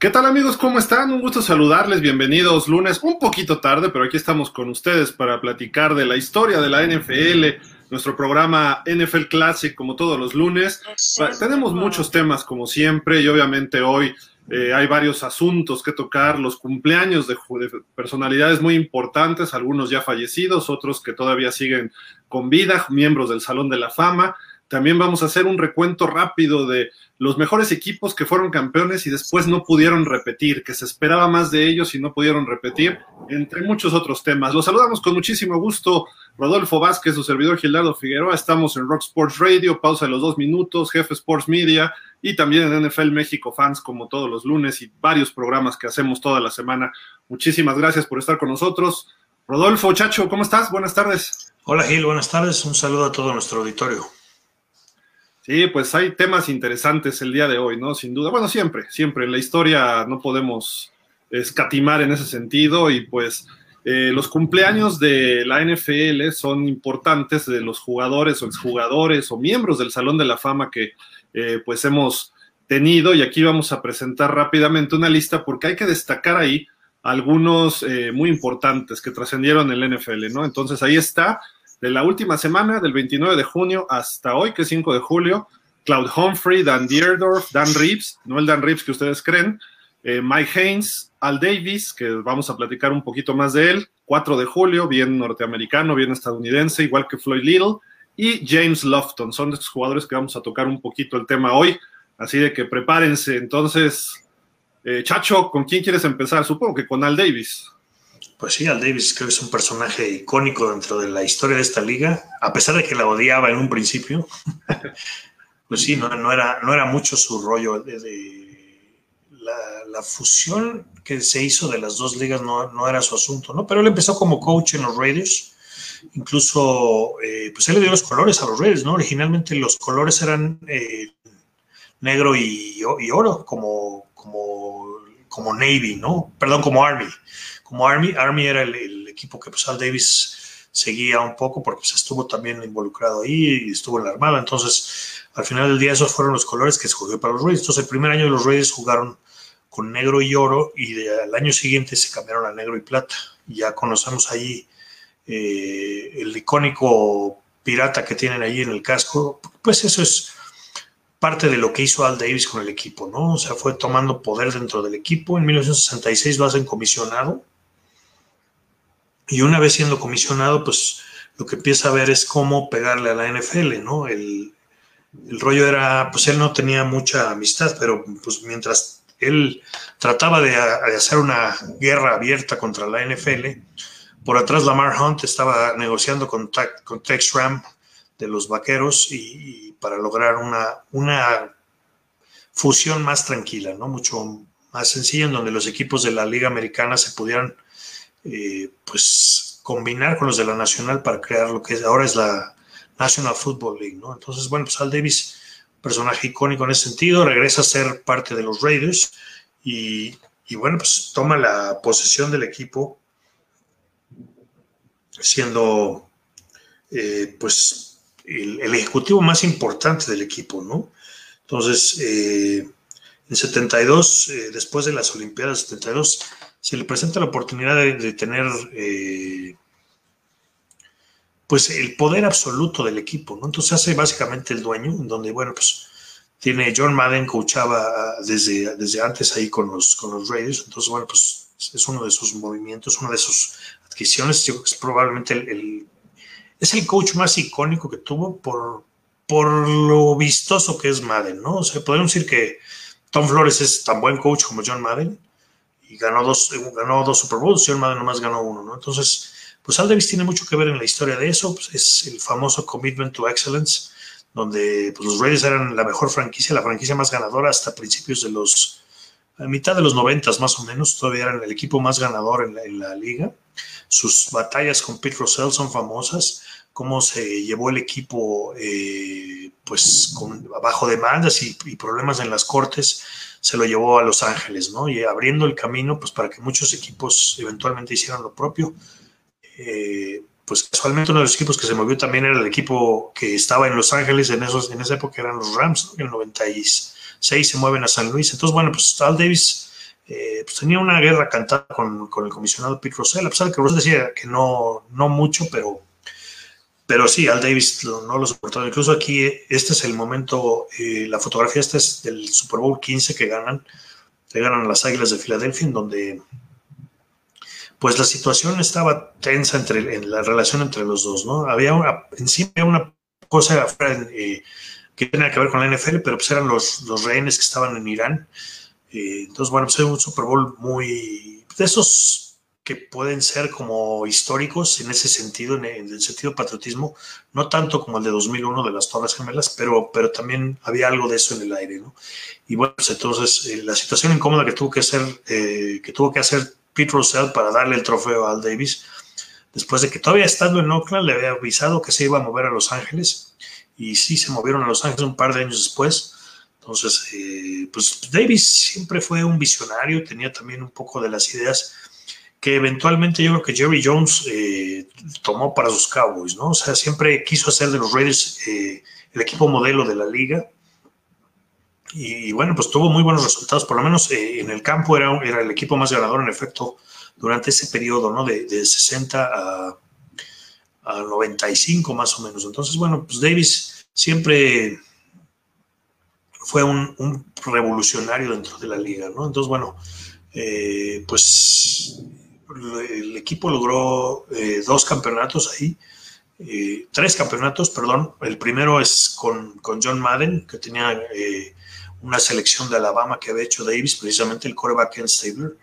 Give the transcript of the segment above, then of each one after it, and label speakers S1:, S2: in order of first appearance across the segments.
S1: ¿Qué tal amigos? ¿Cómo están? Un gusto saludarles. Bienvenidos lunes, un poquito tarde, pero aquí estamos con ustedes para platicar de la historia de la NFL, nuestro programa NFL Classic como todos los lunes. Tenemos muchos temas como siempre y obviamente hoy eh, hay varios asuntos que tocar, los cumpleaños de, de, personalidades muy importantes, algunos ya fallecidos, otros que todavía siguen con vida, miembros del Salón de la Fama. También vamos a hacer un recuento rápido de los mejores equipos que fueron campeones y después no pudieron repetir, que se esperaba más de ellos y no pudieron repetir, entre muchos otros temas. Los saludamos con muchísimo gusto, Rodolfo Vázquez, su servidor Gilardo Figueroa. Estamos en Rock Sports Radio, pausa de los dos minutos, Jefe Sports Media y también en NFL México Fans, como todos los lunes y varios programas que hacemos toda la semana. Muchísimas gracias por estar con nosotros. Rodolfo, Chacho, ¿cómo estás? Buenas tardes.
S2: Hola Gil, buenas tardes. Un saludo a todo nuestro auditorio.
S1: Sí, pues hay temas interesantes el día de hoy, ¿no? Sin duda. Bueno, siempre, siempre. En la historia no podemos escatimar en ese sentido y pues eh, los cumpleaños de la NFL son importantes de los jugadores o exjugadores o miembros del Salón de la Fama que eh, pues hemos tenido y aquí vamos a presentar rápidamente una lista porque hay que destacar ahí algunos eh, muy importantes que trascendieron en el NFL, ¿no? Entonces ahí está de la última semana, del 29 de junio hasta hoy, que es 5 de julio, Cloud Humphrey, Dan Dierdorf, Dan Reeves, no el Dan Reeves que ustedes creen, eh, Mike Haynes, Al Davis, que vamos a platicar un poquito más de él, 4 de julio, bien norteamericano, bien estadounidense, igual que Floyd Little, y James Lofton, son estos jugadores que vamos a tocar un poquito el tema hoy, así de que prepárense. Entonces, eh, Chacho, ¿con quién quieres empezar? Supongo que con Al Davis.
S2: Pues sí, Al Davis creo que es un personaje icónico dentro de la historia de esta liga, a pesar de que la odiaba en un principio. pues sí, no, era, mucho su rollo de, la, fusión que se hizo de las dos ligas no, no, era su asunto, ¿no? Pero él empezó como coach en los Raiders, incluso, eh, pues él le dio los colores a los Raiders, ¿no? Originalmente los colores eran eh, negro y, y, oro, como, como, como Navy, ¿no? Perdón, como Army como Army. Army era el, equipo que pues, Al Davis seguía un poco porque pues, estuvo también involucrado ahí y estuvo en la Armada. Entonces, al final del día, esos fueron los colores que escogió para los Raiders. Entonces, el primer año los Raiders jugaron con negro y oro y al año siguiente se cambiaron a negro y plata. Y ya conocemos ahí eh, el icónico pirata que tienen ahí en el casco. Pues eso es parte de lo que hizo Al Davis con el equipo, ¿no? O sea, fue tomando poder dentro del equipo. En 1966 lo hacen comisionado y una vez siendo comisionado, pues lo que empieza a ver es cómo pegarle a la NFL, ¿no? El, el rollo era, pues él no tenía mucha amistad, pero pues mientras él trataba de, de, hacer una guerra abierta contra la NFL, por atrás Lamar Hunt estaba negociando con, con Tex Ram de los Vaqueros y, para lograr una, una fusión más tranquila, ¿no? Mucho más sencilla, en donde los equipos de la Liga Americana se pudieran eh, pues combinar con los de la Nacional para crear lo que ahora es la National Football League, ¿no? Entonces, bueno, pues Al Davis, personaje icónico en ese sentido, regresa a ser parte de los Raiders y, y bueno, pues toma la posesión del equipo siendo eh, pues el, ejecutivo más importante del equipo, ¿no? Entonces, eh, en 72, eh, después de las Olimpiadas 72, se le presenta la oportunidad de, tener eh, pues el poder absoluto del equipo, ¿no? Entonces hace básicamente el dueño, en donde, bueno, pues tiene John Madden, coachaba desde, desde antes ahí con los, con los Raiders, entonces, bueno, pues es uno de sus movimientos, una de sus adquisiciones, yo creo que es probablemente el, es el coach más icónico que tuvo por, por lo vistoso que es Madden, ¿no? O sea, decir que Tom Flores es tan buen coach como John Madden, y ganó dos, ganó dos Super Bowls, John Madden nomás ganó uno, ¿no? Entonces, pues Al Davis tiene mucho que ver en la historia de eso, pues es el famoso Commitment to Excellence, donde pues, los Raiders eran la mejor franquicia, la franquicia más ganadora hasta principios de los, a mitad de los noventas más o menos, todavía eran el equipo más ganador en la, liga. Sus batallas con Pete Russell son famosas, cómo se llevó el equipo eh, pues con, bajo demandas y, y problemas en las cortes, se lo llevó a Los Ángeles, ¿no? Y abriendo el camino, pues para que muchos equipos eventualmente hicieran lo propio. Eh, pues casualmente uno de los equipos que se movió también era el equipo que estaba en Los Ángeles en, esos, en esa época eran los Rams, ¿no? En el 96 se mueven a San Luis. Entonces, bueno, pues Al Davis eh, pues tenía una guerra cantada con, con, el comisionado Pete Russell, a pesar de que Russell decía que no, no mucho, pero, pero sí, Al Davis no lo soportó. Incluso aquí, este es el momento, eh, la fotografía esta es del Super Bowl 15 que ganan, le ganan las Águilas de Filadelfia, en donde pues la situación estaba tensa entre, en la relación entre los dos, ¿no? Había una, encima había una cosa eh, que tenía que ver con la NFL, pero pues eran los, los rehenes que estaban en Irán. Eh, entonces, bueno, pues era un Super Bowl muy... de esos que pueden ser como históricos en ese sentido, en el sentido patriotismo, no tanto como el de 2001 de las Torres Gemelas, pero, pero también había algo de eso en el aire, ¿no? Y bueno, pues entonces eh, la situación incómoda que tuvo que hacer, que tuvo que hacer Pete Russell para darle el trofeo a Al Davis, después de que todavía estando en Oakland le había avisado que se iba a mover a Los Ángeles, y sí se movieron a Los Ángeles un par de años después. Entonces, eh, pues Davis siempre fue un visionario, tenía también un poco de las ideas que eventualmente yo creo que Jerry Jones eh, tomó para sus Cowboys, ¿no? O sea, siempre quiso hacer de los Raiders eh, el equipo modelo de la liga. Y, bueno, pues tuvo muy buenos resultados, por lo menos en el campo era, era el equipo más ganador en efecto durante ese periodo, ¿no? De, de 60 a, a 95 más o menos. Entonces, bueno, pues Davis siempre fue un, revolucionario dentro de la liga, ¿no? Entonces, bueno, eh, pues el equipo logró eh, dos campeonatos ahí, eh, tres campeonatos, perdón. El primero es con, con John Madden, que tenía una selección de Alabama que había hecho Davis, precisamente el quarterback Ken Stabler,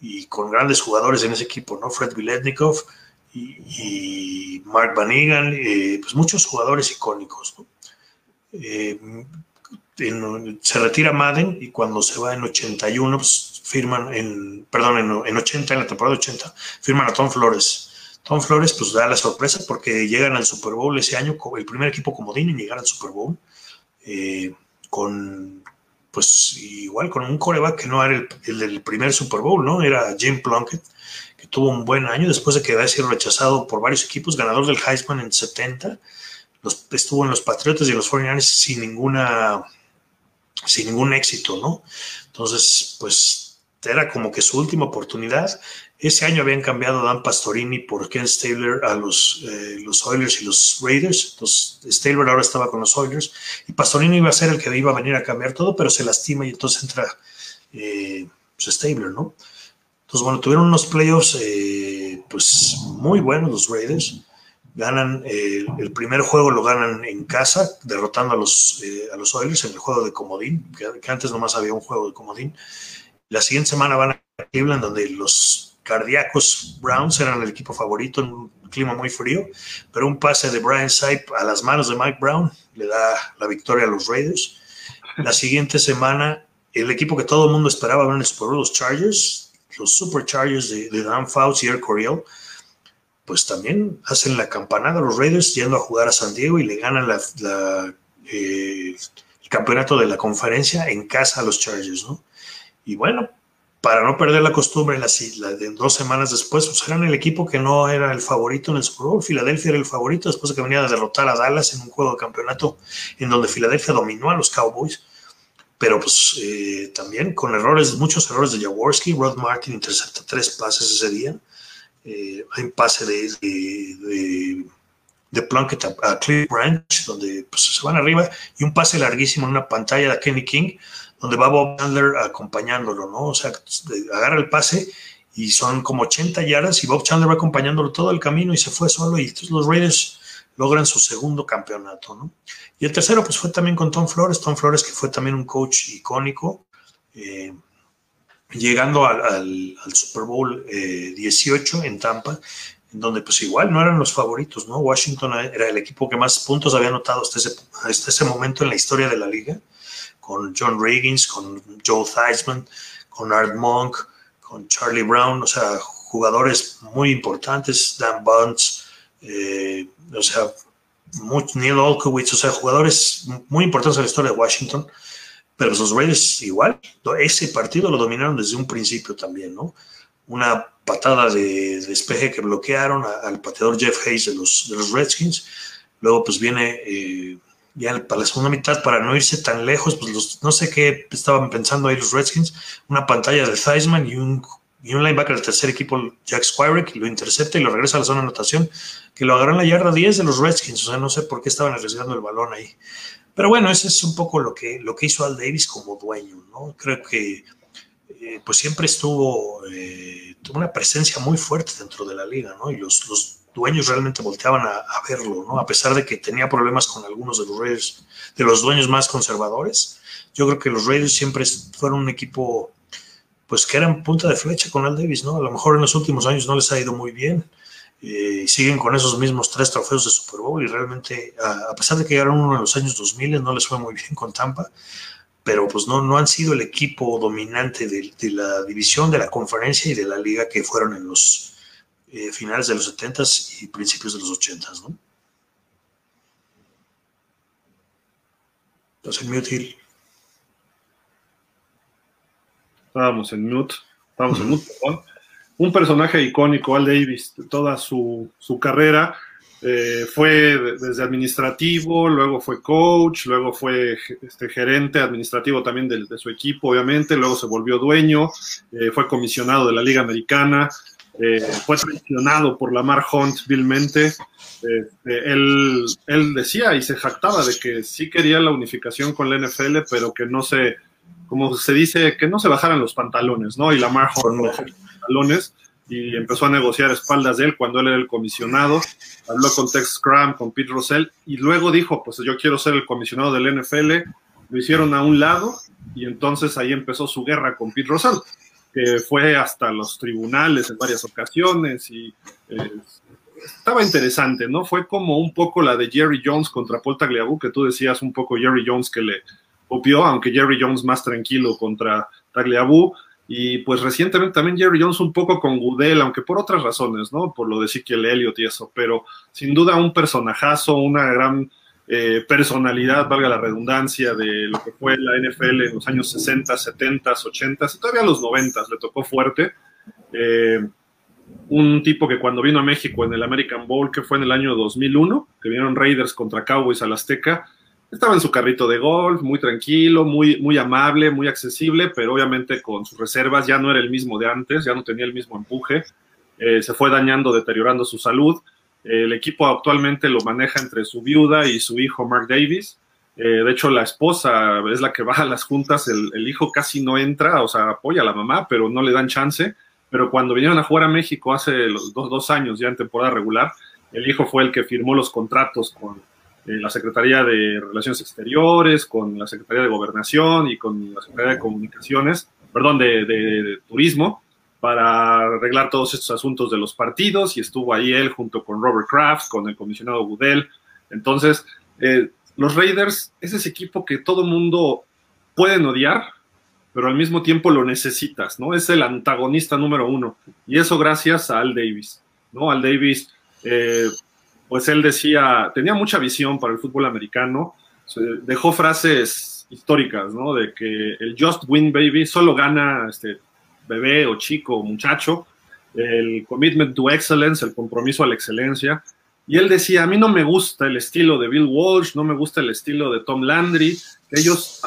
S2: y con grandes jugadores en ese equipo, ¿no? Fred Viletnikov y, Mark Van pues muchos jugadores icónicos, ¿no? Se retira Madden y cuando se va en 81, pues firman en, perdón, en, 80, en la temporada 80, firman a Tom Flores. Tom Flores pues da la sorpresa porque llegan al Super Bowl ese año, el primer equipo comodín en llegar al Super Bowl, eh, con, pues igual con un coreback que no era el, del primer Super Bowl, ¿no? Era Jim Plunkett, que tuvo un buen año después de que había sido rechazado por varios equipos, ganador del Heisman en 70, estuvo en los Patriotas y los 49ers sin ninguna sin ningún éxito, ¿no? Entonces, pues era como que su última oportunidad. Ese año habían cambiado a Dan Pastorini por Ken Stabler a los, eh, los Oilers y los Raiders. Entonces, Stabler ahora estaba con los Oilers y Pastorini iba a ser el que iba a venir a cambiar todo, pero se lastima y entonces entra eh, pues, Stabler, ¿no? Entonces, bueno, tuvieron unos playoffs eh, pues muy buenos los Raiders ganan eh, el primer juego lo ganan en casa derrotando a los eh, a los Oilers en el juego de comodín que, antes nomás había un juego de comodín. La siguiente semana van a Cleveland donde los cardíacos Browns eran el equipo favorito en un clima muy frío pero un pase de Brian Saip a las manos de Mike Brown le da la victoria a los Raiders. La siguiente semana el equipo que todo el mundo esperaba ver en el Super los Chargers los Superchargers de, de Dan Fouts y Eric Coryell pues también hacen la campanada los Raiders yendo a jugar a San Diego y le ganan eh, el campeonato de la conferencia en casa a los Chargers, ¿no? Y bueno, para no perder la costumbre, de dos semanas después, pues eran el equipo que no era el favorito en el Super Bowl. Filadelfia era el favorito después de que venía a derrotar a Dallas en un juego de campeonato en donde Filadelfia dominó a los Cowboys. Pero pues eh, también con errores, muchos errores de Jaworski. Rod Martin intercepta tres pases ese día eh, hay un pase de, de, Plunkett a, Cliff Branch, donde pues, se van arriba, y un pase larguísimo en una pantalla de Kenny King, donde va Bob Chandler acompañándolo, ¿no? O sea, agarra el pase y son como 80 yardas y Bob Chandler va acompañándolo todo el camino y se fue solo y entonces los Raiders logran su segundo campeonato, ¿no? Y el tercero pues fue también con Tom Flores, Tom Flores que fue también un coach icónico, eh, llegando al, Super Bowl 18 eh, en Tampa, en donde pues igual no eran los favoritos, ¿no? Washington era el equipo que más puntos había anotado hasta ese, hasta ese momento en la historia de la liga, con John Riggins, con Joe Theismann, con Art Monk, con Charlie Brown, o sea, jugadores muy importantes, Dan Bunce, eh, o sea, Neil Olkowitz, o sea, jugadores muy importantes en la historia de Washington pero los Raiders igual, ese partido lo dominaron desde un principio también, ¿no? Una patada de, despeje que bloquearon al pateador Jeff Hayes de los, de los Redskins. Luego pues viene eh, ya para la segunda mitad, para no irse tan lejos, pues no sé qué estaban pensando ahí los Redskins, una pantalla de Theismann y un, y un linebacker del tercer equipo, Jack Squirek, lo intercepta y lo regresa a la zona de anotación, que lo agarran la yarda 10 de los Redskins, o sea, no sé por qué estaban arriesgando el balón ahí. Pero bueno, ese es un poco lo que, lo que hizo Al Davis como dueño, ¿no? Creo que eh, pues siempre estuvo, eh, tuvo una presencia muy fuerte dentro de la liga, ¿no? Y los, los dueños realmente volteaban a, verlo, ¿no? A pesar de que tenía problemas con algunos de los Raiders, de los dueños más conservadores, yo creo que los Raiders siempre fueron un equipo, pues que eran punta de flecha con Al Davis, ¿no? A lo mejor en los últimos años no les ha ido muy bien, siguen con esos mismos tres trofeos de Super Bowl y realmente, a, pesar de que llegaron uno en los años 2000, no les fue muy bien con Tampa, pero pues no, no han sido el equipo dominante de, la división, de la conferencia y de la liga que fueron en los eh, finales de los 70s y principios de los 80s, ¿no? Entonces, en mute, Hill.
S1: Estábamos en mute. Estábamos en mute, Un personaje icónico, Al Davis, toda su, carrera. Eh, fue desde administrativo, luego fue coach, luego fue este, gerente administrativo también de, su equipo, obviamente, luego se volvió dueño, eh, fue comisionado de la Liga Americana, eh, fue traicionado por Lamar Hunt vilmente. Este, él, él, decía y se jactaba de que sí quería la unificación con la NFL, pero que no se, como se dice, que no se bajaran los pantalones, ¿no? Y Lamar Hunt y empezó a negociar espaldas de él cuando él era el comisionado. Habló con Tex Cram, con Pete Russell y luego dijo, pues yo quiero ser el comisionado del NFL. Lo hicieron a un lado y entonces ahí empezó su guerra con Pete Russell que fue hasta los tribunales en varias ocasiones y eh, estaba interesante, ¿no? Fue como un poco la de Jerry Jones contra Paul Tagliabue, que tú decías un poco Jerry Jones que le copió, aunque Jerry Jones más tranquilo contra Tagliabue. Y pues recientemente también Jerry Jones un poco con Goodell, aunque por otras razones, ¿no? Por lo de Ezekiel Elliott y eso, pero sin duda un personajazo, una gran eh, personalidad, valga la redundancia, de lo que fue la NFL en los años 60, 70, 80 y todavía los 90 le tocó fuerte. Eh, un tipo que cuando vino a México en el American Bowl, que fue en el año 2001, que vinieron Raiders contra Cowboys al Azteca, estaba en su carrito de golf, muy tranquilo, muy, muy amable, muy accesible, pero obviamente con sus reservas ya no era el mismo de antes, ya no tenía el mismo empuje, eh, se fue dañando, deteriorando su salud el equipo actualmente lo maneja entre su viuda y su hijo Mark Davis. Eh, de hecho, la esposa es la que va a las juntas, el, hijo casi no entra, o sea, apoya a la mamá, pero no le dan chance. Pero cuando vinieron a jugar a México hace los dos, años, ya en temporada regular, el hijo fue el que firmó los contratos con eh, la Secretaría de Relaciones Exteriores, con la Secretaría de Gobernación y con la Secretaría de Comunicaciones, perdón, de Turismo para arreglar todos estos asuntos de los partidos y estuvo ahí él junto con Robert Kraft, con el comisionado Goodell. Entonces, eh, los Raiders es ese equipo que todo mundo pueden odiar, pero al mismo tiempo lo necesitas, ¿no? Es el antagonista número uno. Y eso gracias a Al Davis, ¿no? Al Davis, eh, pues él decía, tenía mucha visión para el fútbol americano, dejó frases históricas, ¿no? De que el Just Win Baby solo gana este, bebé o chico o muchacho, el commitment to excellence, el compromiso a la excelencia. Y él decía, a mí no me gusta el estilo de Bill Walsh, no me gusta el estilo de Tom Landry, ellos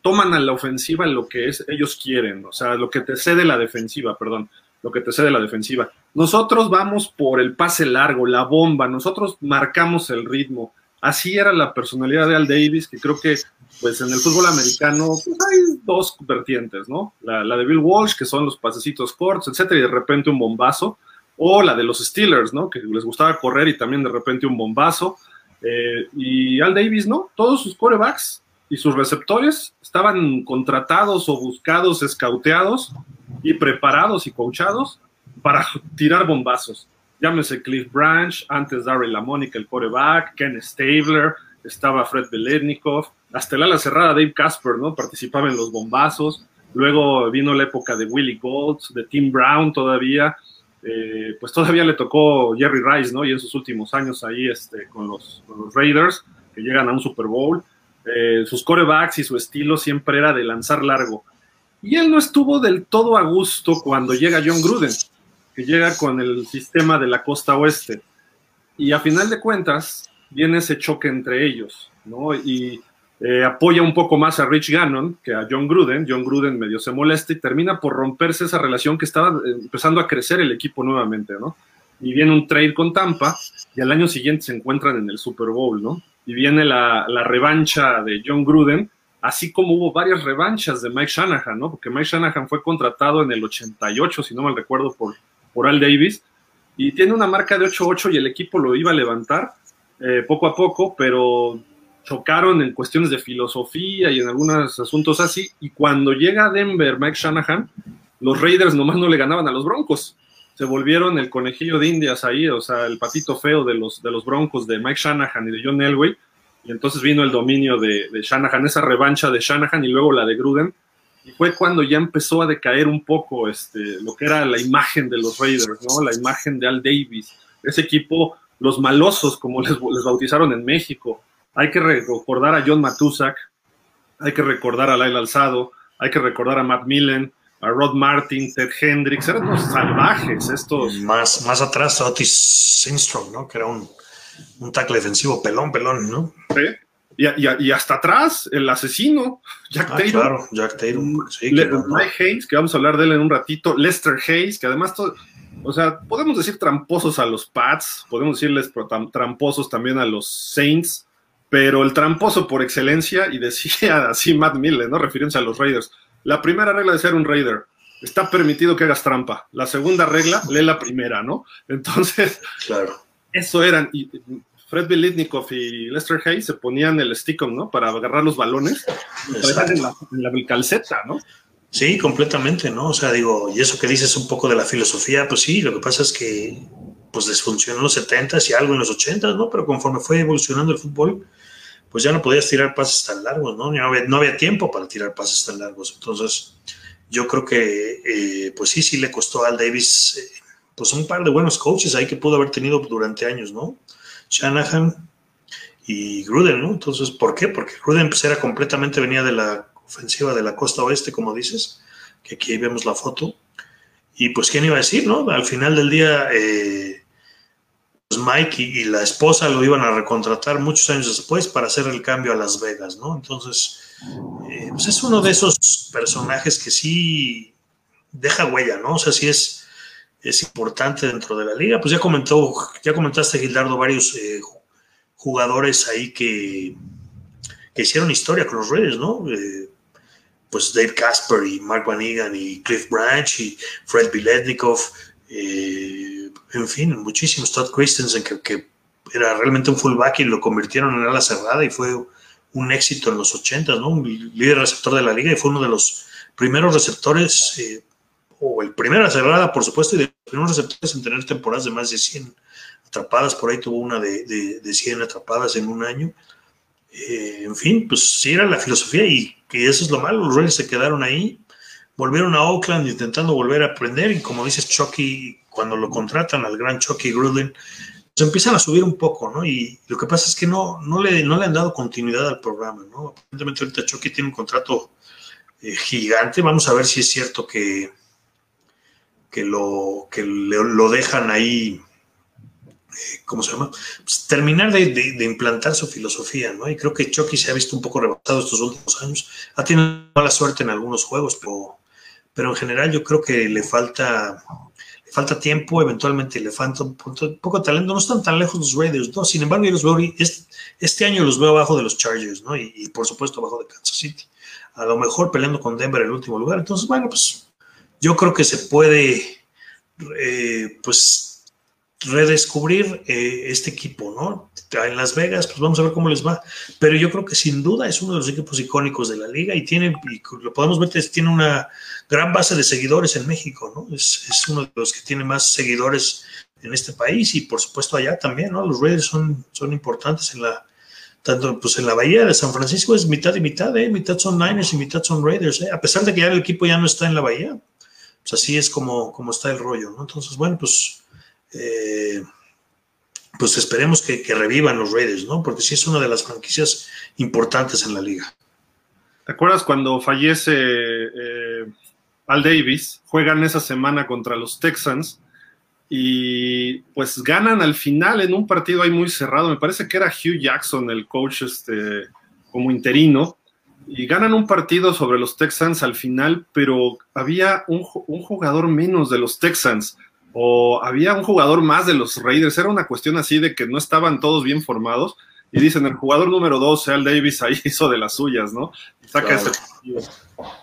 S1: toman a la ofensiva lo que es, ellos quieren, o sea, lo que te cede la defensiva, perdón, lo que te cede la defensiva. Nosotros vamos por el pase largo, la bomba, nosotros marcamos el ritmo. Así era la personalidad de Al Davis, que creo que pues en el fútbol americano pues, hay dos vertientes, ¿no? La, de Bill Walsh, que son los pasecitos cortos, etcétera, y de repente un bombazo, o la de los Steelers, ¿no? Que les gustaba correr y también de repente un bombazo. Eh, y Al Davis, ¿no? Todos sus corebacks y sus receptores estaban contratados o buscados, escauteados y preparados y coachados para tirar bombazos. Llámese Cliff Branch, antes Darryl Lamónica, el coreback, Ken Stabler, estaba Fred Belednikov, hasta el ala cerrada Dave Casper, ¿no? Participaba en los bombazos. Luego vino la época de Willie Golds, de Tim Brown todavía. Eh, pues todavía le tocó Jerry Rice, ¿no? Y en sus últimos años ahí este, con, los, Raiders, que llegan a un Super Bowl. Eh, sus corebacks y su estilo siempre era de lanzar largo. Y él no estuvo del todo a gusto cuando llega John Gruden, que llega con el sistema de la costa oeste. Y a final de cuentas, viene ese choque entre ellos ¿no? Y eh, apoya un poco más a Rich Gannon que a John Gruden. John Gruden medio se molesta y termina por romperse esa relación que estaba eh, empezando a crecer el equipo nuevamente, ¿no? Y viene un trade con Tampa y al año siguiente se encuentran en el Super Bowl, ¿no? Y viene la, la revancha de John Gruden, así como hubo varias revanchas de Mike Shanahan, ¿no? Porque Mike Shanahan fue contratado en el 88, si no mal recuerdo, por, por Al Davis, y tiene una marca de 8-8 y el equipo lo iba a levantar eh, poco a poco, pero chocaron en cuestiones de filosofía y en algunos asuntos así. Y cuando llega a Denver Mike Shanahan, los Raiders nomás no le ganaban a los Broncos. Se volvieron el conejillo de indias ahí, o sea, el patito feo de los, de los Broncos de Mike Shanahan y de John Elway. Y entonces vino el dominio de, de Shanahan, esa revancha de Shanahan y luego la de Gruden. Y fue cuando ya empezó a decaer un poco este, lo que era la imagen de los Raiders, ¿no? La imagen de Al Davis. Ese equipo, los malosos, como les, les bautizaron en México, hay que recordar a John Matusak, hay que recordar a Laila Alzado, hay que recordar a Matt Millen, a Rod Martin, Ted Hendricks, eran unos salvajes estos.
S2: Más, más atrás Otis Sinstrom, ¿no? Que era un, un tackle defensivo pelón, pelón, ¿no?
S1: Sí. Y, y, y, hasta atrás, el asesino, Jack
S2: ah,
S1: Taylor.
S2: Claro, Jack Taylor. Sí,
S1: Le, Mike Hayes, que vamos a hablar de él en un ratito. Lester Hayes, que además, todo, o sea, podemos decir tramposos a los Pats, podemos decirles tramposos también a los Saints, pero el tramposo por excelencia, y decía así Matt Miller, ¿no? Refiriéndose a los Raiders. La primera regla de ser un Raider, está permitido que hagas trampa. La segunda regla, lee la primera, ¿no? Entonces,
S2: claro.
S1: eso eran. Y Fred Belitnikov y Lester Hayes se ponían el stick ¿no? Para agarrar los balones en la, en la calceta, ¿no?
S2: Sí, completamente, ¿no? O sea, digo, y eso que dices un poco de la filosofía, pues sí, lo que pasa es que pues desfuncionó en los 70s y algo en los 80s, ¿no? Pero conforme fue evolucionando el fútbol, pues ya no podías tirar pases tan largos, ¿no? No había, no había tiempo para tirar pases tan largos. Entonces, yo creo que, eh, pues sí, sí le costó al Davis, eh, pues un par de buenos coaches ahí que pudo haber tenido durante años, ¿no? Shanahan y Gruden, ¿no? Entonces, ¿por qué? Porque Gruden pues, era completamente, venía de la ofensiva de la costa oeste, como dices, que aquí vemos la foto. Y pues, ¿quién iba a decir, no? Al final del día, eh, pues Mike y, la esposa lo iban a recontratar muchos años después para hacer el cambio a Las Vegas, ¿no? Entonces, eh, pues es uno de esos personajes que sí deja huella, ¿no? O sea, sí es es importante dentro de la liga. Pues ya comentó, ya comentaste, Gildardo, varios eh, jugadores ahí que, que, hicieron historia con los Raiders, ¿no? Eh, pues Dave Casper y Mark Van Egan y Cliff Branch y Fred Biletnikov, eh, en fin, muchísimos. Todd Christensen, que, que, era realmente un fullback y lo convirtieron en ala cerrada y fue un éxito en los 80, ¿no? Un líder receptor de la liga y fue uno de los primeros receptores eh, o el primero cerrada, por supuesto, y de los primeros receptores en tener temporadas de más de 100 atrapadas, por ahí tuvo una de, de, de 100 atrapadas en un año. Eh, en fin, pues sí era la filosofía y eso es lo malo, los Raiders se quedaron ahí, volvieron a Oakland intentando volver a aprender y como dices Chucky, cuando lo contratan al gran Chucky Gruden, pues empiezan a subir un poco, ¿no? Y lo que pasa es que no, no, le, no le han dado continuidad al programa, ¿no? Aparentemente ahorita Chucky tiene un contrato eh, gigante, vamos a ver si es cierto que que lo, que lo dejan ahí, eh, ¿cómo se llama? Pues terminar de, de, de, implantar su filosofía, ¿no? Y creo que Chucky se ha visto un poco rebasado estos últimos años. Ha tenido mala suerte en algunos juegos, pero, pero en general yo creo que le falta, le falta tiempo, eventualmente le falta un poco, poco de talento. No están tan lejos los Raiders, ¿no? Sin embargo, yo los veo, este, este año los veo abajo de los Chargers, ¿no? Y, y por supuesto abajo de Kansas City. A lo mejor peleando con Denver en el último lugar. Entonces, bueno, pues yo creo que se puede, eh, pues, redescubrir eh, este equipo, ¿no? En Las Vegas, pues vamos a ver cómo les va. Pero yo creo que sin duda es uno de los equipos icónicos de la liga y tiene, y lo podemos ver, tiene una gran base de seguidores en México, ¿no? Es, uno de los que tiene más seguidores en este país y por supuesto allá también, ¿no? Los Raiders son, son importantes en la, tanto pues en la bahía de San Francisco es mitad y mitad, ¿eh? mitad son Niners y mitad son Raiders, ¿eh? a pesar de que ya el equipo ya no está en la bahía, pues así es como, como está el rollo, ¿no? Entonces, bueno, pues, eh, pues esperemos que, que, revivan los Raiders, ¿no? Porque sí es una de las franquicias importantes en la liga.
S1: ¿Te acuerdas cuando fallece eh, Al Davis? Juegan esa semana contra los Texans y pues ganan al final en un partido ahí muy cerrado. Me parece que era Hugh Jackson, el coach este, como interino, y ganan un partido sobre los Texans al final, pero había un, un, jugador menos de los Texans o había un jugador más de los Raiders. Era una cuestión así de que no estaban todos bien formados. Y dicen, el jugador número dos, Al Davis, ahí hizo de las suyas, ¿no? Saca ese partido.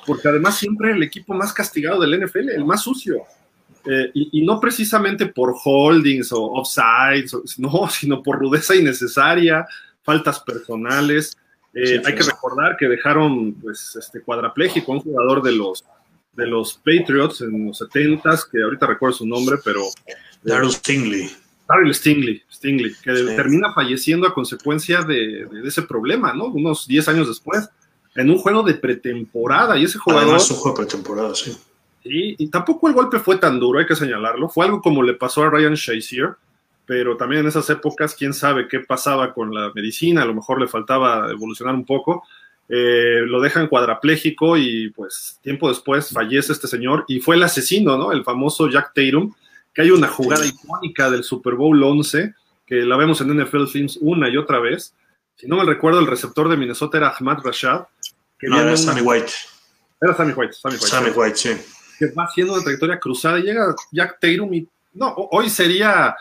S1: Porque además siempre el equipo más castigado del NFL, el más sucio. Eh, y, y, no precisamente por holdings o offsides, no, sino por rudeza innecesaria, faltas personales. Eh, hay que recordar que dejaron pues, este cuadrapléjico a un jugador de los, de los Patriots en los 70s, que ahorita recuerdo su nombre, pero...
S2: Daryl Stingley.
S1: Daryl Stingley, Stingley que sí. termina falleciendo a consecuencia de, de, ese problema, ¿no? Unos 10 años después, en un juego de pretemporada, y ese jugador...
S2: Además, un juego de pretemporada, sí.
S1: Sí, y tampoco el golpe fue tan duro, hay que señalarlo. Fue algo como le pasó a Ryan Shazier, pero también en esas épocas, quién sabe qué pasaba con la medicina, a lo mejor le faltaba evolucionar un poco. Eh, lo dejan cuadrapléjico y pues tiempo después fallece este señor y fue el asesino, ¿no? El famoso Jack Tatum, que hay una jugada icónica del Super Bowl 11, que la vemos en NFL Films una y otra vez. Si no me recuerdo, el receptor de Minnesota era Ahmad Rashad.
S2: Que no, era un... Sammy White.
S1: Era Sammy White, Sammy White.
S2: Sammy White, sí.
S1: Que va haciendo una trayectoria cruzada y llega Jack Tatum y no, hoy sería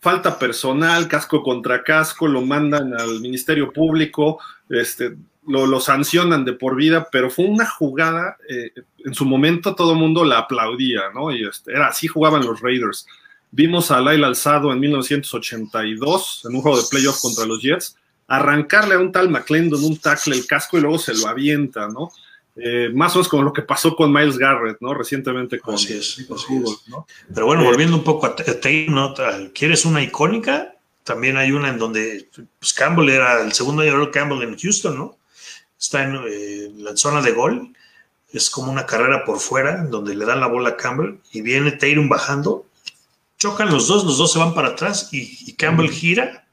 S1: falta personal, casco contra casco, lo mandan al Ministerio Público, este, lo, sancionan de por vida, pero fue una jugada, eh, en su momento todo el mundo la aplaudía, ¿no? Y este, era así jugaban los Raiders. Vimos a Lyle Alzado en 1982, en un juego de playoff contra los Jets, arrancarle a un tal McClendon un tackle el casco y luego se lo avienta, ¿no? Eh, más o menos como lo que pasó con Miles Garrett, ¿no? Recientemente con
S2: así es, así es. ¿no? Pero bueno, volviendo un poco a Taylor, ¿no? ¿quieres una icónica? También hay una en donde pues Campbell era el segundo año Campbell en Houston, ¿no? Está en eh, la zona de gol, es como una carrera por fuera, donde le dan la bola a Campbell y viene Taylor bajando, chocan los dos, los dos se van para atrás y, y Campbell gira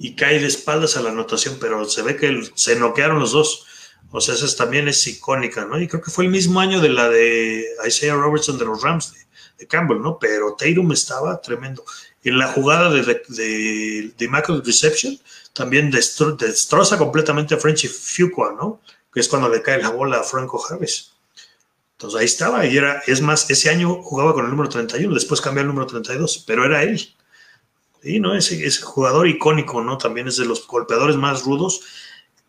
S2: y cae de espaldas a la anotación, pero se ve que se noquearon los dos. O sea, esa también es icónica, ¿no? Y creo que fue el mismo año de la de Isaiah Robertson de los Rams de, Campbell, ¿no? Pero Tatum estaba tremendo. En la jugada de, de, de, de Michael Reception también destro, destroza completamente a Frenchy Fuqua, ¿no? Que es cuando le cae la bola a Franco Harris. Entonces ahí estaba, y era, es más, ese año jugaba con el número 31, después cambió al número 32, pero era él. Sí, ¿no? Ese, ese jugador icónico, ¿no? También es de los golpeadores más rudos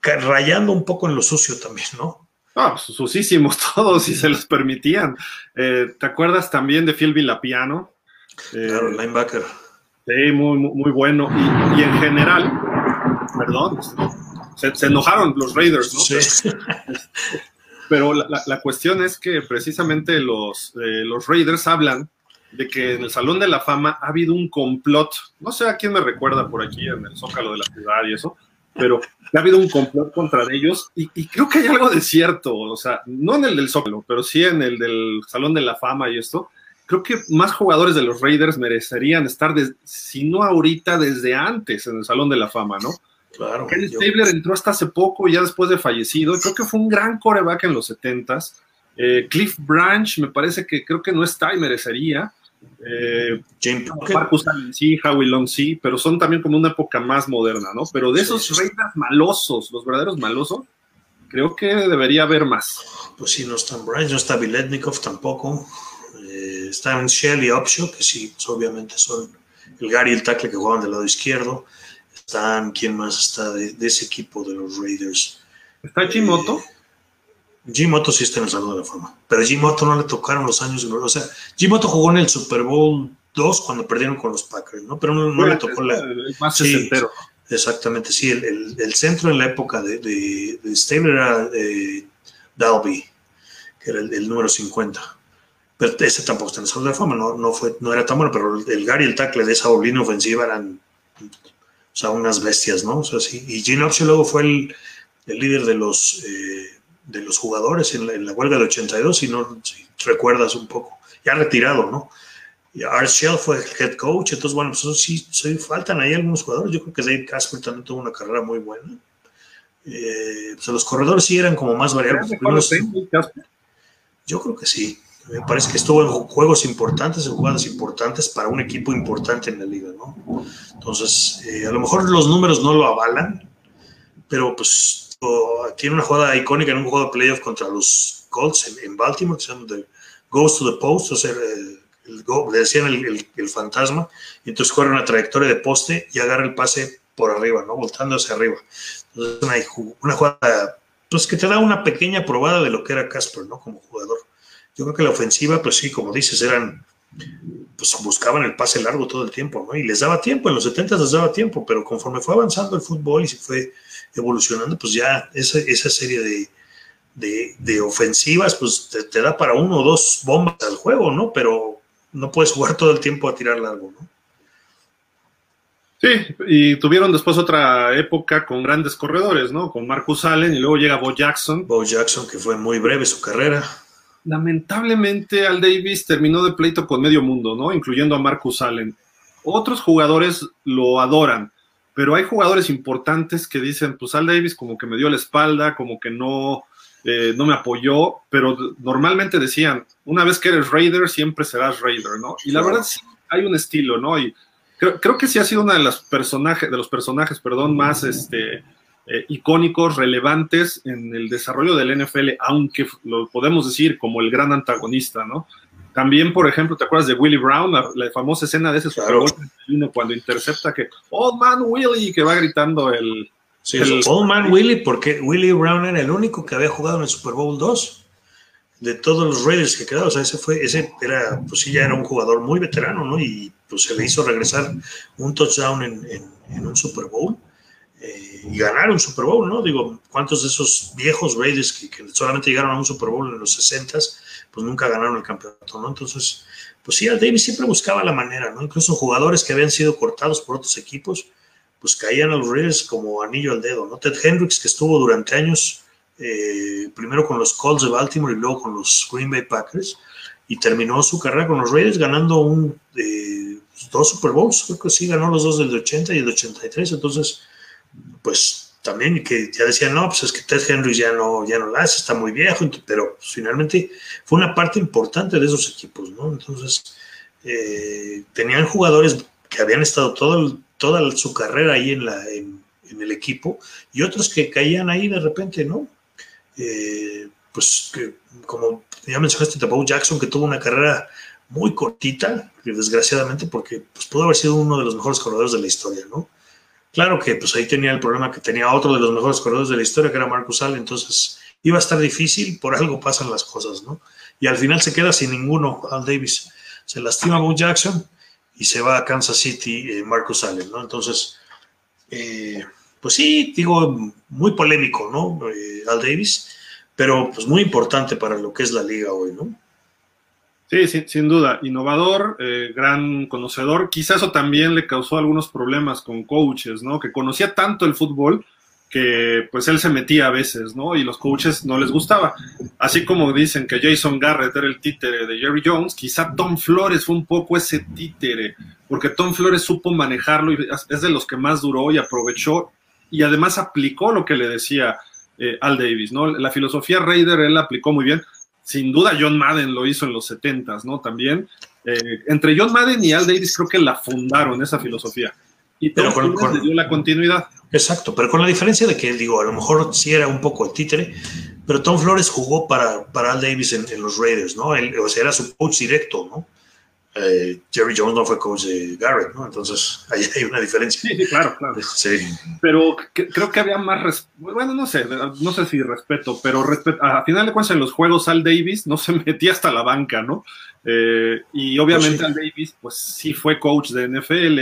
S2: rayando un poco en lo sucio también, ¿no?
S1: Ah, sucísimos todos, si se los permitían. Eh, ¿Te acuerdas también de Phil Villapiano?
S2: Eh, claro, linebacker.
S1: Sí, muy, muy bueno. Y, y, en general, perdón, se, se, enojaron los Raiders, ¿no?
S2: Sí.
S1: Pero la, la, cuestión es que precisamente los, eh, los Raiders hablan de que en el Salón de la Fama ha habido un complot, no sé a quién me recuerda por aquí en el Zócalo de la ciudad y eso, pero ha habido un complot contra ellos y, y, creo que hay algo de cierto, o sea, no en el del Zócalo, pero sí en el del Salón de la Fama y esto. Creo que más jugadores de los Raiders merecerían estar, de, si no ahorita, desde antes en el Salón de la Fama, ¿no?
S2: Claro.
S1: Yo... Stabler entró hasta hace poco, ya después de fallecido. Creo que fue un gran coreback en los 70s. Eh, Cliff Branch me parece que creo que no está y merecería. Eh, Allen sí, Howie Long sí, pero son también como una época más moderna, ¿no? Pero de esos sí. Raiders malosos, los verdaderos malosos, creo que debería haber más.
S2: Pues sí, no está Branch, no está Biletnikov tampoco. Eh, están Shell y Upshaw, que sí, obviamente son el Gary y el tackle que jugaban del lado izquierdo. Están, ¿quién más está de, de ese equipo de los Raiders?
S1: ¿Está Chimoto?
S2: Eh, Jimoto sí está en el Salón de la Fama, pero a Jimoto no le tocaron los años. O sea, Jimoto jugó en el Super Bowl 2 cuando perdieron con los Packers, ¿no? Pero no, no bueno, le tocó la.
S1: Más sí,
S2: Exactamente, sí. El, el, el, centro en la época de, de, de Stabler era eh, Dalby, que era el, el, número 50. Pero ese tampoco está en el Salón de la Fama, no, no, fue, no era tan bueno, pero el Gary y el tackle de esa línea ofensiva eran o sea, unas bestias, ¿no? O sea, sí. Y Gene Upshaw luego fue el, el líder de los. Eh, de los jugadores en la, en la, huelga del 82, si no si recuerdas un poco. Ya retirado, ¿no? Art Shell fue el head coach, entonces, bueno, pues sí, sí, faltan ahí algunos jugadores. Yo creo que Dave Casper también tuvo una carrera muy buena. Eh, pues los corredores sí eran como más variables.
S1: Los,
S2: yo creo que sí. Me parece que estuvo en juegos importantes, en jugadas importantes para un equipo importante en la liga, ¿no? Entonces, eh, a lo mejor los números no lo avalan, pero pues tiene una jugada icónica en un juego de playoff contra los Colts en, Baltimore, que se llama Goes to the Post, o sea, el, le decían el, fantasma, y entonces corre una trayectoria de poste y agarra el pase por arriba, ¿no? Voltando hacia arriba. Entonces, una, una jugada, pues que te da una pequeña probada de lo que era Casper, ¿no? Como jugador. Yo creo que la ofensiva, pues sí, como dices, eran, pues buscaban el pase largo todo el tiempo, ¿no? Y les daba tiempo, en los 70 les daba tiempo, pero conforme fue avanzando el fútbol y se fue evolucionando, pues ya esa, esa serie de, de, ofensivas, pues te, da para uno o dos bombas al juego, ¿no? Pero no puedes jugar todo el tiempo a tirar largo, ¿no?
S1: Sí, y tuvieron después otra época con grandes corredores, ¿no? Con Marcus Allen y luego llega Bo Jackson.
S2: Bo Jackson, que fue muy breve su carrera
S1: lamentablemente Al Davis terminó de pleito con medio mundo, ¿no? Incluyendo a Marcus Allen. Otros jugadores lo adoran, pero hay jugadores importantes que dicen, pues Al Davis como que me dio la espalda, como que no, eh, no me apoyó, pero normalmente decían, una vez que eres Raider, siempre serás Raider, ¿no? Y la verdad sí hay un estilo, ¿no? Y creo, creo que sí ha sido uno de los personajes, de los personajes, perdón, más este eh, icónicos, relevantes en el desarrollo del NFL, aunque lo podemos decir como el gran antagonista, ¿no? También, por ejemplo, ¿te acuerdas de Willie Brown? La, famosa escena de ese Super Bowl cuando intercepta que Old Man Willie, que va gritando el.
S2: Sí, Old Man Willie, porque Willie Brown era el único que había jugado en el Super Bowl 2 de todos los Raiders que quedaron. O sea, ese fue, ese era, pues sí, ya era un jugador muy veterano, ¿no? Y pues se le hizo regresar un touchdown en, en un Super Bowl y ganar un Super Bowl, ¿no? Digo, ¿cuántos de esos viejos Raiders que, solamente llegaron a un Super Bowl en los 60 pues nunca ganaron el campeonato, ¿no? Entonces, pues sí, Davis siempre buscaba la manera, ¿no? Incluso jugadores que habían sido cortados por otros equipos, pues caían a los Raiders como anillo al dedo, ¿no? Ted Hendricks, que estuvo durante años, eh, primero con los Colts de Baltimore y luego con los Green Bay Packers, y terminó su carrera con los Raiders ganando un, eh, dos Super Bowls, creo que sí, ganó los dos del 80 y el 83, entonces pues también que ya decían, no, pues es que Ted Henry ya no, ya no la hace, está muy viejo, pero pues, finalmente fue una parte importante de esos equipos, ¿no? Entonces, eh, tenían jugadores que habían estado toda su carrera ahí en, la, en, el equipo y otros que caían ahí de repente, ¿no? Eh, pues que, como ya mencionaste, Bo Jackson, que tuvo una carrera muy cortita, desgraciadamente, porque pues, pudo haber sido uno de los mejores corredores de la historia, ¿no? Claro que pues ahí tenía el problema que tenía otro de los mejores corredores de la historia, que era Marcus Allen, entonces iba a estar difícil, por algo pasan las cosas, ¿no? Y al final se queda sin ninguno Al Davis. Se lastima Bo Jackson y se va a Kansas City eh, Marcus Allen, ¿no? Entonces, eh, pues sí, digo, muy polémico, ¿no? Eh, Al Davis, pero pues muy importante para lo que es la liga hoy, ¿no?
S1: Sí, sin duda, innovador, eh, gran conocedor. Quizás eso también le causó algunos problemas con coaches, ¿no? Que conocía tanto el fútbol que pues él se metía a veces, ¿no? Y los coaches no les gustaba. Así como dicen que Jason Garrett era el títere de Jerry Jones, quizá Tom Flores fue un poco ese títere, porque Tom Flores supo manejarlo y es de los que más duró y aprovechó y además aplicó lo que le decía eh, Al Davis, ¿no? La filosofía Raider él la aplicó muy bien sin duda John Madden lo hizo en los 70 ¿no? También. Eh, entre John Madden y Al Davis creo que la fundaron esa filosofía. Y pero con, dio la continuidad.
S2: Exacto, pero con la diferencia de que, digo, a lo mejor sí era un poco el títere, pero Tom Flores jugó para, para Al Davis en, en los Raiders, ¿no? Él, o sea, era su coach directo, ¿no? Eh, Jerry Jones no fue coach de Garrett, ¿no? Entonces ahí hay una diferencia.
S1: Sí, claro, claro. Sí. Pero creo que había más, bueno, no sé, no sé si respeto, pero a final de cuentas en los juegos Al Davis no se metía hasta la banca, ¿no? Eh, y obviamente pues Al Davis, pues sí fue coach de NFL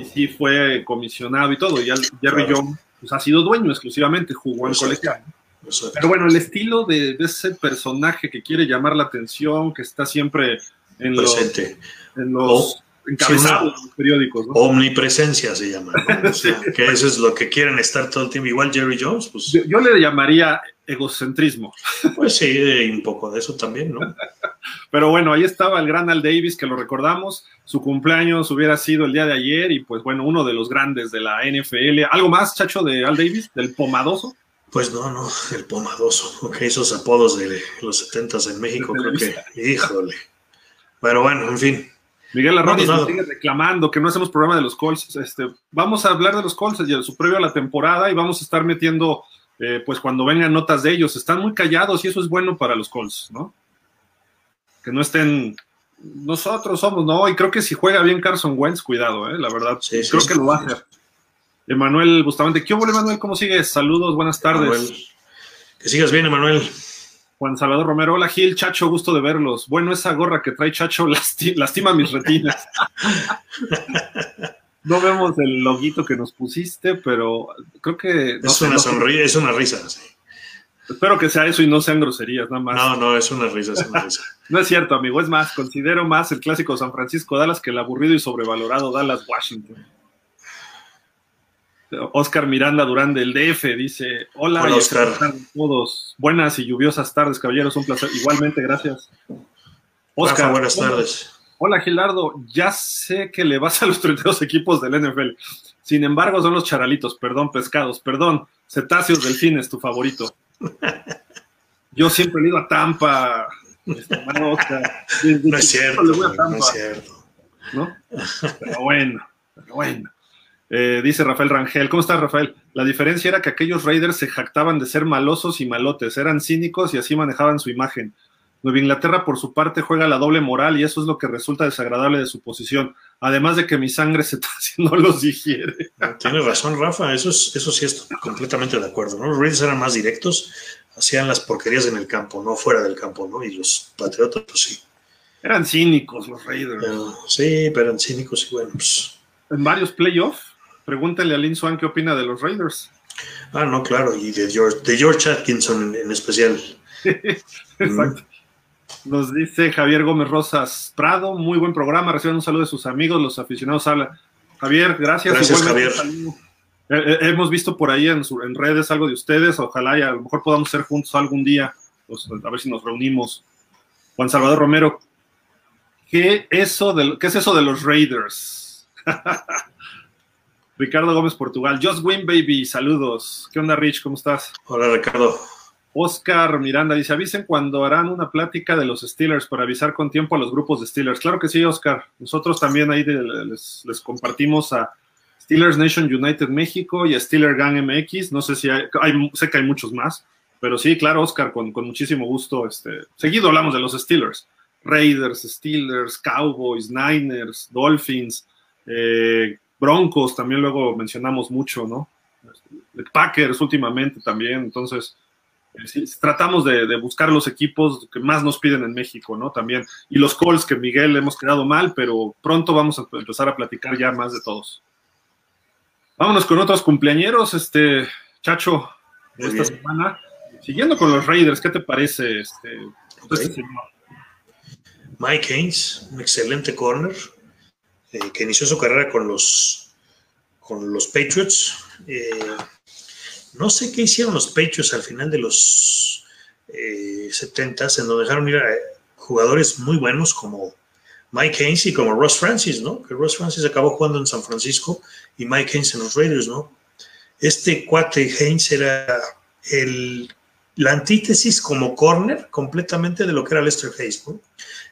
S1: y sí fue comisionado y todo, y Jerry Jones pues, ha sido dueño exclusivamente, jugó en colegial. Pero bueno, el estilo de, de ese personaje que quiere llamar la atención, que está siempre en
S2: presente.
S1: Los, en los encabezados periódicos.
S2: Omnipresencia se llama, que eso es lo que quieren estar todo el tiempo. Igual Jerry Jones, pues.
S1: Yo, le llamaría egocentrismo.
S2: Pues sí, un poco de eso también, ¿no?
S1: Pero bueno, ahí estaba el gran Al Davis, que lo recordamos. Su cumpleaños hubiera sido el día de ayer y pues bueno, uno de los grandes de la NFL. ¿Algo más, chacho, de Al Davis, del pomadoso?
S2: Pues no, no, el pomadoso, ok, esos apodos de los setentas en México, creo que, híjole. Pero bueno, en fin.
S1: Miguel Arroyo nos sigue reclamando que no hacemos programa de los Colts. Este, vamos a hablar de los Colts y su previo a la temporada y vamos a estar metiendo, eh, pues cuando vengan notas de ellos. Están muy callados y eso es bueno para los Colts, ¿no? Que no estén. Nosotros somos, ¿no? Y creo que si juega bien Carson Wentz, cuidado, ¿eh? La verdad. creo que lo va a hacer. Emanuel Bustamante. ¿Qué hubo, Emanuel? ¿Cómo sigues? Saludos, buenas tardes.
S2: Que sigas bien, Emanuel.
S1: Juan Salvador Romero, hola Gil, Chacho, gusto de verlos. Bueno, esa gorra que trae Chacho lastima mis retinas. no vemos el loguito que nos pusiste, pero creo que...
S2: es una sonrisa, es una risa.
S1: Espero que sea eso y no sean groserías, nada más.
S2: No, no, es una risa, es una risa.
S1: no es cierto, amigo, es más, considero más el clásico San Francisco Dallas que el aburrido y sobrevalorado Dallas Washington. Oscar Miranda Durán del DF dice: Hola,
S2: Hola Oscar.
S1: todos. Buenas y lluviosas tardes, caballeros. Un placer. Igualmente, gracias.
S2: Oscar, buenas tardes.
S1: Hola, Gilardo. Ya sé que le vas a los 32 equipos del NFL. Sin embargo, son los charalitos, perdón, pescados, perdón, cetáceos delfines, tu favorito. Yo siempre he ido a Tampa.
S2: Oscar. no es cierto, no es cierto.
S1: ¿No? Pero bueno, pero bueno. Eh, dice Rafael Rangel, ¿cómo estás Rafael? La diferencia era que aquellos Raiders se jactaban de ser malosos y malotes, eran cínicos y así manejaban su imagen. Nueva Inglaterra por su parte juega la doble moral y eso es lo que resulta desagradable de su posición. Además de que mi sangre se está haciendo los digiere.
S2: Tienes razón, Rafa, eso, es, eso sí estoy completamente de acuerdo. Los Raiders eran más directos, hacían las porquerías en el campo, no fuera del campo, ¿no? Y los Patriotas, pues sí.
S1: Eran cínicos los Raiders.
S2: sí, pero eran cínicos y bueno, pues.
S1: En varios playoffs Pregúntale a Lin Swan qué opina de los Raiders.
S2: Ah, no, claro, y de George, de George Atkinson en, especial.
S1: Exacto. Nos dice Javier Gómez Rosas Prado, muy buen programa, reciban un saludo de sus amigos, los aficionados habla. Javier, gracias.
S2: Gracias, Javier.
S1: Eh, eh, hemos visto por ahí en, en, redes algo de ustedes, ojalá y a lo mejor podamos ser juntos algún día, pues, a ver si nos reunimos. Juan Salvador Romero, ¿qué, eso de, ¿qué es eso de los Raiders? Ricardo Gómez Portugal. Just Win Baby, saludos. ¿Qué onda, Rich? ¿Cómo estás?
S2: Hola, Ricardo.
S1: Oscar Miranda dice, avisen cuando harán una plática de los Steelers para avisar con tiempo a los grupos de Steelers. Claro que sí, Oscar. Nosotros también ahí les, compartimos a Steelers Nation United México y a Steeler Gang MX. No sé si hay, sé que hay muchos más, pero sí, claro, Oscar, con, muchísimo gusto. Este, seguido hablamos de los Steelers. Raiders, Steelers, Cowboys, Niners, Dolphins, eh, Broncos también luego mencionamos mucho, ¿no? Packers últimamente también, entonces eh, tratamos de, buscar los equipos que más nos piden en México, ¿no? También, y los calls que Miguel hemos quedado mal, pero pronto vamos a empezar a platicar ya más de todos. Vámonos con otros cumpleañeros, este, Chacho, de esta semana. Siguiendo con los Raiders, ¿qué te parece este, este
S2: Mike Haynes, un excelente corner, eh, que inició su carrera con los, con los Patriots. Eh, no sé qué hicieron los Patriots al final de los eh, 70s, en donde dejaron ir a jugadores muy buenos como Mike Haynes y como Ross Francis, ¿no? Que Ross Francis acabó jugando en San Francisco y Mike Haynes en los Raiders, ¿no? Este cuate Haynes era el, la antítesis como corner completamente de lo que era Lester Hayes, ¿no?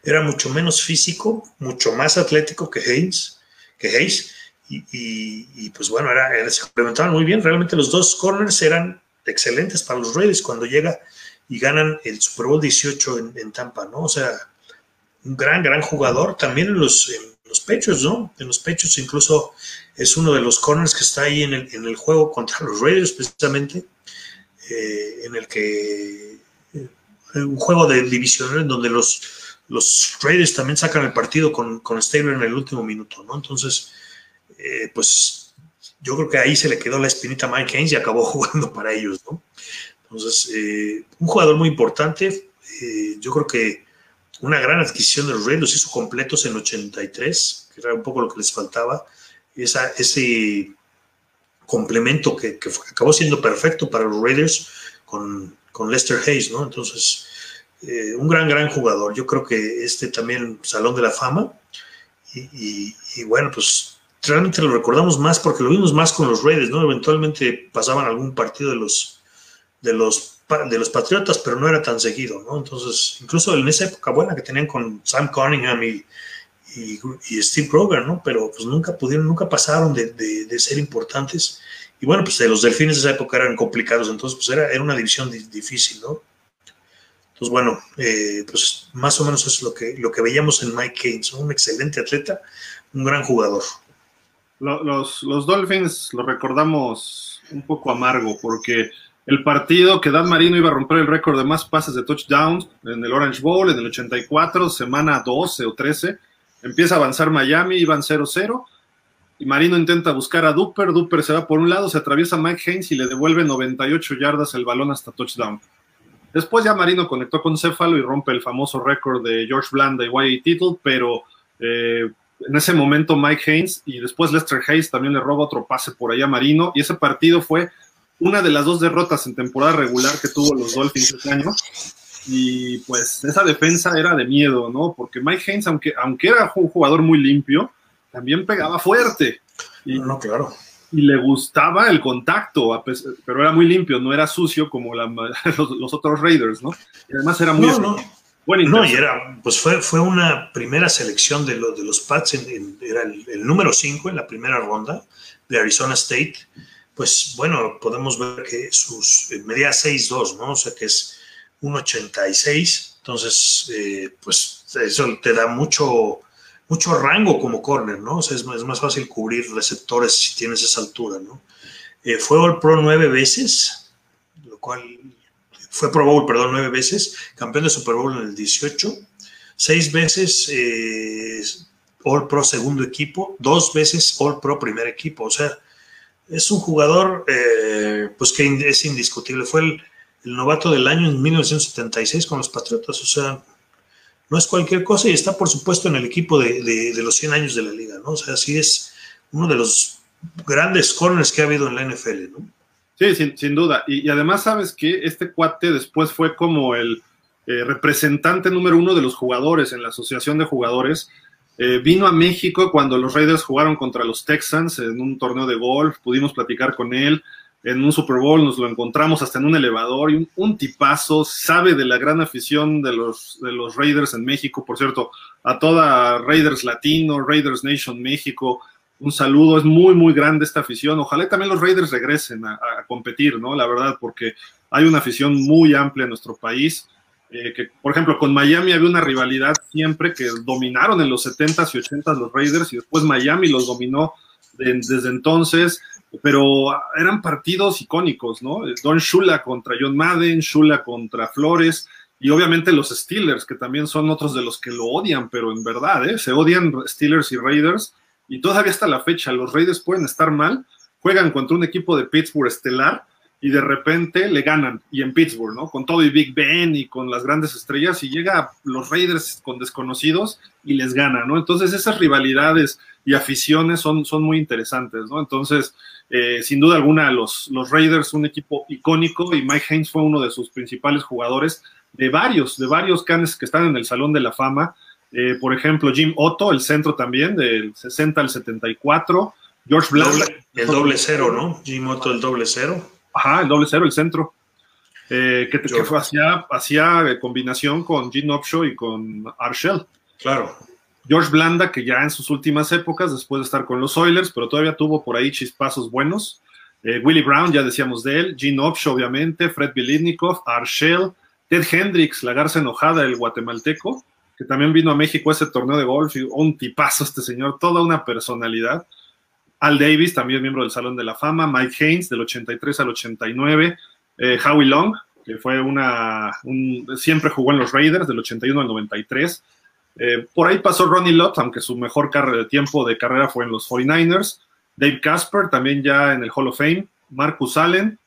S2: era mucho menos físico, mucho más atlético que Haynes, que Hayes, y, pues bueno, era, se complementaban muy bien. Realmente los dos corners eran excelentes para los Raiders cuando llega y ganan el Super Bowl 18 en, Tampa, ¿no? O sea, un gran, gran jugador también en los, los pechos, ¿no? En los pechos incluso es uno de los corners que está ahí en el, en el juego contra los Raiders precisamente, eh, en el que eh, un juego de división en donde los los Raiders también sacan el partido con, con en el último minuto, ¿no? Entonces, eh, pues yo creo que ahí se le quedó la espinita a Mike Haynes y acabó jugando para ellos, ¿no? Entonces, un jugador muy importante, yo creo que una gran adquisición de los Raiders, hizo completos en 83, que era un poco lo que les faltaba, esa, ese complemento que, acabó siendo perfecto para los Raiders con, con Lester Hayes, ¿no? Entonces, eh, un gran, gran jugador. Yo creo que este también Salón de la Fama. Y, bueno, pues realmente lo recordamos más porque lo vimos más con los Raiders, ¿no? Eventualmente pasaban algún partido de los, de los, de los Patriotas, pero no era tan seguido, ¿no? Entonces, incluso en esa época buena que tenían con Sam Cunningham y, y, Steve Kroger, ¿no? Pero pues nunca pudieron, nunca pasaron de, de, ser importantes. Y bueno, pues los delfines de esa época eran complicados, entonces pues era, era una división difícil, ¿no? Entonces, bueno, eh, pues más o menos eso es lo que, lo que veíamos en Mike Keynes, un excelente atleta, un gran jugador.
S1: Los, los Dolphins lo recordamos un poco amargo porque el partido que Dan Marino iba a romper el récord de más pases de touchdowns en el Orange Bowl en el 84, semana 12 o 13, empieza a avanzar Miami, iban 0-0, y Marino intenta buscar a Duper, Duper se va por un lado, se atraviesa Mike Haynes y le devuelve 98 yardas el balón hasta touchdown. Después ya Marino conectó con Céfalo y rompe el famoso récord de George Blanda y Wyatt Tittle, pero eh, en ese momento Mike Haynes y después Lester Hayes también le roba otro pase por ahí a Marino y ese partido fue una de las dos derrotas en temporada regular que tuvo los Dolphins ese año. Y pues esa defensa era de miedo, ¿no? Porque Mike Haynes, aunque, aunque era un jugador muy limpio, también pegaba fuerte.
S2: Y, no, claro.
S1: Y le gustaba el contacto, pero era muy limpio, no era sucio como los, otros Raiders, ¿no? Y además era muy...
S2: No, no. y era, pues fue, fue una primera selección de, de los Pats, era el, el número 5 en la primera ronda de Arizona State pues bueno, podemos ver que sus eh, media 6'2, ¿no? O sea que es un 86, entonces, eh, pues eso te da mucho, mucho rango como corner, ¿no? O sea, es, más fácil cubrir receptores si tienes esa altura, ¿no? Eh, fue All Pro nueve veces, lo cual fue Pro Bowl, perdón, nueve veces, campeón de Super Bowl en el 18, seis veces All Pro segundo equipo, dos veces All Pro primer equipo, o sea, es un jugador eh, pues que es indiscutible. Fue el, novato del año en 1976 con los Patriotas. O sea, no es cualquier cosa y está por supuesto en el equipo de, los 100 años de la liga, ¿no? O sea, sí es uno de los grandes corners que ha habido en la NFL, ¿no?
S1: Sí, sin, duda. Y, además sabes que este cuate después fue como el eh, representante número uno de los jugadores en la asociación de jugadores eh, vino a México cuando los Raiders jugaron contra los Texans en un torneo de golf, pudimos platicar con él, en un Super Bowl nos lo encontramos hasta en un elevador y un, tipazo, sabe de la gran afición de los, de los Raiders en México, por cierto, a toda Raiders Latino, Raiders Nation México, un saludo, es muy, muy grande esta afición, ojalá también los Raiders regresen a, competir, ¿no? La verdad, porque hay una afición muy amplia en nuestro país eh, que, por ejemplo, con Miami había una rivalidad siempre que dominaron en los 70s y 80s los Raiders y después Miami los dominó desde entonces, pero eran partidos icónicos, ¿no? Don Shula contra John Madden, Shula contra Flores y obviamente los Steelers, que también son otros de los que lo odian, pero en verdad, ¿eh? Se odian Steelers y Raiders y todavía hasta la fecha los Raiders pueden estar mal, juegan contra un equipo de Pittsburgh estelar y de repente le ganan, y en Pittsburgh, ¿no? Con todo y Big Ben y con las grandes estrellas, y llega los Raiders con desconocidos y les gana, ¿no? Entonces esas rivalidades y aficiones son, son muy interesantes, ¿no? Entonces, eh, sin duda alguna, los, los Raiders, un equipo icónico, y Mike Haynes fue uno de sus principales jugadores, de varios, de varios canes que están en el Salón de la Fama, eh, por ejemplo, Jim Otto, el centro también, del 60 al 74, George Blount.
S2: El doble cero, ¿no? Jim Otto, el doble cero.
S1: Ajá, el doble cero, el centro. Eh, que, fue, hacía, hacía combinación con Gene Upshaw y con Arshell.
S2: Claro.
S1: George Blanda, que ya en sus últimas épocas, después de estar con los Oilers, pero todavía tuvo por ahí chispazos buenos. Eh, Willie Brown, ya decíamos de él. Gene Upshaw, obviamente. Fred Bilitnikov, Arshell. Ted Hendricks, la garza enojada, el guatemalteco, que también vino a México a ese torneo de golf. Y un tipazo este señor, toda una personalidad. Al Davis, también miembro del Salón de la Fama, Mike Haynes, del 83 al 89, eh, Howie Long, que fue una, siempre jugó en los Raiders, del 81 al 93. Eh, por ahí pasó Ronnie Lott, aunque su mejor de tiempo de carrera fue en los 49ers. Dave Casper, también ya en el Hall of Fame. Marcus Allen,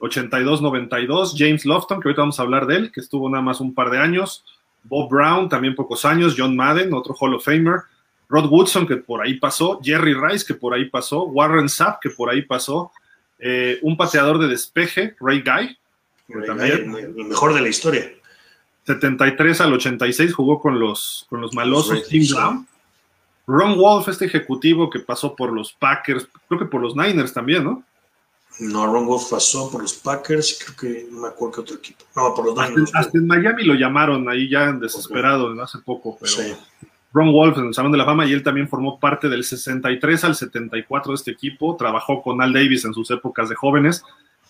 S1: 82-92. James Lofton, que ahorita vamos a hablar de él, que estuvo nada más un par de años. Bob Brown, también pocos años. John Madden, otro Hall of Famer. Rod Woodson, que por ahí pasó, Jerry Rice, que por ahí pasó, Warren Sapp, que por ahí pasó, eh, un pateador de despeje, Ray Guy,
S2: también, el mejor de la historia.
S1: 73 al 86 jugó con los, con los malosos Tim Brown. Ron Wolf, este ejecutivo que pasó por los Packers, creo que por los Niners también, ¿no?
S2: No, Ron Wolf pasó por los Packers, creo que no me acuerdo qué otro equipo. No, por los
S1: hasta, hasta, en Miami lo llamaron ahí ya desesperado hace poco, pero Ron Wolf en el Salón de la Fama y él también formó parte del 63 al 74 de este equipo, trabajó con Al Davis en sus épocas de jóvenes,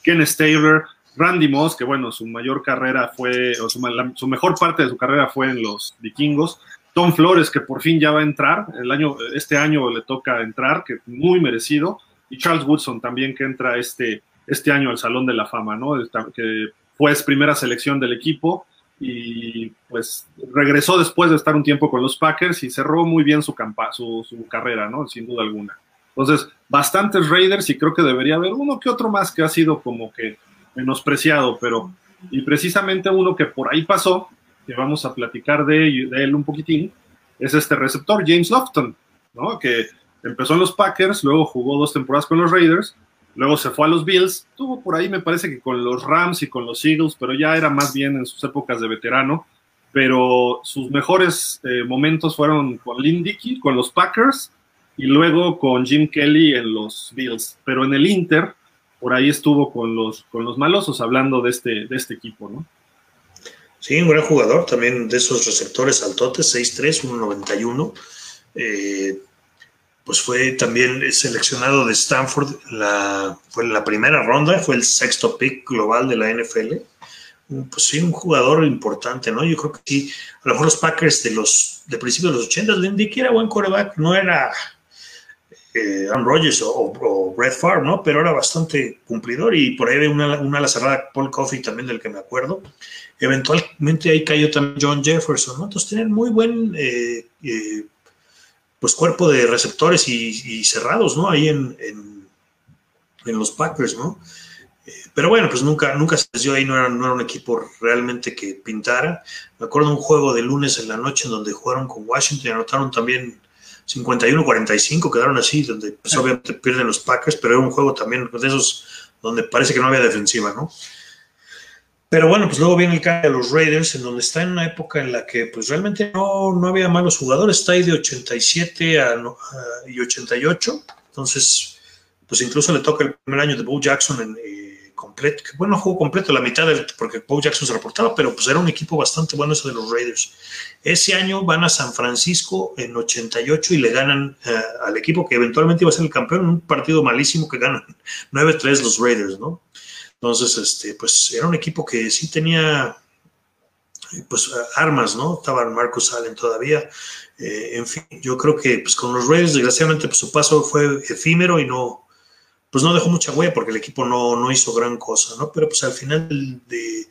S1: Ken Taylor, Randy Moss, que bueno, su mayor carrera fue, o su, mejor parte de su carrera fue en los vikingos, Tom Flores, que por fin ya va a entrar, el año, este año le toca entrar, que muy merecido, y Charles Woodson también que entra este, este año al Salón de la Fama, ¿no? Que fue primera selección del equipo y pues regresó después de estar un tiempo con los Packers y cerró muy bien su, su, su carrera, ¿no? Sin duda alguna. Entonces, bastantes Raiders y creo que debería haber uno que otro más que ha sido como que menospreciado, pero y precisamente uno que por ahí pasó, que vamos a platicar de, él un poquitín, es este receptor, James Lofton, ¿no? Que empezó en los Packers, luego jugó dos temporadas con los Raiders, luego se fue a los Bills, tuvo por ahí me parece que con los Rams y con los Eagles, pero ya era más bien en sus épocas de veterano, pero sus mejores eh, momentos fueron con Lynn Dickey, con los Packers, y luego con Jim Kelly en los Bills, pero en el Inter, por ahí estuvo con los, con los malosos hablando de este, de este equipo, ¿no?
S2: Sí, un gran jugador también de esos receptores altotes, 6'3, 1'91. Eh, pues fue también seleccionado de Stanford, fue en la primera ronda, fue el sexto pick global de la NFL. Pues sí, un jugador importante, ¿no? Yo creo que sí, a lo mejor los Packers de los de principios de los 80, Lindy que era buen coreback, no era eh, Aaron Rodgers o, Brett Favre, ¿no? Pero era bastante cumplidor y por ahí una, una la cerrada Paul Coffey también del que me acuerdo. Eventualmente ahí cayó también John Jefferson, ¿no? Entonces tenían muy buen eh, eh, pues cuerpo de receptores y, cerrados, ¿no? Ahí en, en, los Packers, ¿no? pero bueno, pues nunca, nunca se les ahí, no era, no era un equipo realmente que pintara. Me acuerdo un juego de lunes en la noche en donde jugaron con Washington y anotaron también 51-45, quedaron así, donde pues, obviamente pierden los Packers, pero era un juego también de esos donde parece que no había defensiva, ¿no? Pero bueno, pues luego viene el cambio de los Raiders, en donde está en una época en la que pues realmente no, no había malos jugadores, está ahí de 87 a, y 88, entonces pues incluso le toca el primer año de Bo Jackson en, eh, completo, que bueno, jugó completo la mitad porque Bo Jackson se reportaba, pero pues era un equipo bastante bueno ese de los Raiders. Ese año van a San Francisco en 88 y le ganan eh, al equipo que eventualmente iba a ser el campeón en un partido malísimo que ganan 9-3 los Raiders, ¿no? Entonces, este, pues era un equipo que sí tenía pues armas, ¿no? Estaban Marcus Allen todavía. Eh, en fin, yo creo que pues con los Raiders, desgraciadamente, pues su paso fue efímero y no, pues no dejó mucha huella porque el equipo no, no hizo gran cosa, ¿no? Pero pues al final de,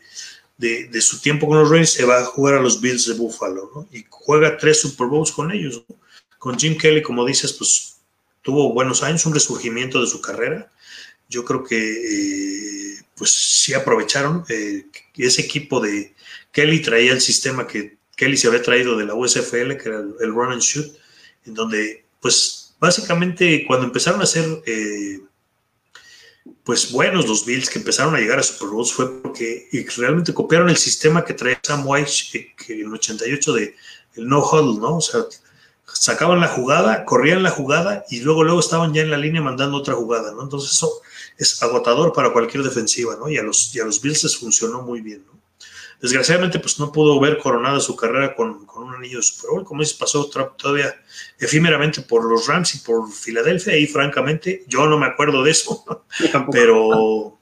S2: de, su tiempo con los Raiders se va a jugar a los Bills de Buffalo, ¿no? Y juega tres Super Bowls con ellos, ¿no? Con Jim Kelly, como dices, pues tuvo buenos años, un resurgimiento de su carrera. Yo creo que eh, pues sí aprovecharon. Eh, ese equipo de Kelly traía el sistema que Kelly se había traído de la USFL, que era el, run and shoot, en donde, pues básicamente cuando empezaron a hacer eh, pues buenos los Bills que empezaron a llegar a Super Bowls fue porque realmente copiaron el sistema que traía Sam White eh, que en el 88 de el no huddle, ¿no? O sea, sacaban la jugada, corrían la jugada y luego luego estaban ya en la línea mandando otra jugada, ¿no? Entonces eso es agotador para cualquier defensiva, ¿no? Y a los, y a los Bills les funcionó muy bien, ¿no? Desgraciadamente, pues no pudo ver coronada su carrera con, con un anillo de Super Bowl, como dices, pasó todavía efímeramente por los Rams y por Filadelfia, y francamente yo no me acuerdo de eso, pero,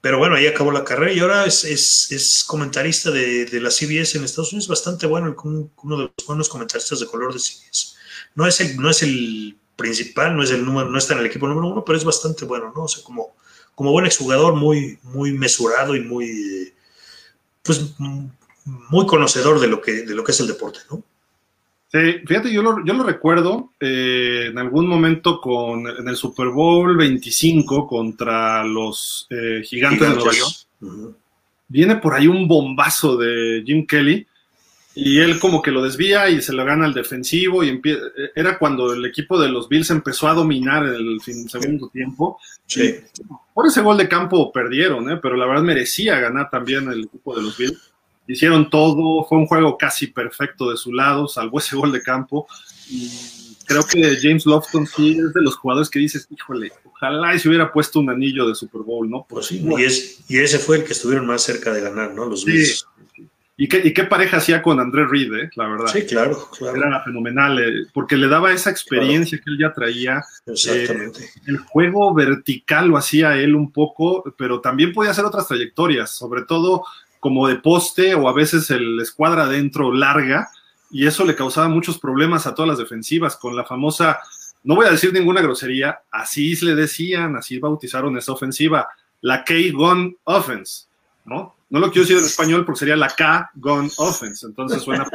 S2: pero bueno, ahí acabó la carrera. Y ahora es, es, es comentarista de, de, la CBS en Estados Unidos, bastante bueno, uno de los buenos comentaristas de color de CBS. No es el, no es el principal, no es el número, no está en el equipo número uno, pero es bastante bueno, ¿no? O sea, como, como buen exjugador, muy, muy mesurado y muy pues muy conocedor de lo que, de lo que es el deporte, ¿no?
S1: Sí, fíjate, yo lo, yo lo recuerdo eh, en algún momento con, en el Super Bowl 25 contra los eh, gigantes, de Nueva York. Viene por ahí un bombazo de Jim Kelly y él como que lo desvía y se lo gana al defensivo y era cuando el equipo de los Bills empezó a dominar el segundo tiempo. Sí. Por ese gol de campo perdieron, ¿eh? pero la verdad merecía ganar también el equipo de los Bills. Hicieron todo, fue un juego casi perfecto de su lado, salvó ese gol de campo y creo que James Lofton sí es de los jugadores que dices, híjole, ojalá y se hubiera puesto un anillo de Super Bowl, ¿no?
S2: Pues sí, y, es, y ese fue el que estuvieron más cerca de ganar, ¿no? Los Bills.
S1: ¿Y qué, ¿Y qué, pareja hacía con André Reed, eh? la verdad?
S2: Sí, claro, claro.
S1: Era fenomenal, eh, porque le daba esa experiencia que él ya traía.
S2: Exactamente.
S1: Eh, el juego vertical lo hacía él un poco, pero también podía hacer otras trayectorias, sobre todo como de poste o a veces el escuadra adentro larga, y eso le causaba muchos problemas a todas las defensivas con la famosa, no voy a decir ninguna grosería, así le decían, así bautizaron esa ofensiva, la K-Gun Offense, ¿no? No lo quiero decir en español porque sería la K-Gun Offense, entonces suena...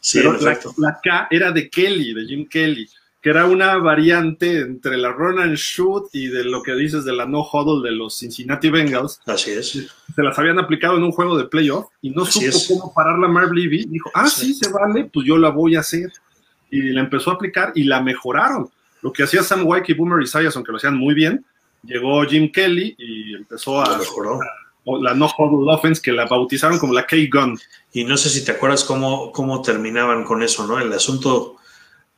S2: sí,
S1: Pero la, la K era de Kelly, de Jim Kelly que era una variante entre la run and shoot y de lo que dices de la no huddle de los Cincinnati Bengals.
S2: Así es.
S1: Se las habían aplicado en un juego de playoff y no
S2: Así
S1: supo
S2: es.
S1: cómo parar la Marv Levy. Dijo, ah, sí. se vale, pues yo la voy a hacer. Y la empezó a aplicar y la mejoraron. Lo que hacía Sam White y Boomer Esiason, que lo hacían muy bien, llegó Jim Kelly y empezó a...
S2: Mejoró.
S1: La no huddle offense que la bautizaron como la K-Gun.
S2: Y no sé si te acuerdas cómo, cómo terminaban con eso, ¿no? El asunto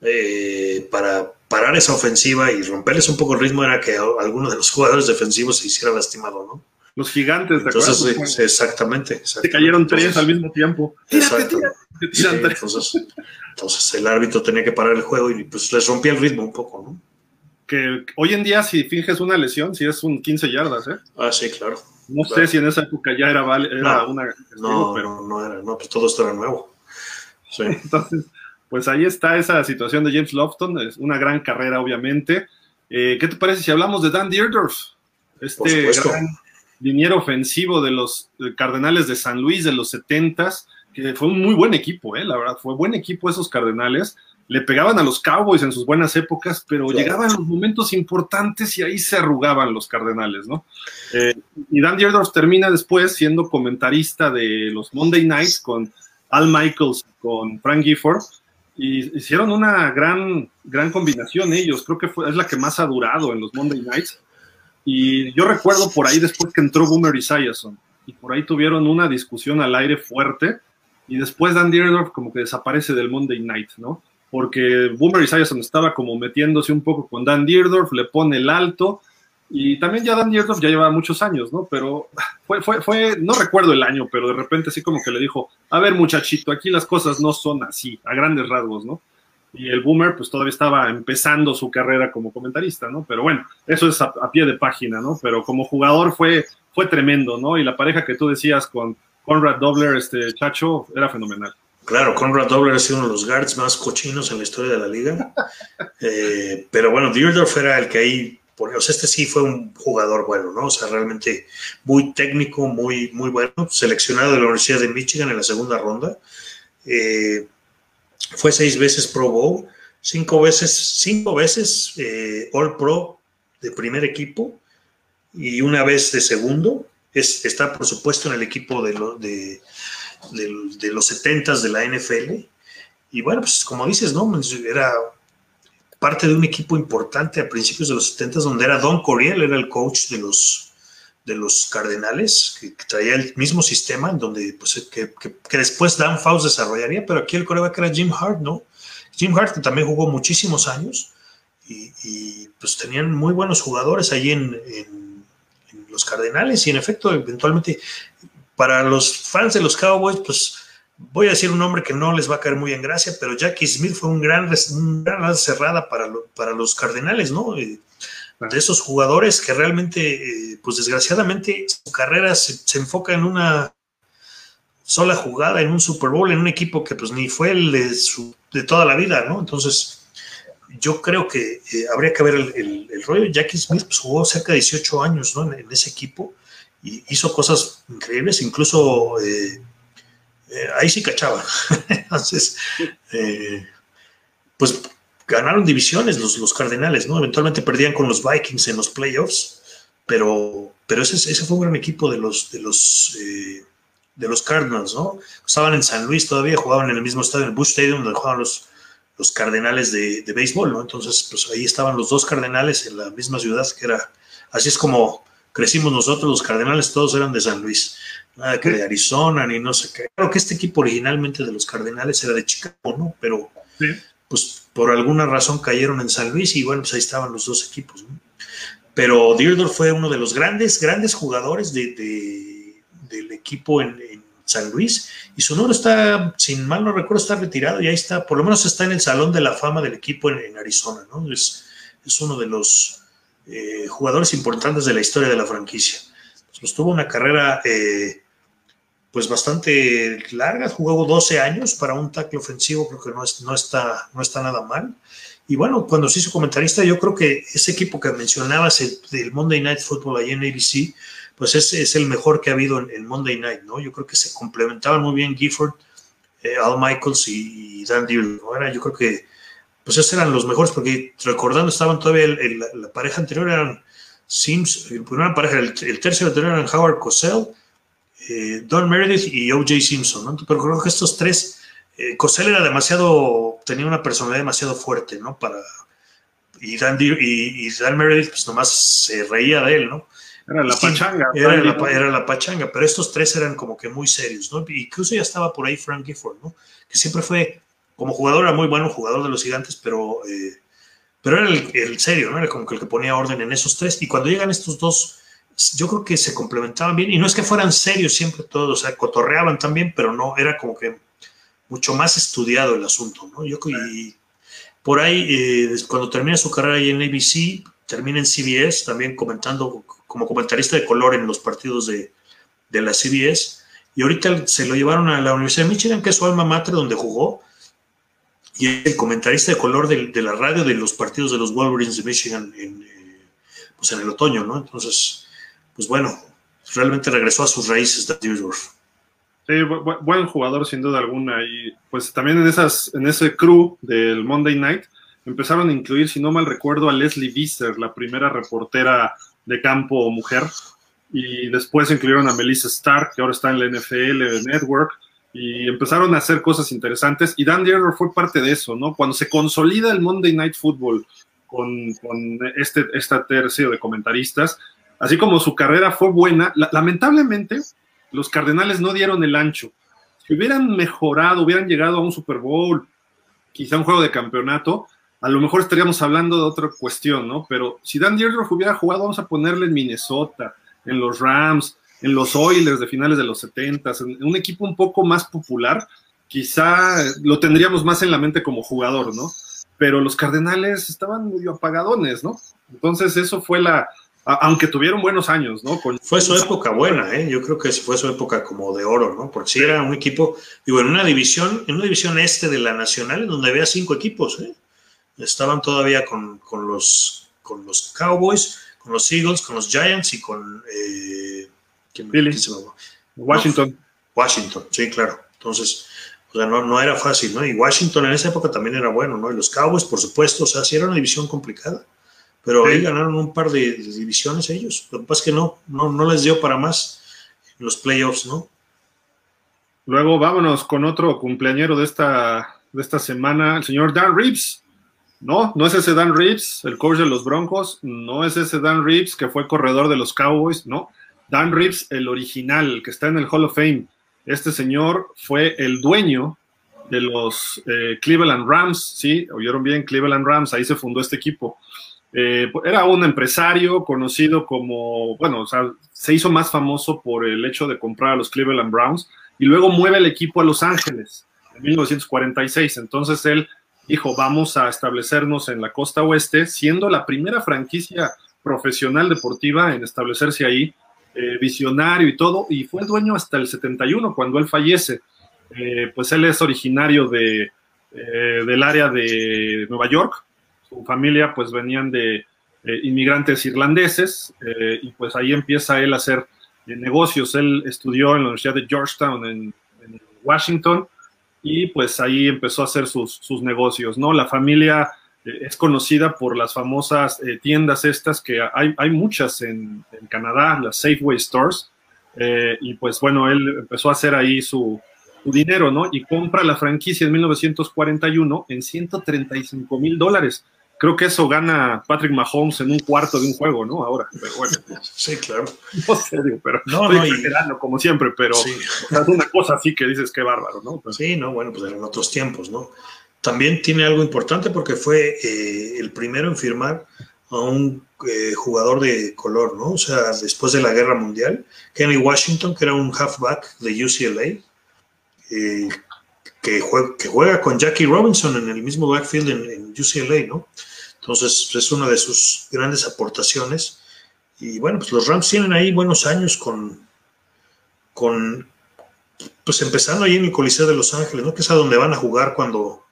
S2: eh, para parar esa ofensiva y romperles un poco el ritmo era que alguno de los jugadores defensivos se hiciera lastimado, ¿no?
S1: Los gigantes, ¿te
S2: Entonces,
S1: acuerdas?
S2: sí, exactamente, exactamente.
S1: Se cayeron tres
S2: Entonces,
S1: al mismo tiempo.
S2: Exacto. Sí, entonces, entonces el árbitro tenía que parar el juego y pues les rompía el ritmo un poco, ¿no?
S1: Que hoy en día si finges una lesión, si es un 15 yardas, ¿eh?
S2: Ah, sí, claro.
S1: No
S2: Claro.
S1: sé si en esa época ya era, vale- era
S2: No,
S1: una...
S2: No,
S1: pero
S2: no, era, no, pues todo esto era nuevo. Sí.
S1: entonces, pues ahí está esa situación de James Lofton, es una gran carrera obviamente. Eh, ¿Qué te parece si hablamos de Dan Dierdorf? Este gran liniero ofensivo de los Cardenales de San Luis de los 70s, que fue un muy buen equipo, ¿eh? la verdad, fue buen equipo esos Cardenales. Le pegaban a los Cowboys en sus buenas épocas, pero llegaban los momentos importantes y ahí se arrugaban los Cardenales, ¿no? Eh, y Dan Dierdorf termina después siendo comentarista de los Monday Nights con Al Michaels, con Frank Gifford, y hicieron una gran, gran combinación ellos. Creo que fue, es la que más ha durado en los Monday Nights. Y yo recuerdo por ahí después que entró Boomer Esiason, y por ahí tuvieron una discusión al aire fuerte, y después Dan Dierdorf como que desaparece del Monday Night, ¿no? Porque Boomer Esiason estaba como metiéndose un poco con Dan Dierdorf, le pone el alto, y también ya Dan Dierdorf ya llevaba muchos años, ¿no? Pero fue, fue, fue, no recuerdo el año, pero de repente así como que le dijo, a ver muchachito, aquí las cosas no son así, a grandes rasgos, ¿no? Y el Boomer pues todavía estaba empezando su carrera como comentarista, ¿no? Pero bueno, eso es a, a pie de página, ¿no? Pero como jugador fue, fue tremendo, ¿no? Y la pareja que tú decías con Conrad Dobler, este Chacho, era fenomenal.
S2: Claro, Conrad Dobler ha sido uno de los guards más cochinos en la historia de la liga. Eh, pero bueno, Dierdorf era el que ahí, o sea, este sí fue un jugador bueno, ¿no? O sea, realmente muy técnico, muy, muy bueno, seleccionado de la Universidad de Michigan en la segunda ronda. Eh, fue seis veces Pro Bowl, cinco veces, cinco veces eh, All Pro de primer equipo y una vez de segundo. Es, está, por supuesto, en el equipo de, lo- de, de, los 70 de la NFL. Y bueno, pues como dices, ¿no? Era parte de un equipo importante a principios de los 70 donde era Don Coriel, era el coach de los, de los Cardenales, que, traía el mismo sistema, en donde, pues, que, que, después Dan Faust desarrollaría, pero aquí el coreback era Jim Hart, ¿no? Jim Hart, que también jugó muchísimos años, y, y, pues tenían muy buenos jugadores ahí en, en, en los Cardenales, y en efecto, eventualmente, para los fans de los Cowboys, pues voy a decir un nombre que no les va a caer muy en gracia, pero Jackie Smith fue un gran, un cerrada para, lo, para los Cardenales, ¿no? Eh, de esos jugadores que realmente, eh, pues desgraciadamente, su carrera se, enfoca en una sola jugada, en un Super Bowl, en un equipo que pues ni fue el de, su, de toda la vida, ¿no? Entonces, yo creo que eh, habría que ver el, rollo. Jackie Smith pues, jugó cerca de 18 años, ¿no? En ese equipo y hizo cosas increíbles, incluso eh, eh, ahí sí cachaba. Entonces, eh, pues ganaron divisiones los, los, Cardenales, ¿no? Eventualmente perdían con los Vikings en los playoffs, pero, pero ese, ese fue un gran equipo de los, de los, de los Cardinals, ¿no? Estaban en San Luis todavía, jugaban en el mismo estadio, en el Bush Stadium, donde jugaban los, los Cardenales de, de béisbol, ¿no? Entonces, pues ahí estaban los dos Cardenales en la misma ciudad, que era, así es como crecimos nosotros, los Cardenales todos eran de San Luis, nada que de Arizona ni no sé qué. Claro que este equipo originalmente de los Cardenales era de Chicago, ¿no? Pero pues por alguna razón cayeron en San Luis y bueno, pues ahí estaban los dos equipos. Pero Dierdorf fue uno de los grandes, grandes jugadores de, del equipo en, San Luis y su nombre está, sin mal no recuerdo, está retirado y ahí está, por lo menos está en el Salón de la Fama del equipo en, Arizona, ¿no? Es, es uno de los eh, jugadores importantes de la historia de la franquicia. Pues, tuvo una carrera eh, pues bastante larga, jugó 12 años para un tackle ofensivo, creo que no, está, no está nada mal. Y bueno, cuando se hizo comentarista, yo creo que ese equipo que mencionabas, el, del Monday Night Football ahí en ABC, pues ese es el mejor que ha habido en el Monday Night, ¿no? Yo creo que se complementaban muy bien Gifford, eh, Al Michaels y, Dan Deal, ¿no? yo creo que pues esos eran los mejores, porque recordando estaban todavía la pareja anterior eran Sims, la primera pareja, el, tercio anterior eran Howard Cosell, eh, Don Meredith y O.J. Simpson, ¿no? Pero creo que estos tres, eh, Cosell era demasiado, tenía una personalidad demasiado fuerte, ¿no? Para, y Dan, y, Dan Meredith, pues nomás se reía de él, ¿no?
S1: Era la pachanga.
S2: Era la, era la, pachanga, pero estos tres eran como que muy serios, ¿no? Incluso ya estaba por ahí Frank Gifford, ¿no? Que siempre fue, como jugador, era muy bueno, jugador de los gigantes, pero, eh, pero era el, serio, ¿no? Era como que el que ponía orden en esos tres. Y cuando llegan estos dos yo creo que se complementaban bien y no es que fueran serios siempre todos, o sea, cotorreaban también, pero no, era como que mucho más estudiado el asunto, ¿no? Yo y por ahí, eh, cuando termina su carrera ahí en ABC, termina en CBS, también comentando como comentarista de color en los partidos de, de la CBS, y ahorita se lo llevaron a la Universidad de Michigan, que es su alma mater, donde jugó, y es el comentarista de color de, la radio de los partidos de los Wolverines de Michigan en, eh, pues en el otoño, ¿no? Entonces, pues bueno, realmente regresó a sus raíces de Düsseldorf.
S1: Sí, buen jugador sin duda alguna. Y pues también en, esas, en ese crew del Monday Night empezaron a incluir, si no mal recuerdo, a Leslie Visser, la primera reportera de campo mujer. Y después incluyeron a Melissa Stark, que ahora está en la NFL Network. Y empezaron a hacer cosas interesantes. Y Dan Dierber fue parte de eso, ¿no? Cuando se consolida el Monday Night Football con, con este, esta tercio de comentaristas, así como su carrera fue buena, lamentablemente los Cardenales no dieron el ancho. Si hubieran mejorado, hubieran llegado a un Super Bowl, quizá un juego de campeonato, a lo mejor estaríamos hablando de otra cuestión, ¿no? Pero si Dan Deirdre hubiera jugado, vamos a ponerle en Minnesota, en los Rams, en los Oilers de finales de los 70, en un equipo un poco más popular, quizá lo tendríamos más en la mente como jugador, ¿no? Pero los Cardenales estaban medio apagadones, ¿no? Entonces eso fue la, aunque tuvieron buenos años, ¿no?
S2: Fue su época buena, ¿eh? Yo creo que fue su época como de oro, ¿no? Porque sí era un equipo, digo, en una división, en una división este de la Nacional, donde había cinco equipos, ¿eh? Estaban todavía con, los, con los Cowboys, con los Eagles, con los Giants y con... Eh,
S1: Washington.
S2: Washington, sí, claro. Entonces, o sea, no, no era fácil, ¿no? Y Washington en esa época también era bueno, ¿no? Y los Cowboys, por supuesto, o sea, sí era una división complicada. Pero ahí ganaron un par de, divisiones ellos. Lo que pasa es que no, no, no les dio para más en los playoffs, ¿no?
S1: Luego vámonos con otro cumpleañero de esta, de esta semana, el señor Dan Reeves. No, no es ese Dan Reeves, el coach de los Broncos, no es ese Dan Reeves que fue corredor de los Cowboys, no. Dan Reeves, el original, el que está en el Hall of Fame. Este señor fue el dueño de los eh, Cleveland Rams, ¿sí? Oyeron bien, Cleveland Rams, ahí se fundó este equipo. Eh, era un empresario conocido como, bueno, o sea, se hizo más famoso por el hecho de comprar a los Cleveland Browns y luego mueve el equipo a Los Ángeles en 1946. Entonces él dijo, vamos a establecernos en la costa oeste, siendo la primera franquicia profesional deportiva en establecerse ahí, eh, visionario y todo, y fue dueño hasta el 71 cuando él fallece. Eh, pues él es originario de, del área de Nueva York, su familia pues venían de eh, inmigrantes irlandeses eh, y pues ahí empieza él a hacer eh, negocios. Él estudió en la Universidad de Georgetown en, Washington y pues ahí empezó a hacer sus, sus negocios, ¿no? La familia es conocida por las famosas tiendas estas que hay, hay muchas en, en, Canadá, las Safeway Stores, y pues bueno, él empezó a hacer ahí su, su dinero, ¿no? Y compra la franquicia en 1941 en 135 mil dólares creo que eso gana Patrick Mahomes en un cuarto de un juego, ¿no? Ahora, pero bueno.
S2: Sí, claro.
S1: No sé, pero no, estoy no, como siempre, pero es una cosa así que dices qué bárbaro, ¿no?
S2: Sí, no, bueno, pues eran otros tiempos, ¿no? También tiene algo importante porque fue eh, el primero en firmar a un eh, jugador de color, ¿no? O sea, después de la Guerra Mundial, Kenny Washington, que era un halfback de UCLA, eh, que, juega, con Jackie Robinson en el mismo backfield en, UCLA, ¿no? Entonces, es una de sus grandes aportaciones. Y bueno, pues los Rams tienen ahí buenos años con, con pues empezando ahí en el Coliseo de Los Ángeles, ¿no? Que es a donde van a jugar cuando,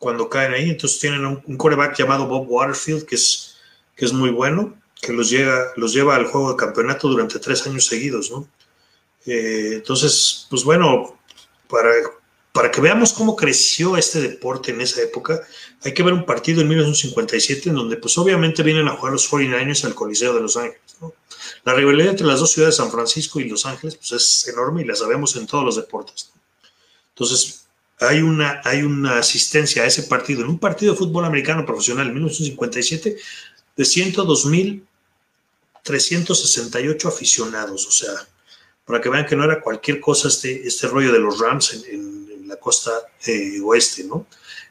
S2: cuando caen ahí. Entonces tienen un, un coreback llamado Bob Waterfield, que es, que es muy bueno, que los, llega, los lleva al juego de campeonato durante tres años seguidos, ¿no? Eh, entonces, pues bueno, para, para que veamos cómo creció este deporte en esa época, hay que ver un partido en 1957 en donde pues obviamente vienen a jugar los 49ers al Coliseo de Los Ángeles. ¿no? La rivalidad entre las dos ciudades, San Francisco y Los Ángeles, pues es enorme y la sabemos en todos los deportes. Entonces, hay una, hay una asistencia a ese partido, en un partido de fútbol americano profesional en 1957, de 102.368 aficionados. O sea, para que vean que no era cualquier cosa este, este rollo de los Rams en, en, la costa eh, oeste, ¿no?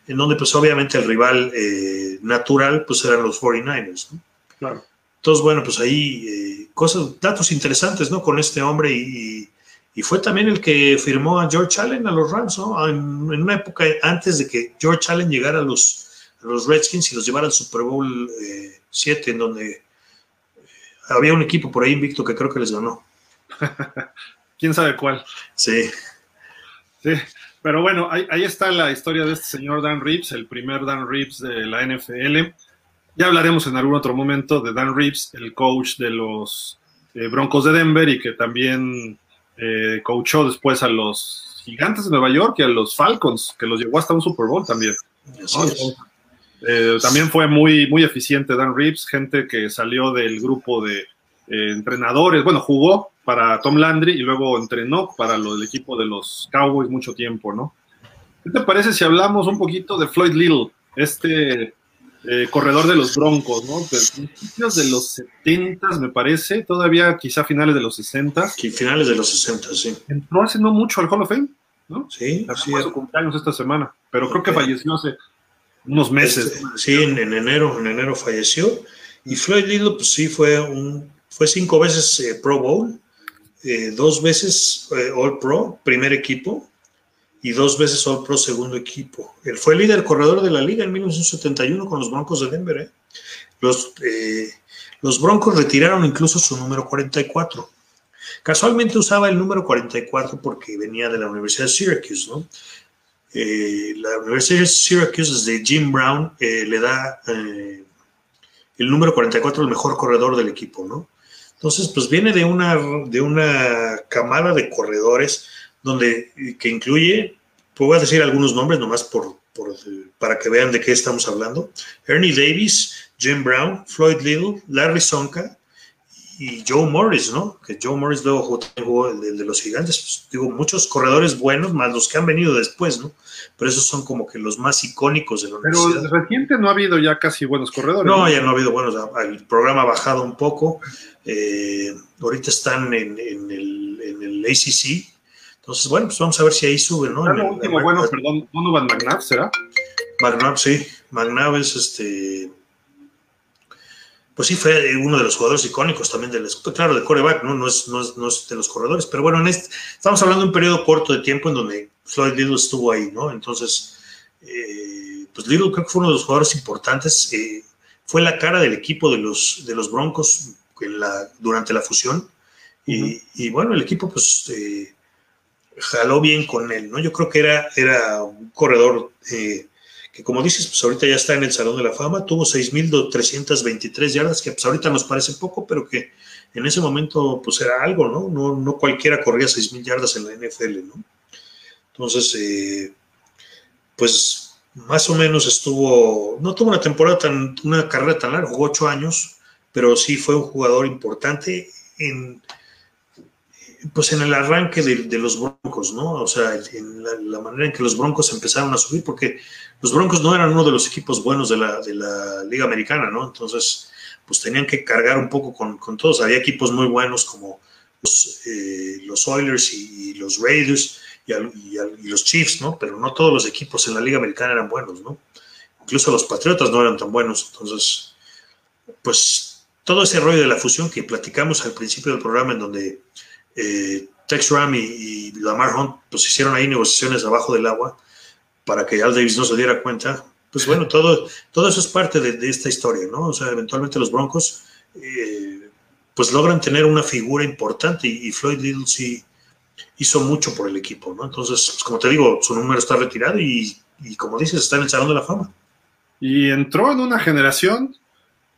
S2: En donde, pues, obviamente el rival eh, natural, pues, eran los 49ers, ¿no?
S1: Claro.
S2: Entonces, bueno, pues ahí eh, cosas, datos interesantes, ¿no? Con este hombre y, y, fue también el que firmó a George Allen a los Rams, ¿no? En, en una época antes de que George Allen llegara a los, a los Redskins y los llevara al Super Bowl 7, eh, en donde había un equipo por ahí invicto que creo que les ganó.
S1: ¿Quién sabe cuál?
S2: Sí.
S1: Sí, pero bueno, ahí, ahí, está la historia de este señor Dan Reeves, el primer Dan Reeves de la NFL. Ya hablaremos en algún otro momento de Dan Reeves, el coach de los eh, Broncos de Denver y que también eh, coachó después a los Gigantes de Nueva York y a los Falcons, que los llevó hasta un Super Bowl también. ¿no? Eh, también fue muy, muy eficiente Dan Reeves, gente que salió del grupo de eh, entrenadores, bueno, jugó para Tom Landry y luego entrenó para lo, el equipo de los Cowboys mucho tiempo, ¿no? ¿Qué te parece si hablamos un poquito de Floyd Little, este eh, corredor de los Broncos, ¿no? De principios de los 70, me parece, todavía quizá finales de los 60.
S2: Sí, finales de los 60, sí.
S1: Entró hace no mucho al Hall of Fame, ¿no?
S2: Sí,
S1: sí. su cumpleaños esta semana, pero okay. creo que falleció hace unos meses.
S2: Este, sí, en, en, enero, en enero falleció. Y Floyd Little, pues sí, fue un, fue cinco veces eh, Pro Bowl, eh, dos veces All Pro, primer equipo, y dos veces All Pro, segundo equipo. Él fue líder corredor de la liga en 1971 con los Broncos de Denver. ¿eh? Los, los Broncos retiraron incluso su número 44. Casualmente usaba el número 44 porque venía de la Universidad de Syracuse, ¿no? Eh, la Universidad de Syracuse desde Jim Brown eh, le da eh, el número 44 el mejor corredor del equipo, ¿no? Entonces, pues viene de una, de una camada de corredores donde, que incluye, puedo decir algunos nombres nomás por, por, para que vean de qué estamos hablando. Ernie Davis, Jim Brown, Floyd Little, Larry Sonka y Joe Morris, ¿no? Que Joe Morris luego jugó el de los gigantes. Pues, digo, muchos corredores buenos, más los que han venido después, ¿no? Pero esos son como que los más icónicos de la
S1: Pero
S2: universidad.
S1: reciente no ha habido ya casi buenos corredores.
S2: No, ¿no? ya no ha habido buenos. El programa ha bajado un poco. Eh, ahorita están en, en, el, en, el, ACC. Entonces, bueno, pues vamos a ver si ahí sube, ¿no?
S1: Lo último, bueno, perdón, Donovan McNabb, ¿será?
S2: McNabb, sí. McNabb es este pues sí fue uno de los jugadores icónicos también del claro de coreback no no es, no es, no es de los corredores pero bueno en este, estamos hablando de un periodo corto de tiempo en donde Floyd Little estuvo ahí no entonces eh, pues Little creo que fue uno de los jugadores importantes eh, fue la cara del equipo de los de los Broncos en la, durante la fusión y, uh -huh. y bueno el equipo pues eh, jaló bien con él no yo creo que era era un corredor eh, que como dices, pues ahorita ya está en el Salón de la Fama, tuvo 6.323 yardas, que pues ahorita nos parece poco, pero que en ese momento pues era algo, ¿no? No, no cualquiera corría 6.000 yardas en la NFL, ¿no? Entonces, eh, pues más o menos estuvo, no tuvo una temporada tan, una carrera tan larga, jugó ocho años, pero sí fue un jugador importante en, pues en el arranque de, los Broncos, ¿no? O sea, en la, manera en que los Broncos empezaron a subir, porque los Broncos no eran uno de los equipos buenos de la, de la Liga Americana, ¿no? Entonces, pues tenían que cargar un poco con, con todos. Había equipos muy buenos como los, eh, los Oilers y, y, los Raiders, y, los Chiefs, ¿no? Pero no todos los equipos en la Liga Americana eran buenos, ¿no? Incluso los Patriotas no eran tan buenos. Entonces, pues todo ese rollo de la fusión que platicamos al principio del programa, en donde eh, Tex Ram y, Lamar Hunt pues hicieron ahí negociaciones abajo del agua para que Al Davis no se diera cuenta. Pues bueno, todo, todo eso es parte de, esta historia, ¿no? O sea, eventualmente los Broncos eh, pues logran tener una figura importante y, Floyd Little sí hizo mucho por el equipo, ¿no? Entonces, pues como te digo, su número está retirado y, y como dices, está en el Salón de la Fama.
S1: Y entró en una generación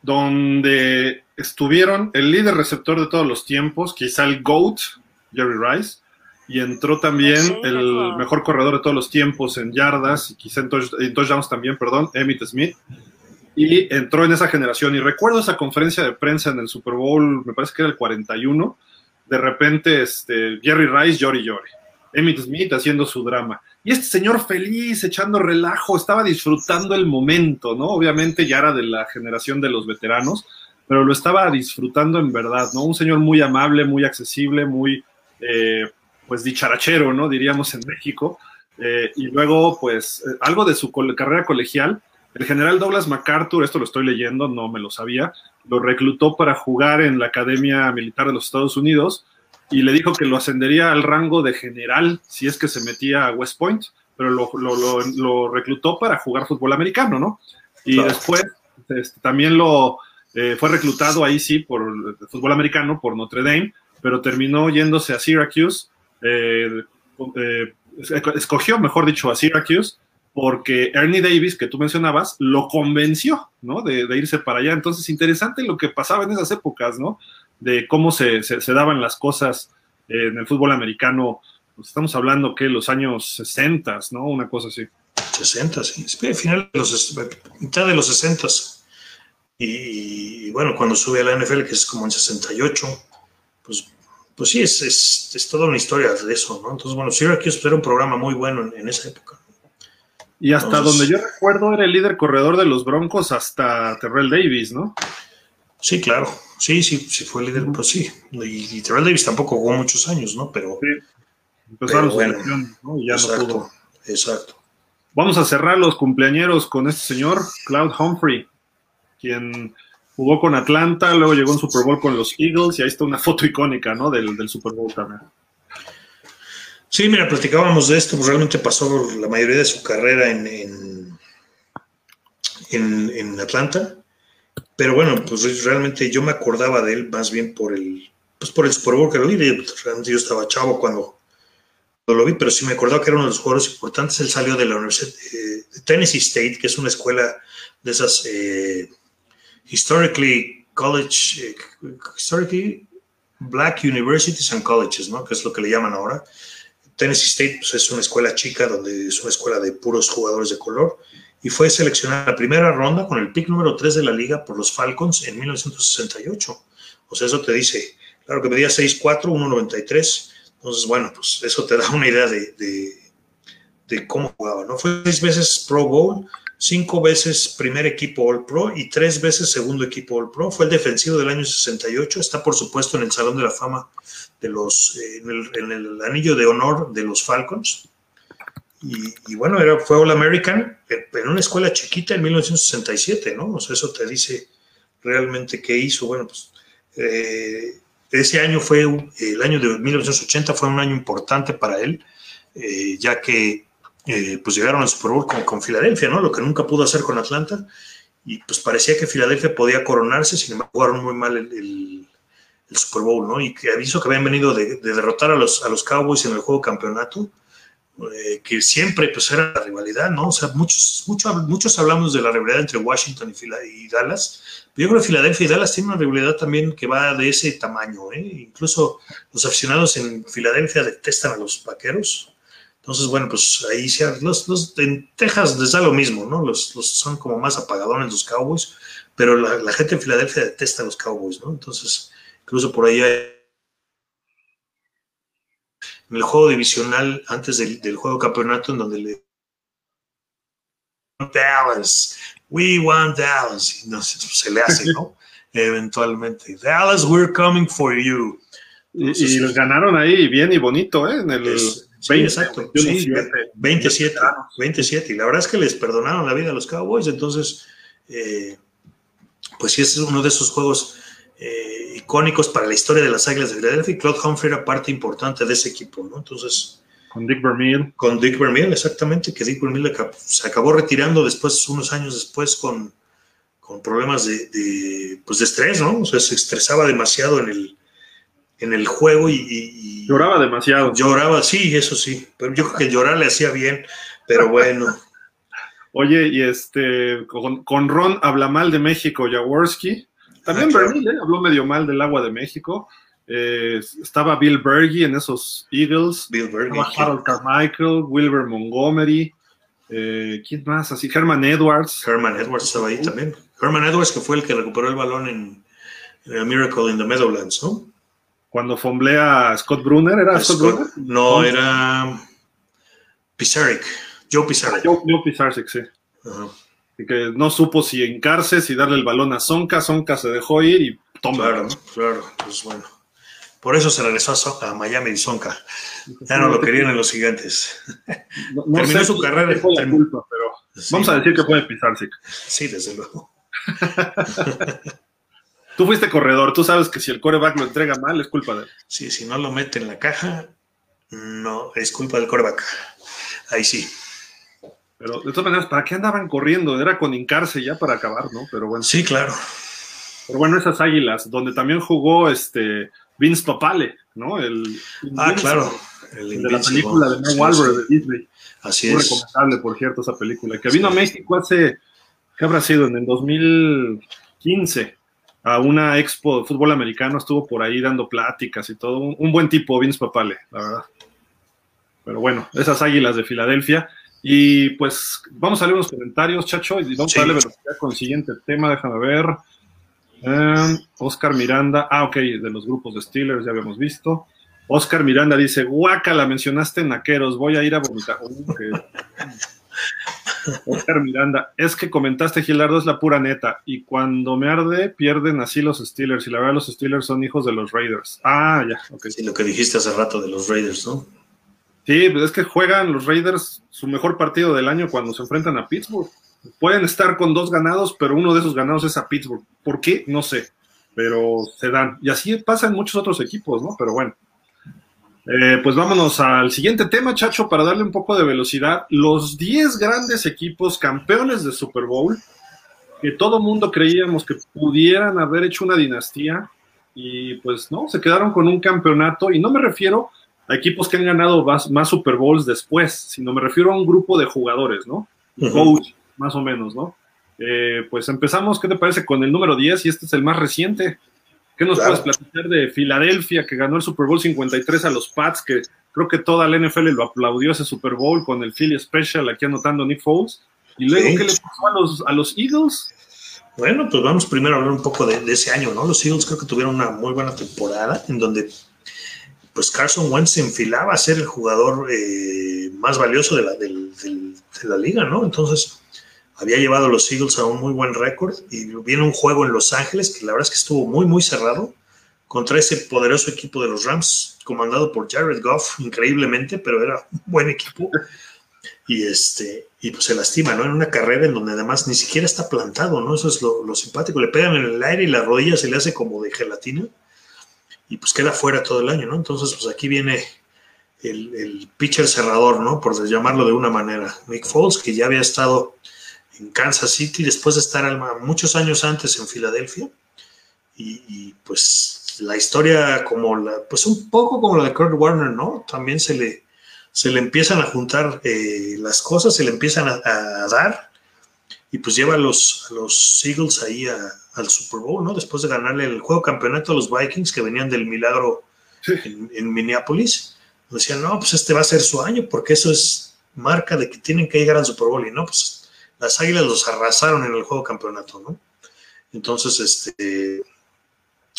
S1: donde estuvieron el líder receptor de todos los tiempos, quizá el GOAT, Jerry Rice, y entró también el mejor corredor de todos los tiempos en yardas, y quizá en, touchdowns también, perdón, Emmitt Smith, y entró en esa generación. Y recuerdo esa conferencia de prensa en el Super Bowl, me parece que era el 41, de repente este, Jerry Rice, Jory Jory, Emmitt Smith haciendo su drama. Y este señor feliz, echando relajo, estaba disfrutando el momento, ¿no? Obviamente ya era de la generación de los veteranos, pero lo estaba disfrutando en verdad, ¿no? Un señor muy amable, muy accesible, muy, eh, pues, dicharachero, ¿no? Diríamos en México. Eh, y luego, pues, eh, algo de su carrera colegial, el general Douglas MacArthur, esto lo estoy leyendo, no me lo sabía, lo reclutó para jugar en la Academia Militar de los Estados Unidos y le dijo que lo ascendería al rango de general si es que se metía a West Point, pero lo, reclutó para jugar fútbol americano, ¿no? Y después este, también lo eh, fue reclutado ahí sí por el fútbol americano, por Notre Dame, pero terminó yéndose a Syracuse, eh, eh, escogió, mejor dicho, a Syracuse, porque Ernie Davis, que tú mencionabas, lo convenció, ¿no? De, irse para allá. Entonces, interesante lo que pasaba en esas épocas, ¿no? de cómo se, se, daban las cosas en el fútbol americano. Pues estamos hablando que los años 60, ¿no? Una cosa así.
S2: 60, sí. final de los, mitad de los 60. Y, bueno, cuando sube a la NFL, que es como en 68, pues, pues sí, es, es, es toda una historia de eso, ¿no? Entonces, bueno, Syracuse era un programa muy bueno en, esa época.
S1: Y hasta donde yo recuerdo era el líder corredor de los Broncos hasta Terrell Davis, ¿no?
S2: Sí, claro. Sí, sí, sí fue líder, pues sí. Y, Terrell Davis tampoco jugó muchos años, ¿no? Pero, sí. bueno, ¿no? Y ya exacto, no pudo. Exacto.
S1: Vamos a cerrar los cumpleañeros con este señor, Cloud Humphrey, quien jugó con Atlanta, luego llegó en Super Bowl con los Eagles, y ahí está una foto icónica, ¿no? Del, del Super Bowl también.
S2: Sí, mira, platicábamos de esto, pues realmente pasó la mayoría de su carrera en, en, en, Atlanta pero bueno, pues realmente yo me acordaba de él más bien por el, pues por el Super Bowl que lo vi. Realmente yo estaba chavo cuando, lo vi, pero sí me acordaba que era uno de los jugadores importantes. Él salió de la Universidad de Tennessee State, que es una escuela de esas eh, historically college, eh, historically black universities and colleges, ¿no? Que es lo que le llaman ahora. Tennessee State pues, es una escuela chica donde es una escuela de puros jugadores de color y fue seleccionada la primera ronda con el pick número 3 de la liga por los Falcons en 1968. O sea, eso te dice, claro que medía 6'4, 1'93. Entonces, bueno, pues eso te da una idea de, de, cómo jugaba, ¿no? Fue seis veces Pro Bowl, cinco veces primer equipo All Pro y tres veces segundo equipo All Pro. Fue el defensivo del año 68. Está, por supuesto, en el Salón de la Fama de los, eh, en el anillo de honor de los Falcons. Y, bueno, era, fue All American en una escuela chiquita en 1967, ¿no? O sea, eso te dice realmente qué hizo. Bueno, pues eh, ese año fue, el año de 1980 fue un año importante para él, eh, ya que eh, pues llegaron al Super Bowl con, Filadelfia, ¿no? Lo que nunca pudo hacer con Atlanta. Y pues parecía que Filadelfia podía coronarse, sin embargo jugaron muy mal el, Super Bowl, ¿no? Y que aviso que habían venido de, de derrotar a los, a los Cowboys en el juego campeonato eh, que siempre pues era la rivalidad, ¿no? Muchos, muchos hablamos de la rivalidad entre Washington y, Dallas, pero yo creo que Filadelfia y Dallas tienen una rivalidad también que va de ese tamaño, ¿eh? Incluso los aficionados en Filadelfia detestan a los vaqueros. Entonces, bueno, pues ahí sí, los, los, en Texas les da lo mismo, ¿no? Los, los son como más apagadones los Cowboys, pero la, la gente en Filadelfia detesta a los Cowboys, ¿no? Entonces, incluso por ahí hay en el juego divisional antes del, juego campeonato en donde le Dallas, we want Dallas, y no, se le hace, ¿no? Eventualmente, Dallas, we're coming for you.
S1: y, los ganaron ahí bien y bonito, ¿eh? En el,
S2: Sí, exacto. 27, 27. Y la verdad es que les perdonaron la vida a los Cowboys. Entonces, eh, pues sí, es uno de esos juegos eh, icónicos para la historia de las Águilas de Philadelphia. Y Claude Humphrey era parte importante de ese equipo, ¿no? Entonces.
S1: Con Dick Vermeil.
S2: Con Dick Vermeil, exactamente, que Dick Vermeil se acabó retirando después, unos años después, con, con problemas de, de, pues de estrés, ¿no? O sea, se estresaba demasiado en el, en el juego y,
S1: Lloraba demasiado.
S2: Lloraba, sí, eso sí. Pero yo creo que llorar le hacía bien, pero bueno.
S1: Oye, y este, con, Ron habla mal de México, Jaworski. También ah, Bernie ¿eh? habló medio mal del agua de México. Eh, estaba Bill Berge en esos Eagles.
S2: Bill Berge.
S1: Harold Carmichael, Wilber Montgomery. Eh, ¿Quién más? Así, Herman Edwards.
S2: Herman Edwards estaba ahí también. Herman Edwards, que fue el que recuperó el balón en, en Miracle in the Meadowlands, ¿no?
S1: Cuando fomblea a Scott Brunner, ¿era Scott, Brunner?
S2: No, era Pizarrik, Joe Pizarrik.
S1: Joe, Joe sí. Y que no supo si encarce, si darle el balón a Sonka, Sonka se dejó ir y toma.
S2: Claro, claro, pues bueno. Por eso se regresó a, Miami y Sonka. Ya no lo querían en los gigantes. Terminó su carrera.
S1: culpa, pero vamos a decir que fue Pizarrik.
S2: Sí, desde luego.
S1: Tú fuiste corredor, tú sabes que si el coreback lo entrega mal, es culpa de él.
S2: Sí, si no lo mete en la caja, no, es culpa del coreback. Ahí sí.
S1: Pero de todas maneras, ¿para qué andaban corriendo? Era con hincarse ya para acabar, ¿no? Pero bueno.
S2: Sí, claro.
S1: Pero bueno, esas águilas, donde también jugó este Vince Papale, ¿no? El,
S2: ah, claro.
S1: El de la película de No Walber de Disney.
S2: Así Muy es.
S1: recomendable, por cierto, esa película. Que vino a México hace, ¿qué habrá sido? En el 2015 a una expo de fútbol americano, estuvo por ahí dando pláticas y todo. Un, buen tipo, Vince Papale, la verdad. Pero bueno, esas águilas de Filadelfia. Y pues vamos a leer unos comentarios, Chacho, y vamos a darle velocidad con el siguiente tema, déjame ver. Eh, Oscar Miranda, ah, ok, de los grupos de Steelers, ya habíamos visto. Oscar Miranda dice, guaca, la mencionaste en Naqueros, voy a ir a vomitar. Oscar Miranda, es que comentaste, Gilardo, es la pura neta. Y cuando me arde, pierden así los Steelers. Y la verdad, los Steelers son hijos de los Raiders. Ah, ya, ok.
S2: Sí, lo que dijiste hace rato de los Raiders, ¿no?
S1: Sí, pues es que juegan los Raiders su mejor partido del año cuando se enfrentan a Pittsburgh. Pueden estar con dos ganados, pero uno de esos ganados es a Pittsburgh. ¿Por qué? No sé. Pero se dan. Y así pasa en muchos otros equipos, ¿no? Pero bueno. Eh, pues vámonos al siguiente tema, Chacho, para darle un poco de velocidad. Los 10 grandes equipos campeones de Super Bowl, que todo mundo creíamos que pudieran haber hecho una dinastía, y pues no, se quedaron con un campeonato, y no me refiero a equipos que han ganado más, Super Bowls después, sino me refiero a un grupo de jugadores, ¿no? Coach, más o menos, ¿no? Eh, pues empezamos, ¿qué te parece? Con el número 10, y este es el más reciente. ¿Qué nos puedes platicar de Filadelfia, que ganó el Super Bowl 53 a los Pats, que creo que toda la NFL lo aplaudió ese Super Bowl con el Philly Special aquí anotando Nick Foles? Y luego, ¿qué le pasó a los, a los Eagles?
S2: Bueno, pues vamos primero a hablar un poco de, ese año, ¿no? Los Eagles creo que tuvieron una muy buena temporada en donde pues Carson Wentz se enfilaba a ser el jugador eh, más valioso de la, de la liga, ¿no? Entonces, había llevado a los Eagles a un muy buen récord y viene un juego en Los Ángeles que la verdad es que estuvo muy, muy cerrado contra ese poderoso equipo de los Rams, comandado por Jared Goff, increíblemente, pero era un buen equipo. Y, este, y pues se lastima, ¿no? En una carrera en donde además ni siquiera está plantado, ¿no? Eso es lo, simpático. Le pegan en el aire y la rodilla se le hace como de gelatina y pues queda fuera todo el año, ¿no? Entonces, pues aquí viene el, el pitcher cerrador, ¿no? Por llamarlo de una manera. Nick Foles, que ya había estado en Kansas City después de estar muchos años antes en Filadelfia. Y, pues la historia como la, pues un poco como la de Kurt Warner, ¿no? También se le, se le empiezan a juntar eh, las cosas, se le empiezan a, dar y pues lleva a los, los Eagles ahí al Super Bowl, ¿no? Después de ganarle el juego campeonato a los Vikings que venían del milagro en, en Minneapolis. Decían, no, pues este va a ser su año porque eso es marca de que tienen que llegar al Super Bowl y no, pues las Águilas los arrasaron en el juego campeonato, ¿no? Entonces, este,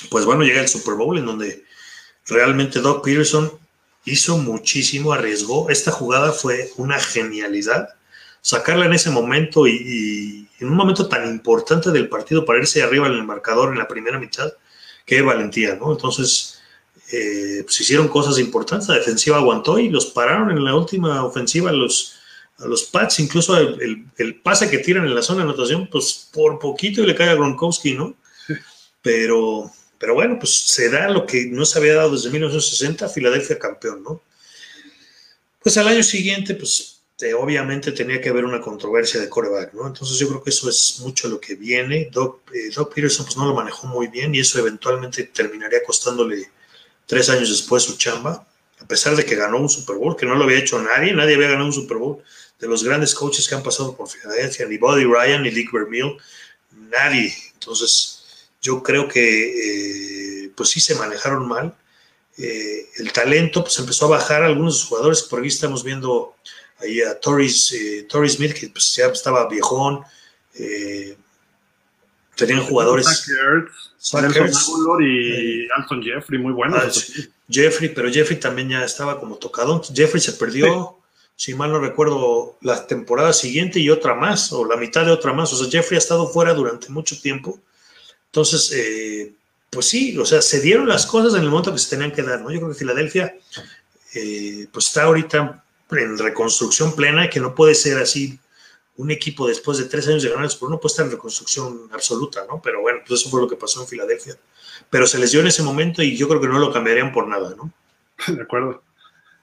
S2: pues bueno, llega el Super Bowl en donde realmente Doc Peterson hizo muchísimo, arriesgó. Esta jugada fue una genialidad. Sacarla en ese momento y, en un momento tan importante del partido para irse arriba en el marcador en la primera mitad, qué valentía, ¿no? Entonces, eh, pues hicieron cosas importantes, la defensiva aguantó y los pararon en la última ofensiva los, a los Pats, incluso el, el, pase que tiran en la zona de anotación, pues por poquito le cae a Gronkowski, ¿no? Pero, pero bueno, pues se da lo que no se había dado desde 1960, Filadelfia campeón, ¿no? Pues al año siguiente, pues obviamente tenía que haber una controversia de coreback, ¿no? Entonces yo creo que eso es mucho lo que viene. Doc, eh, Doc Peterson pues no lo manejó muy bien y eso eventualmente terminaría costándole tres años después su chamba, a pesar de que ganó un Super Bowl, que no lo había hecho nadie, nadie había ganado un Super Bowl de los grandes coaches que han pasado por Filadelfia, ni Buddy Ryan, ni Dick Vermeil, nadie. Entonces, yo creo que, eh, pues sí se manejaron mal. Eh, el talento, pues empezó a bajar algunos jugadores, por aquí estamos viendo ahí a Torres, eh, Smith, que pues, ya estaba viejón, tenían jugadores.
S1: y Alton Jeffrey, muy buenos. Ah,
S2: Jeffrey, pero Jeffrey también ya estaba como tocado. Jeffrey se perdió, si mal no recuerdo, la temporada siguiente y otra más, o la mitad de otra más. O sea, Jeffrey ha estado fuera durante mucho tiempo. Entonces, eh, pues sí, o sea, se dieron las cosas en el momento que se tenían que dar, ¿no? Yo creo que Filadelfia, eh, pues está ahorita en reconstrucción plena, que no puede ser así un equipo después de tres años de ganar por no puede estar en reconstrucción absoluta, ¿no? Pero bueno, pues eso fue lo que pasó en Filadelfia. Pero se les dio en ese momento y yo creo que no lo cambiarían por nada, ¿no?
S1: De acuerdo.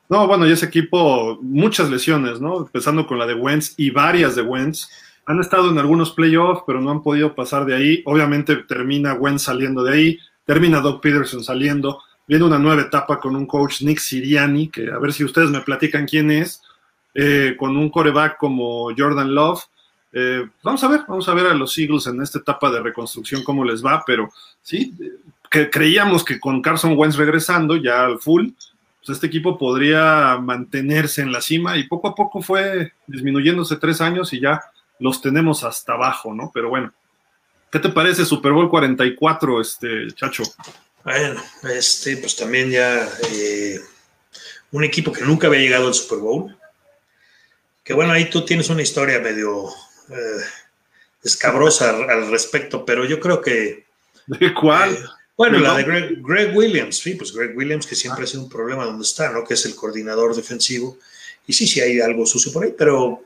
S1: No, bueno, y ese equipo, muchas lesiones, ¿no? Empezando con la de Wentz y varias de Wentz. Han estado en algunos playoffs, pero no han podido pasar de ahí. Obviamente termina Wentz saliendo de ahí, termina Doug Peterson saliendo. Viene una nueva etapa con un coach, Nick Siriani, que a ver si ustedes me platican quién es eh, con un coreback como Jordan Love. Eh, vamos a ver, vamos a ver a los Eagles en esta etapa de reconstrucción cómo les va, pero sí, que creíamos que con Carson Wentz regresando ya al full, pues este equipo podría mantenerse en la cima y poco a poco fue disminuyéndose tres años y ya los tenemos hasta abajo, ¿no? Pero bueno, ¿qué te parece Super Bowl 44, este, Chacho?
S2: Bueno, este, pues también ya eh, un equipo que nunca había llegado al Super Bowl, que bueno, ahí tú tienes una historia medio eh, escabrosa al, respecto, pero yo creo que...
S1: ¿De cuál? Eh,
S2: bueno, la de Greg, Williams, sí, pues Greg Williams, que siempre ha sido un problema donde está, ¿no? Que es el coordinador defensivo. Y sí, sí hay algo sucio por ahí, pero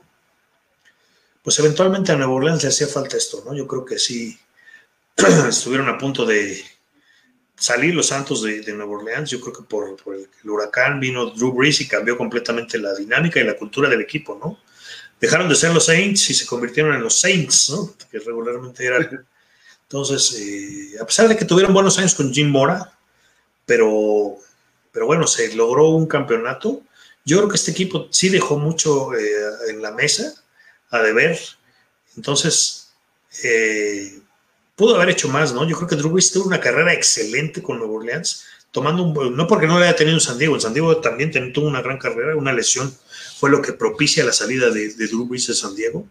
S2: pues eventualmente a Nueva Orleans le hacía falta esto, ¿no? Yo creo que sí estuvieron a punto de salir los Santos de, Nueva Orleans. Yo creo que por, el, huracán vino Drew Brees y cambió completamente la dinámica y la cultura del equipo, ¿no? Dejaron de ser los Saints y se convirtieron en los Saints, ¿no? Que regularmente eran. Entonces, eh, a pesar de que tuvieron buenos años con Jim Mora, pero, pero bueno, se logró un campeonato. Yo creo que este equipo sí dejó mucho eh, en la mesa a deber. Entonces, eh, pudo haber hecho más, ¿no? Yo creo que Drew Brees tuvo una carrera excelente con Nueva Orleans, tomando un, no porque no le haya tenido en San Diego, en San Diego también tuvo una gran carrera, una lesión fue lo que propicia la salida de, Drew Brees de San Diego,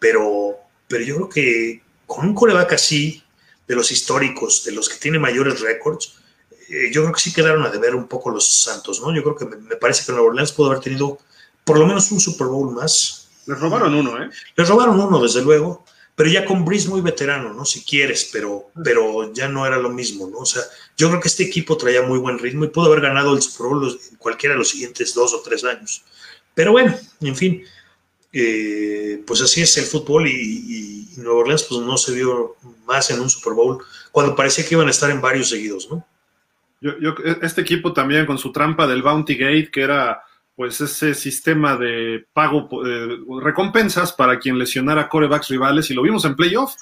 S2: pero, pero yo creo que con un coreback así, de los históricos, de los que tiene mayores récords, eh, yo creo que sí quedaron a deber un poco los Santos, ¿no? Yo creo que me, parece que Nueva Orleans pudo haber tenido por lo menos un Super Bowl más.
S1: Les robaron uno, ¿eh?
S2: Les robaron uno, desde luego pero ya con Breeze muy veterano, ¿no? Si quieres, pero, pero ya no era lo mismo, ¿no? O sea, yo creo que este equipo traía muy buen ritmo y pudo haber ganado el Super Bowl en cualquiera de los siguientes dos o tres años. Pero bueno, en fin, eh, pues así es el fútbol y, y, Nueva Orleans pues no se vio más en un Super Bowl cuando parecía que iban a estar en varios seguidos, ¿no?
S1: Yo, yo, este equipo también con su trampa del Bounty Gate, que era pues ese sistema de pago, eh, recompensas para quien lesionara corebacks rivales, y lo vimos en playoff.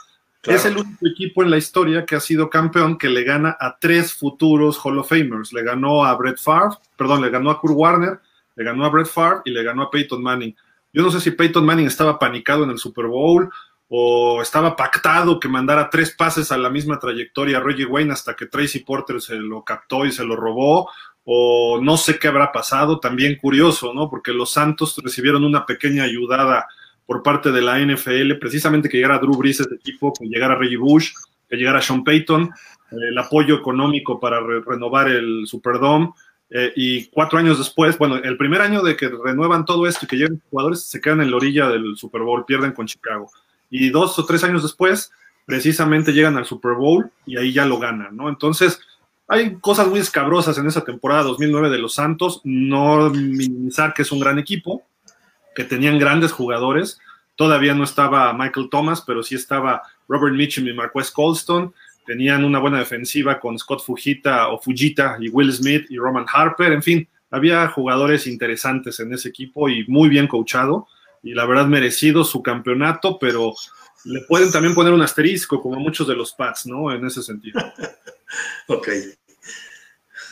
S1: Es el único equipo en la historia que ha sido campeón que le gana a tres futuros Hall of Famers. Le ganó a Brett Favre, perdón, le ganó a Kurt Warner, le ganó a Brett Favre y le ganó a Peyton Manning. Yo no sé si Peyton Manning estaba panicado en el Super Bowl o estaba pactado que mandara tres pases a la misma trayectoria a Reggie Wayne hasta que Tracy Porter se lo captó y se lo robó, o no sé qué habrá pasado, también curioso, ¿no? Porque los Santos recibieron una pequeña ayudada por parte de la NFL, precisamente que llegara Drew Brees ese equipo, que llegara Reggie Bush, que llegara Sean Payton, eh, el apoyo económico para renovar el Superdome, eh, y cuatro años después, bueno, el primer año de que renuevan todo esto y que llegan jugadores, se quedan en la orilla del Super Bowl, pierden con Chicago. Y dos o tres años después, precisamente llegan al Super Bowl y ahí ya lo ganan, ¿no? Entonces, hay cosas muy escabrosas en esa temporada 2009 de los Santos, no minimizar que es un gran equipo, que tenían grandes jugadores, todavía no estaba Michael Thomas, pero sí estaba Robert Mitchum y Marquez Colston, tenían una buena defensiva con Scott Fujita o Fujita y Will Smith y Roman Harper, en fin, había jugadores interesantes en ese equipo y muy bien coachado y la verdad merecido su campeonato, pero le pueden también poner un asterisco como muchos de los Pats, ¿no? En ese sentido.
S2: ok.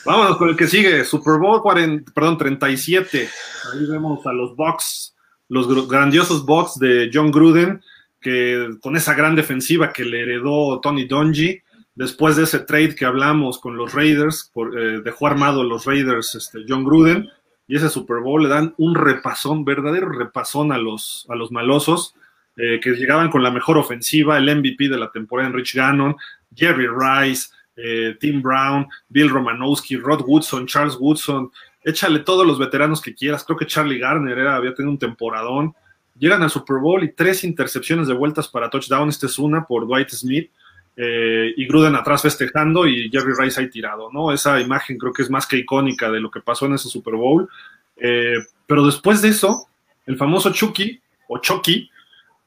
S1: Vámonos con el que sigue, Super Bowl 40, perdón, 37. Ahí vemos a los Bucks, los grandiosos Bucks de John Gruden, que con esa gran defensiva que le heredó Tony Dungy, después de ese trade que hablamos con los Raiders, por, eh, dejó armado los Raiders este, John Gruden, y ese Super Bowl le dan un repasón, verdadero repasón a los, a los malosos, eh, que llegaban con la mejor ofensiva, el MVP de la temporada en Rich Gannon, Jerry Rice, eh, Tim Brown, Bill Romanowski, Rod Woodson, Charles Woodson, échale todos los veteranos que quieras, creo que Charlie Garner era, había tenido un temporadón, llegan al Super Bowl y tres intercepciones de vueltas para touchdown, esta es una por Dwight Smith, eh, y Gruden atrás festejando y Jerry Rice ahí tirado, ¿no? Esa imagen creo que es más que icónica de lo que pasó en ese Super Bowl, eh, pero después de eso, el famoso Chucky, o Chucky,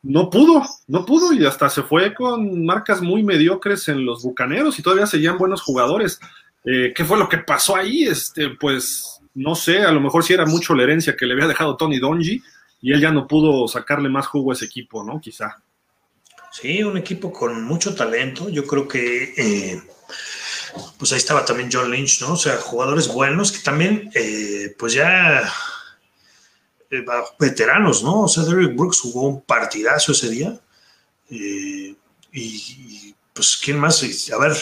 S1: no pudo, no pudo y hasta se fue con marcas muy mediocres en los Bucaneros y todavía seguían buenos jugadores. Eh, ¿Qué fue lo que pasó ahí? Este, pues no sé, a lo mejor sí era mucho la herencia que le había dejado Tony Donji y él ya no pudo sacarle más jugo a ese equipo, ¿no? Quizá.
S2: Sí, un equipo con mucho talento. Yo creo que, eh, pues ahí estaba también John Lynch, ¿no? O sea, jugadores buenos que también, eh, pues ya eh, veteranos, ¿no? O sea, Derrick Brooks jugó un partidazo ese día. Eh, y, pues, ¿quién más? A ver,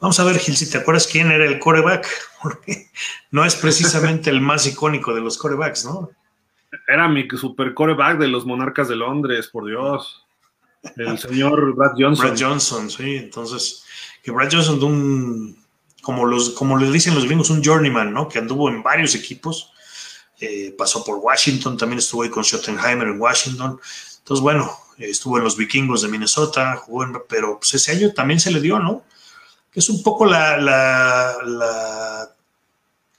S2: vamos a ver, Gil, si te acuerdas quién era el coreback, porque no es precisamente el más icónico de los corebacks, ¿no?
S1: Era mi super coreback de los Monarcas de Londres, por Dios. El señor Brad Johnson.
S2: Brad Johnson, sí. Entonces, que Brad Johnson, un, como, los, como le dicen los gringos, un journeyman, ¿no? Que anduvo en varios equipos eh, pasó por Washington, también estuvo ahí con Schottenheimer en Washington. Entonces, bueno, estuvo en los vikingos de Minnesota, jugó pero pues, ese año también se le dio, ¿no? Que es un poco la, la,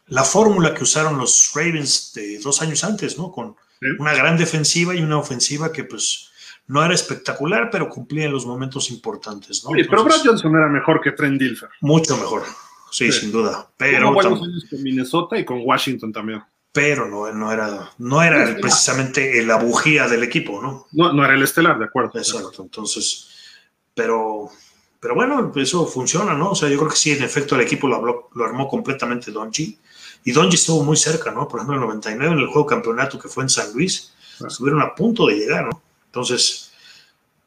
S2: la, fórmula que usaron los Ravens de dos años antes, ¿no? Con una gran defensiva y una ofensiva que pues no era espectacular, pero cumplía en los momentos importantes, ¿no?
S1: pero Brad Johnson era mejor que Trent Dilfer.
S2: Mucho mejor, sí, sin duda. Pero
S1: buenos años con Minnesota y con Washington también
S2: pero no, no era, no era precisamente la bujía del equipo, ¿no?
S1: ¿no? No era el estelar, de acuerdo.
S2: Exacto, entonces, pero, pero bueno, eso funciona, ¿no? O sea, yo creo que sí, en efecto, el equipo lo, lo armó completamente Donji, y Donji estuvo muy cerca, ¿no? Por ejemplo, en el 99, en el juego campeonato que fue en San Luis, estuvieron a punto de llegar, ¿no? Entonces,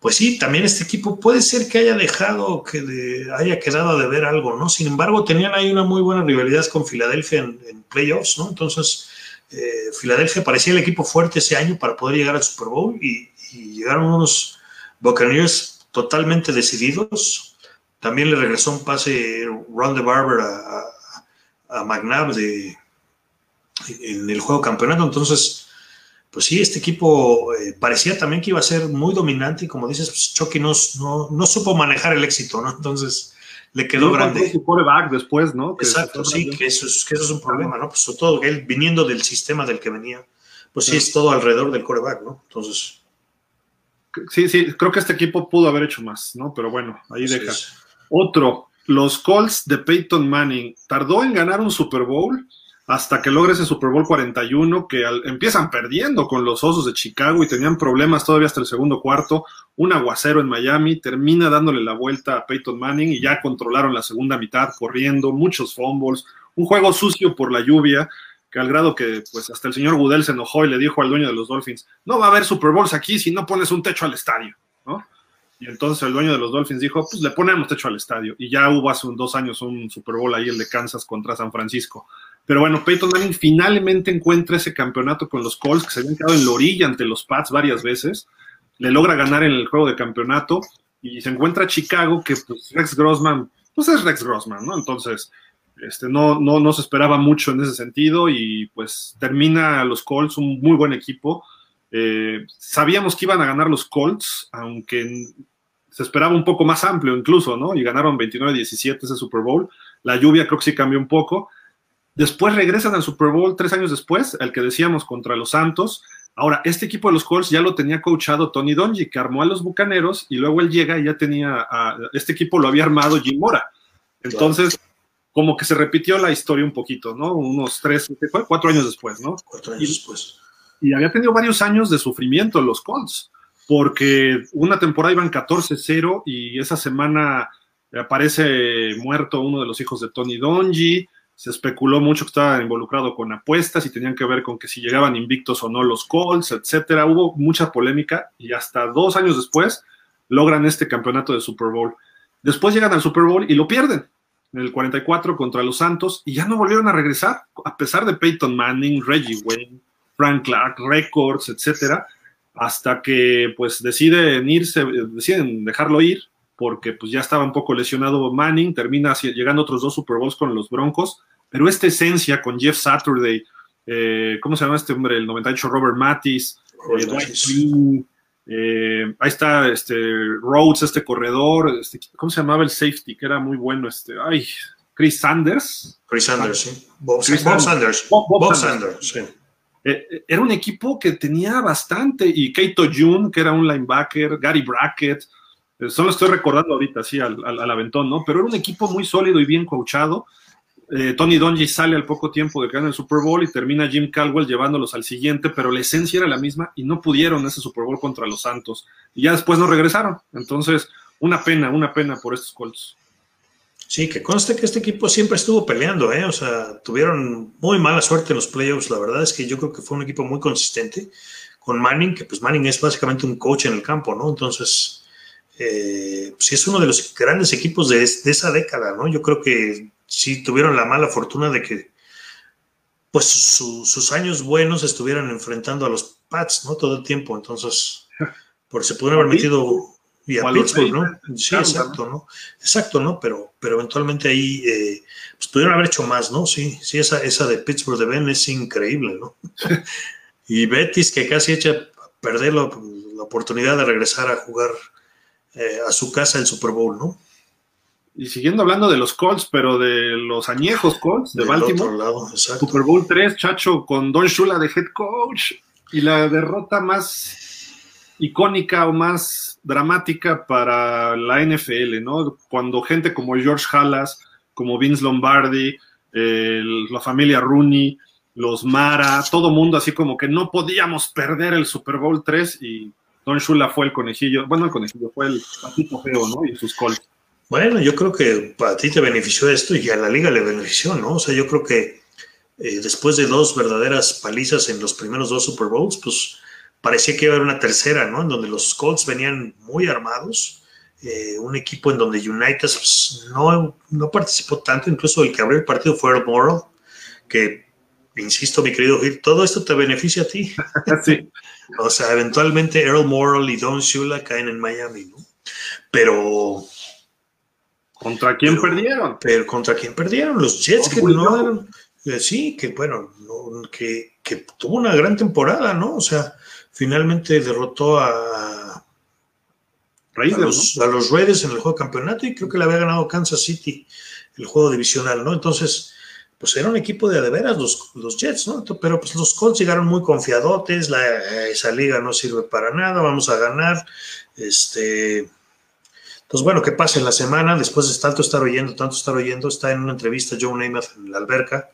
S2: pues sí, también este equipo puede ser que haya dejado, que haya quedado de ver algo, ¿no? Sin embargo, tenían ahí una muy buena rivalidad con Filadelfia en, en playoffs, ¿no? Entonces, eh, Filadelfia parecía el equipo fuerte ese año para poder llegar al Super Bowl y, llegaron unos Buccaneers totalmente decididos. También le regresó un pase Ron de Barber a, a, McNabb de, en el juego campeonato. Entonces, pues sí, este equipo eh, parecía también que iba a ser muy dominante y como dices, pues Chucky no, no, supo manejar el éxito, ¿no? Entonces, le quedó grande.
S1: Su coreback después, ¿no?
S2: Exacto, sí, que eso, es, que eso es un problema, ¿no? Pues sobre todo él viniendo del sistema del que venía, pues sí, es todo alrededor del coreback, ¿no? Entonces.
S1: Sí, sí, creo que este equipo pudo haber hecho más, ¿no? Pero bueno, ahí deja. Otro, los Colts de Peyton Manning. Tardó en ganar un Super Bowl hasta que logra ese Super Bowl 41, que empiezan perdiendo con los Osos de Chicago y tenían problemas todavía hasta el segundo cuarto, un aguacero en Miami, termina dándole la vuelta a Peyton Manning y ya controlaron la segunda mitad corriendo, muchos fumbles, un juego sucio por la lluvia, que al grado que pues hasta el señor Goodell se enojó y le dijo al dueño de los Dolphins, no va a haber Super Bowls aquí si no pones un techo al estadio, ¿no? Y entonces el dueño de los Dolphins dijo, pues le ponemos techo al estadio. Y ya hubo hace dos años un Super Bowl ahí, el de Kansas contra San Francisco. Pero bueno, Peyton Manning finalmente encuentra ese campeonato con los Colts, que se habían quedado en la orilla ante los Pats varias veces. Le logra ganar en el juego de campeonato y se encuentra Chicago, que pues Rex Grossman, pues es Rex Grossman, ¿no? Entonces, este, no, no, no se esperaba mucho en ese sentido y pues termina los Colts, un muy buen equipo. Eh, sabíamos que iban a ganar los Colts, aunque se esperaba un poco más amplio incluso, ¿no? Y ganaron 29-17 ese Super Bowl la lluvia creo que sí cambió un poco. Después regresan al Super Bowl tres años después, el que decíamos contra los Santos. Ahora, este equipo de los Colts ya lo tenía coachado Tony Donji, que armó a los Bucaneros y luego él llega y ya tenía, a, este equipo lo había armado Jim Mora. Entonces, como que se repitió la historia un poquito, ¿no? Unos tres, cuatro años después, ¿no?
S2: Cuatro años después.
S1: Y había tenido varios años de sufrimiento los Colts, porque una temporada iban 14-0 y esa semana aparece muerto uno de los hijos de Tony Donji, se especuló mucho que estaba involucrado con apuestas y tenían que ver con que si llegaban invictos o no los Colts, etcétera. Hubo mucha polémica y hasta dos años después logran este campeonato de Super Bowl. Después llegan al Super Bowl y lo pierden en el 44 contra los Santos y ya no volvieron a regresar, a pesar de Peyton Manning, Reggie Wayne, Frank Clark, Records, etcétera, hasta que pues deciden irse, deciden dejarlo ir porque pues ya estaba un poco lesionado Manning, termina llegando otros dos Super Bowls con los Broncos, pero esta esencia con Jeff Saturday, eh, ¿cómo se llama este hombre? El 98 Robert Mattis, eh, eh, ahí está este Rhodes, este corredor, este, ¿cómo se llamaba el safety? Que era muy bueno, este, ay, Chris Sanders.
S2: Chris Sanders, sí. Bob, Sanders. Bob, Sanders, sí.
S1: era un equipo que tenía bastante, y Keito June, que era un linebacker, Gary Brackett, Solo estoy recordando ahorita, así al, al, aventón, ¿no? Pero era un equipo muy sólido y bien coachado. Eh, Tony Donji sale al poco tiempo de en el Super Bowl y termina Jim Caldwell llevándolos al siguiente, pero la esencia era la misma y no pudieron ese Super Bowl contra los Santos. Y ya después no regresaron. Entonces, una pena, una pena por estos Colts.
S2: Sí, que conste que este equipo siempre estuvo peleando, ¿eh? O sea, tuvieron muy mala suerte en los playoffs. La verdad es que yo creo que fue un equipo muy consistente con Manning, que pues Manning es básicamente un coach en el campo, ¿no? Entonces, eh, sí es uno de los grandes equipos de, esa década, ¿no? Yo creo que sí tuvieron la mala fortuna de que pues sus años buenos estuvieran enfrentando a los Pats, ¿no? Todo el tiempo, entonces, por se pudieron haber metido y a Pittsburgh, ¿no? Sí, exacto, ¿no? Exacto, ¿no? Pero, pero eventualmente ahí eh, pues pudieron haber hecho más, ¿no? Sí, sí, esa, esa de Pittsburgh de Ben es increíble, ¿no? y Betis que casi echa a perder la oportunidad de regresar a jugar eh, a su casa el Super Bowl, ¿no?
S1: Y siguiendo hablando de los Colts, pero de los añejos Colts de Baltimore. Super Bowl 3, Chacho, con Don Shula de head coach. Y la derrota más icónica o más dramática para la NFL, ¿no? Cuando gente como George Halas, como Vince Lombardi, la familia Rooney, los Mara, todo mundo así como que no podíamos perder el Super Bowl 3 y Don Shula fue el conejillo, bueno, el conejillo fue el patito feo, ¿no? Y sus calls.
S2: Bueno, yo creo que a ti te benefició esto y a la liga le benefició, ¿no? O sea, yo creo que eh, después de dos verdaderas palizas en los primeros dos Super Bowls, pues parecía que iba a haber una tercera, ¿no? En donde los Colts venían muy armados, eh, un equipo en donde United pues, no, no participó tanto, incluso el que abrió el partido fue Earl Moral, que, insisto, mi querido Gil, todo esto te beneficia a ti. sí. O sea, eventualmente Earl Morrill y Don Shula caen en Miami, ¿no? Pero.
S1: ¿Contra quién perdieron?
S2: Pero ¿contra quién perdieron? Los Jets, que no eran. Eh, sí, que bueno, que, tuvo una gran temporada, ¿no? O sea, finalmente derrotó a. a, los, a los Raiders en el juego de campeonato y creo que le había ganado Kansas City el juego divisional, ¿no? Entonces, pues era un equipo de veras los, los Jets, ¿no? Pero pues los Colts llegaron muy confiadotes, la, esa liga no sirve para nada, vamos a ganar. Este, entonces, bueno, ¿qué pasa en la semana? Después de tanto estar oyendo, tanto estar oyendo, está en una entrevista Joe Namath en la alberca,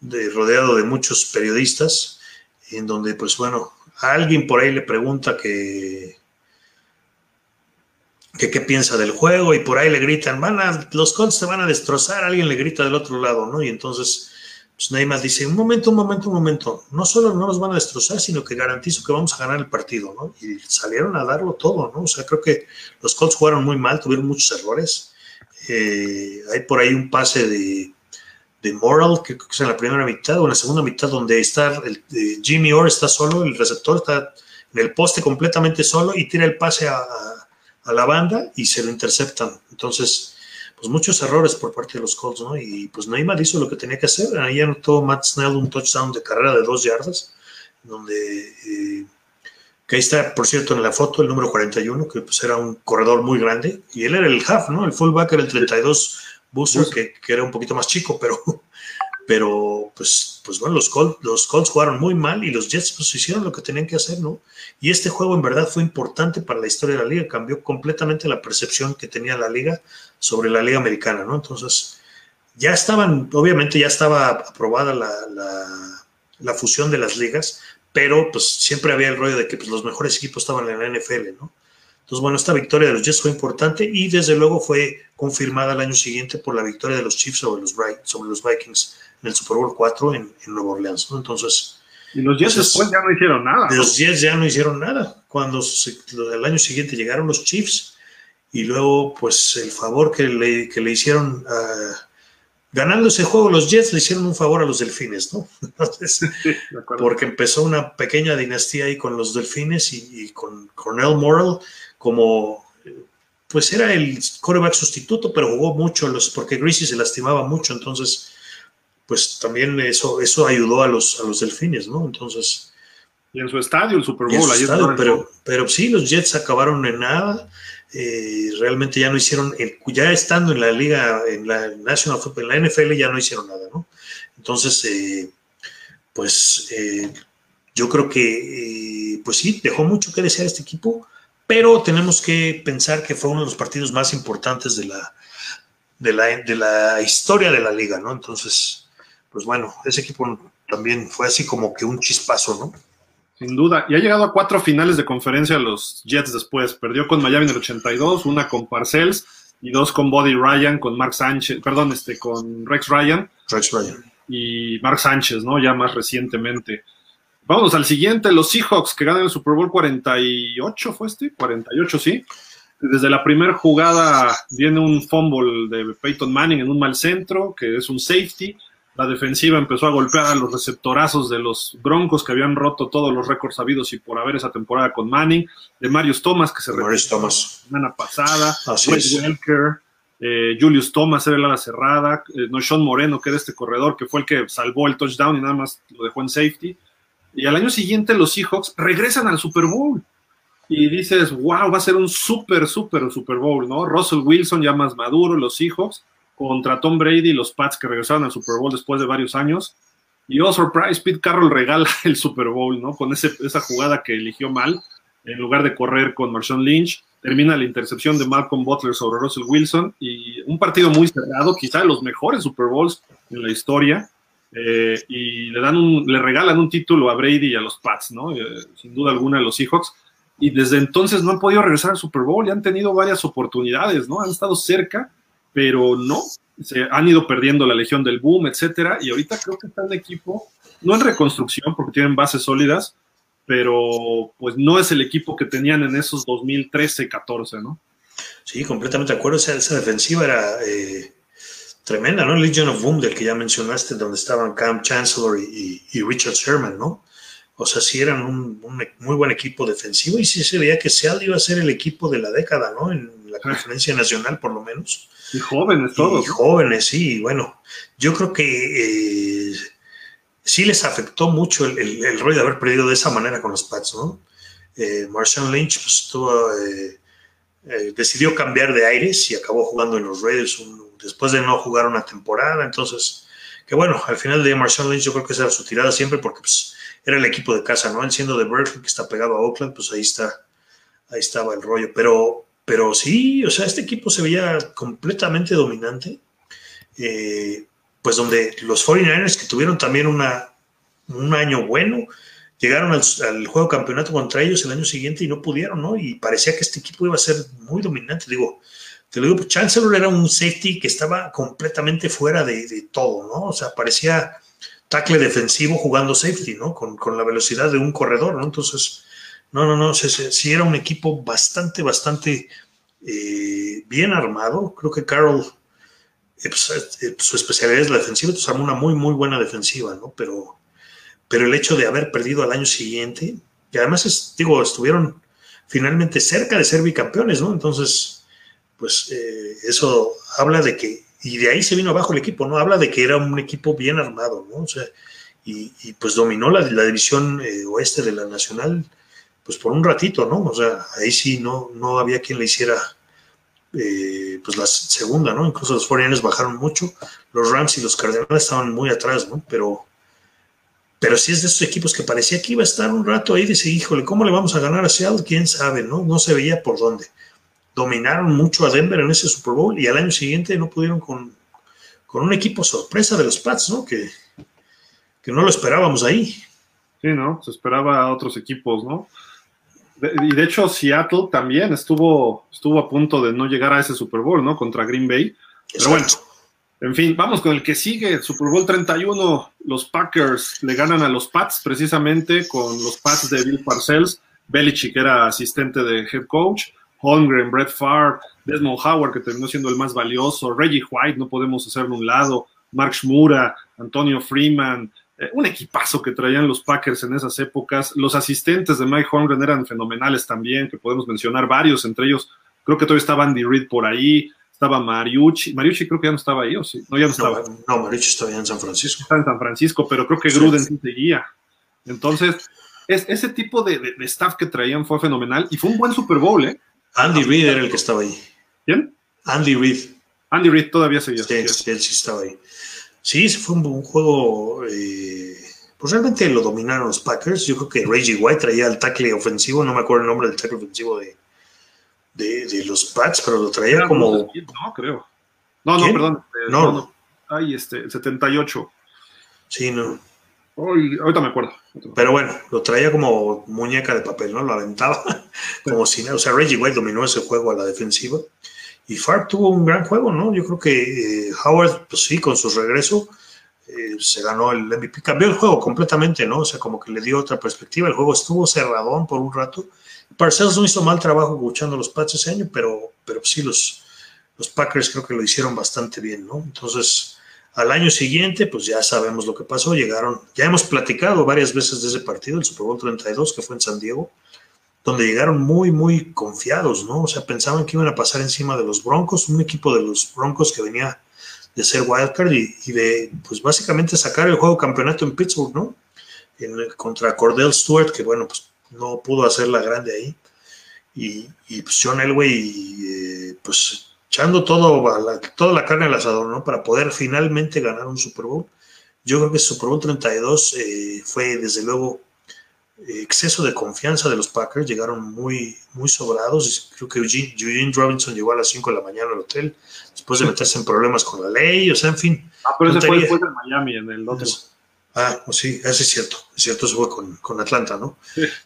S2: de, rodeado de muchos periodistas, en donde, pues bueno, a alguien por ahí le pregunta que, que qué piensa del juego y por ahí le gritan, van a, los Colts se van a destrozar, alguien le grita del otro lado, ¿no? Y entonces pues Neymar dice, un momento, un momento, un momento, no solo no nos van a destrozar, sino que garantizo que vamos a ganar el partido, ¿no? Y salieron a darlo todo, ¿no? O sea, creo que los Colts jugaron muy mal, tuvieron muchos errores. Eh, hay por ahí un pase de, de Moral, que es en la primera mitad o en la segunda mitad, donde está el, Jimmy Orr está solo, el receptor está en el poste completamente solo y tira el pase a la banda y se lo interceptan. Entonces, pues muchos errores por parte de los Colts, ¿no? Y pues Neymar hizo lo que tenía que hacer. Ahí anotó Matt Snell un touchdown de carrera de dos yardas, donde, eh, que ahí está, por cierto, en la foto, el número 41, que pues era un corredor muy grande, y él era el half, ¿no? El fullback era el 32 Booster, que, que, era un poquito más chico, pero, pero pues, pues bueno, los Colts, los Colts jugaron muy mal y los Jets pues hicieron lo que tenían que hacer, ¿no? Y este juego en verdad fue importante para la historia de la liga, cambió completamente la percepción que tenía la liga sobre la liga americana, ¿no? Entonces, ya estaban, obviamente ya estaba aprobada la, la, fusión de las ligas, pero pues siempre había el rollo de que pues, los mejores equipos estaban en la NFL, ¿no? Entonces, bueno, esta victoria de los Jets fue importante y desde luego fue confirmada el año siguiente por la victoria de los Chiefs sobre los, sobre los Vikings en el Super Bowl 4 en, en Nueva Orleans, ¿no? Entonces...
S1: Y los Jets después ya no hicieron nada.
S2: ¿no? Los Jets ya no hicieron nada. Cuando el año siguiente llegaron los Chiefs y luego, pues, el favor que le, que le hicieron... Uh, ganando ese juego, los Jets le hicieron un favor a los Delfines, ¿no? Entonces, porque empezó una pequeña dinastía ahí con los Delfines y, y con Cornell Morrill como, pues era el coreback sustituto, pero jugó mucho, los, porque Greasy se lastimaba mucho, entonces, pues también eso, eso ayudó a los, a los Delfines, ¿no? Entonces...
S1: Y en su estadio, el Super Bowl. Ahí
S2: estadio, pero, pero sí, los Jets acabaron en nada. Eh, realmente ya no hicieron, ya estando en la liga, en la National Football, en la NFL ya no hicieron nada, ¿no? Entonces, eh, pues eh, yo creo que, pues sí, dejó mucho que desear este equipo, pero tenemos que pensar que fue uno de los partidos más importantes de la, de la, de la historia de la liga, ¿no? Entonces, pues bueno, ese equipo también fue así como que un chispazo, ¿no?
S1: Sin duda. Y ha llegado a cuatro finales de conferencia los Jets después. Perdió con Miami en el 82, una con Parcells y dos con Body Ryan, con Mark Sánchez, perdón, este, con Rex Ryan.
S2: Rex Ryan.
S1: Y Mark Sánchez, ¿no? Ya más recientemente. Vamos al siguiente, los Seahawks que ganan el Super Bowl 48, ¿fue este? 48, sí. Desde la primera jugada viene un fumble de Peyton Manning en un mal centro, que es un safety la defensiva empezó a golpear a los receptorazos de los Broncos que habían roto todos los récords sabidos y por haber esa temporada con Manning, de Marius Thomas que se
S2: retiró la
S1: semana pasada, Welker, eh, Julius Thomas era el ala cerrada, eh, no Sean Moreno que era este corredor que fue el que salvó el touchdown y nada más lo dejó en safety. Y al año siguiente los Seahawks regresan al Super Bowl. Y dices, wow, va a ser un súper, súper Super Bowl, ¿no? Russell Wilson ya más maduro, los Seahawks contra Tom Brady y los Pats que regresaron al Super Bowl después de varios años. Y oh, surprise, Pete Carroll regala el Super Bowl, ¿no? Con ese, esa jugada que eligió mal, en lugar de correr con Marshawn Lynch, termina la intercepción de Malcolm Butler sobre Russell Wilson y un partido muy cerrado, quizá de los mejores Super Bowls en la historia. Eh, y le dan un, le regalan un título a Brady y a los Pats, ¿no? Eh, sin duda alguna a los Seahawks. Y desde entonces no han podido regresar al Super Bowl y han tenido varias oportunidades, ¿no? Han estado cerca, pero no, se han ido perdiendo la Legión del Boom, etcétera, y ahorita creo que está el equipo, no en reconstrucción, porque tienen bases sólidas, pero pues no es el equipo que tenían en esos 2013, 14, ¿no?
S2: Sí, completamente de acuerdo, esa, esa defensiva era eh, tremenda, ¿no? Legion of Boom, del que ya mencionaste, donde estaban Cam Chancellor y, Richard Sherman, ¿no? O sea, sí eran un, un, muy buen equipo defensivo y sí se veía que Seattle iba a ser el equipo de la década, ¿no? En la conferencia nacional, por lo menos.
S1: Y jóvenes todos.
S2: Y jóvenes, sí. Bueno, yo creo que eh, sí les afectó mucho el, el, el, rollo de haber perdido de esa manera con los Pats, ¿no? Eh, Marshawn Lynch pues, tuvo, eh, eh, decidió cambiar de aires y acabó jugando en los Raiders un, después de no jugar una temporada. Entonces, que bueno, al final de Marshawn Lynch yo creo que esa era su tirada siempre porque pues, era el equipo de casa, ¿no? Él siendo de Berkeley, que está pegado a Oakland, pues ahí está, ahí estaba el rollo. Pero pero sí, o sea, este equipo se veía completamente dominante. Eh, pues donde los 49ers, que tuvieron también una, un año bueno, llegaron al, juego campeonato contra ellos el año siguiente y no pudieron, ¿no? Y parecía que este equipo iba a ser muy dominante. Digo, te lo digo, pues Chancellor era un safety que estaba completamente fuera de, de todo, ¿no? O sea, parecía tackle defensivo jugando safety, ¿no? Con, con la velocidad de un corredor, ¿no? Entonces, no, no, no, sí, era un equipo bastante, bastante eh, bien armado. Creo que Carroll, eh, pues, eh, su especialidad es la defensiva, entonces armó una muy, muy buena defensiva, ¿no? Pero, pero el hecho de haber perdido al año siguiente, y además, es, digo, estuvieron finalmente cerca de ser bicampeones, ¿no? Entonces, pues eso habla de que, y de ahí se vino abajo el equipo, ¿no? Habla de que era un equipo bien armado, ¿no? O sea, y, y pues dominó la, división oeste de la Nacional pues por un ratito, ¿no? O sea, ahí sí no, no había quien le hiciera eh, pues la segunda, ¿no? Incluso los 49 bajaron mucho, los Rams y los Cardenales estaban muy atrás, ¿no? Pero, pero sí es de esos equipos que parecía que iba a estar un rato ahí, dice, híjole, ¿cómo le vamos a ganar a Seattle? ¿Quién sabe, no? No se veía por dónde. Dominaron mucho a Denver en ese Super Bowl y al año siguiente no pudieron con, con un equipo sorpresa de los Pats, ¿no? Que, que no lo esperábamos ahí.
S1: Sí, ¿no? Se esperaba a otros equipos, ¿no? Y de hecho, Seattle también estuvo, estuvo a punto de no llegar a ese Super Bowl, ¿no? Contra Green Bay. Pero bueno, en fin, vamos con el que sigue. Super Bowl 31. Los Packers le ganan a los Pats precisamente con los Pats de Bill Parcells. Belichick era asistente de head coach. Holmgren, Brett Favre, Desmond Howard, que terminó siendo el más valioso. Reggie White, no podemos hacerlo un lado. Mark Shmura, Antonio Freeman, eh, un equipazo que traían los Packers en esas épocas. Los asistentes de Mike Holmgren eran fenomenales también, que podemos mencionar varios, entre ellos creo que todavía estaba Andy Reid por ahí, estaba Mariucci. Mariucci creo que ya no estaba ahí, ¿o sí? No, ya no estaba.
S2: No, Mariucci estaba en San Francisco.
S1: Estaba en San Francisco, pero creo que Gruden sí seguía. Entonces, es, ese tipo de, staff que traían fue fenomenal y fue un buen Super Bowl, ¿eh?
S2: Andy Reid era el que estaba ahí.
S1: ¿Quién?
S2: Andy Reid.
S1: Andy Reid todavía seguía.
S2: Sí, él sí estaba ahí. Sí, fue un, juego. Eh, pues realmente lo dominaron los Packers. Yo creo que Reggie White traía el tackle ofensivo, no me acuerdo el nombre del tackle ofensivo de, de, los Pats, pero lo traía como.
S1: No, creo. No, no, perdón.
S2: Eh, no. no.
S1: Ay, este, 78.
S2: Sí, no.
S1: ahorita me acuerdo.
S2: Pero bueno, lo traía como muñeca de papel, ¿no? Lo aventaba como si O sea, Reggie White dominó ese juego a la defensiva. Y Farb tuvo un gran juego, ¿no? Yo creo que eh, Howard, pues sí, con su regreso, eh, se ganó el MVP. Cambió el juego completamente, ¿no? O sea, como que le dio otra perspectiva. El juego estuvo cerradón por un rato. Parcells no hizo mal trabajo luchando los Pats ese año, pero, pero sí, los, los Packers creo que lo hicieron bastante bien, ¿no? Entonces, al año siguiente, pues ya sabemos lo que pasó. Llegaron, ya hemos platicado varias veces de ese partido, el Super Bowl 32, que fue en San Diego donde llegaron muy, muy confiados, ¿no? O sea, pensaban que iban a pasar encima de los Broncos, un equipo de los Broncos que venía de ser wildcard y, y de, pues básicamente sacar el juego campeonato en Pittsburgh, ¿no? En, contra Cordell Stewart, que bueno, pues no pudo hacer la grande ahí. Y, y pues John Elway, eh, pues echando todo la, toda la carne al asador, ¿no? Para poder finalmente ganar un Super Bowl. Yo creo que Super Bowl 32 eh, fue desde luego exceso de confianza de los Packers, llegaron muy, muy sobrados. Creo que Eugene, Robinson llegó a las 5 de la mañana al hotel, después de meterse en problemas con la ley, o sea, en fin.
S1: Ah, pero ese fue después de Miami, en el otro.
S2: Ah, pues sí, ese es cierto, es cierto, eso fue con, Atlanta, ¿no?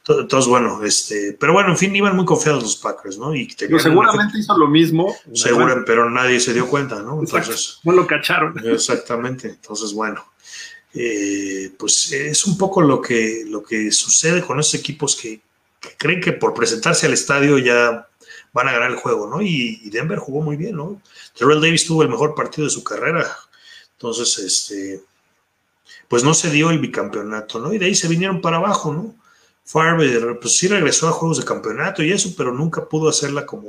S2: Entonces, bueno, este, pero bueno, en fin, iban muy confiados los Packers, ¿no? Y
S1: seguramente hizo lo mismo.
S2: Seguro, pero nadie se dio cuenta, ¿no?
S1: Entonces, no lo cacharon.
S2: Exactamente, entonces, bueno. Eh, pues es un poco lo que, lo que sucede con esos equipos que, creen que por presentarse al estadio ya van a ganar el juego, ¿no? Y, Denver jugó muy bien, ¿no? Terrell Davis tuvo el mejor partido de su carrera. Entonces, este, pues no se dio el bicampeonato, ¿no? Y de ahí se vinieron para abajo, ¿no? Farber, pues sí regresó a juegos de campeonato y eso, pero nunca pudo hacerla como,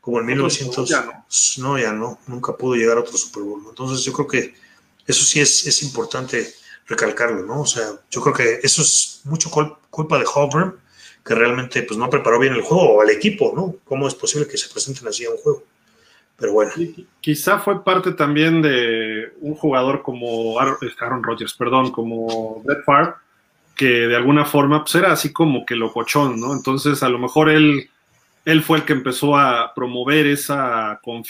S2: como en 1900. no. no, ya no, nunca pudo llegar a otro Super Bowl. Entonces yo creo que eso sí es, importante recalcarlo, ¿no? O sea, yo creo que eso es mucho culpa de Holmgren, que realmente pues, no preparó bien el juego o al equipo, ¿no? ¿Cómo es posible que se presenten así a un juego? Pero bueno.
S1: Quizá fue parte también de un jugador como este, Aaron Rodgers, perdón, como Brett Favre, que de alguna forma pues era así como que locochón, ¿no? Entonces a lo mejor él, él fue el que empezó a promover ese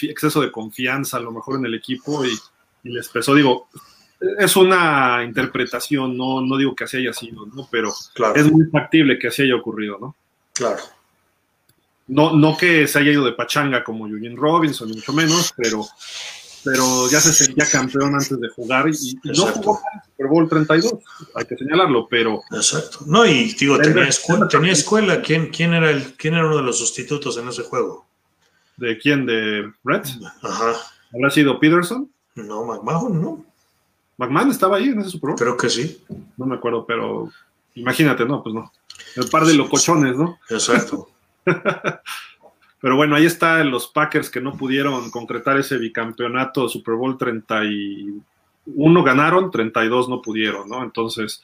S1: exceso de confianza a lo mejor en el equipo y y les pesó. Digo, es una interpretación, no, no digo que así haya sido, ¿no? Pero es muy factible que así haya ocurrido, ¿no?
S2: Claro.
S1: No, no que se haya ido de pachanga como Eugene Robinson, ni mucho menos, pero, pero ya se sentía campeón antes de jugar y, no jugó el Super Bowl 32, hay que señalarlo, pero...
S2: Exacto. No, y digo, tenía escuela, tenía escuela. ¿Quién, quién, era el, ¿quién era uno de los sustitutos en ese juego?
S1: ¿De quién? ¿De Brett?
S2: Ajá.
S1: ¿Habrá sido Peterson?
S2: No, McMahon no.
S1: McMahon estaba ahí en ese Super Bowl.
S2: Creo que sí.
S1: No me acuerdo, pero imagínate, ¿no? Pues no. El par de locochones, ¿no?
S2: Exacto.
S1: pero bueno, ahí están los Packers que no pudieron concretar ese bicampeonato Super Bowl 31 ganaron, 32 no pudieron, ¿no? Entonces,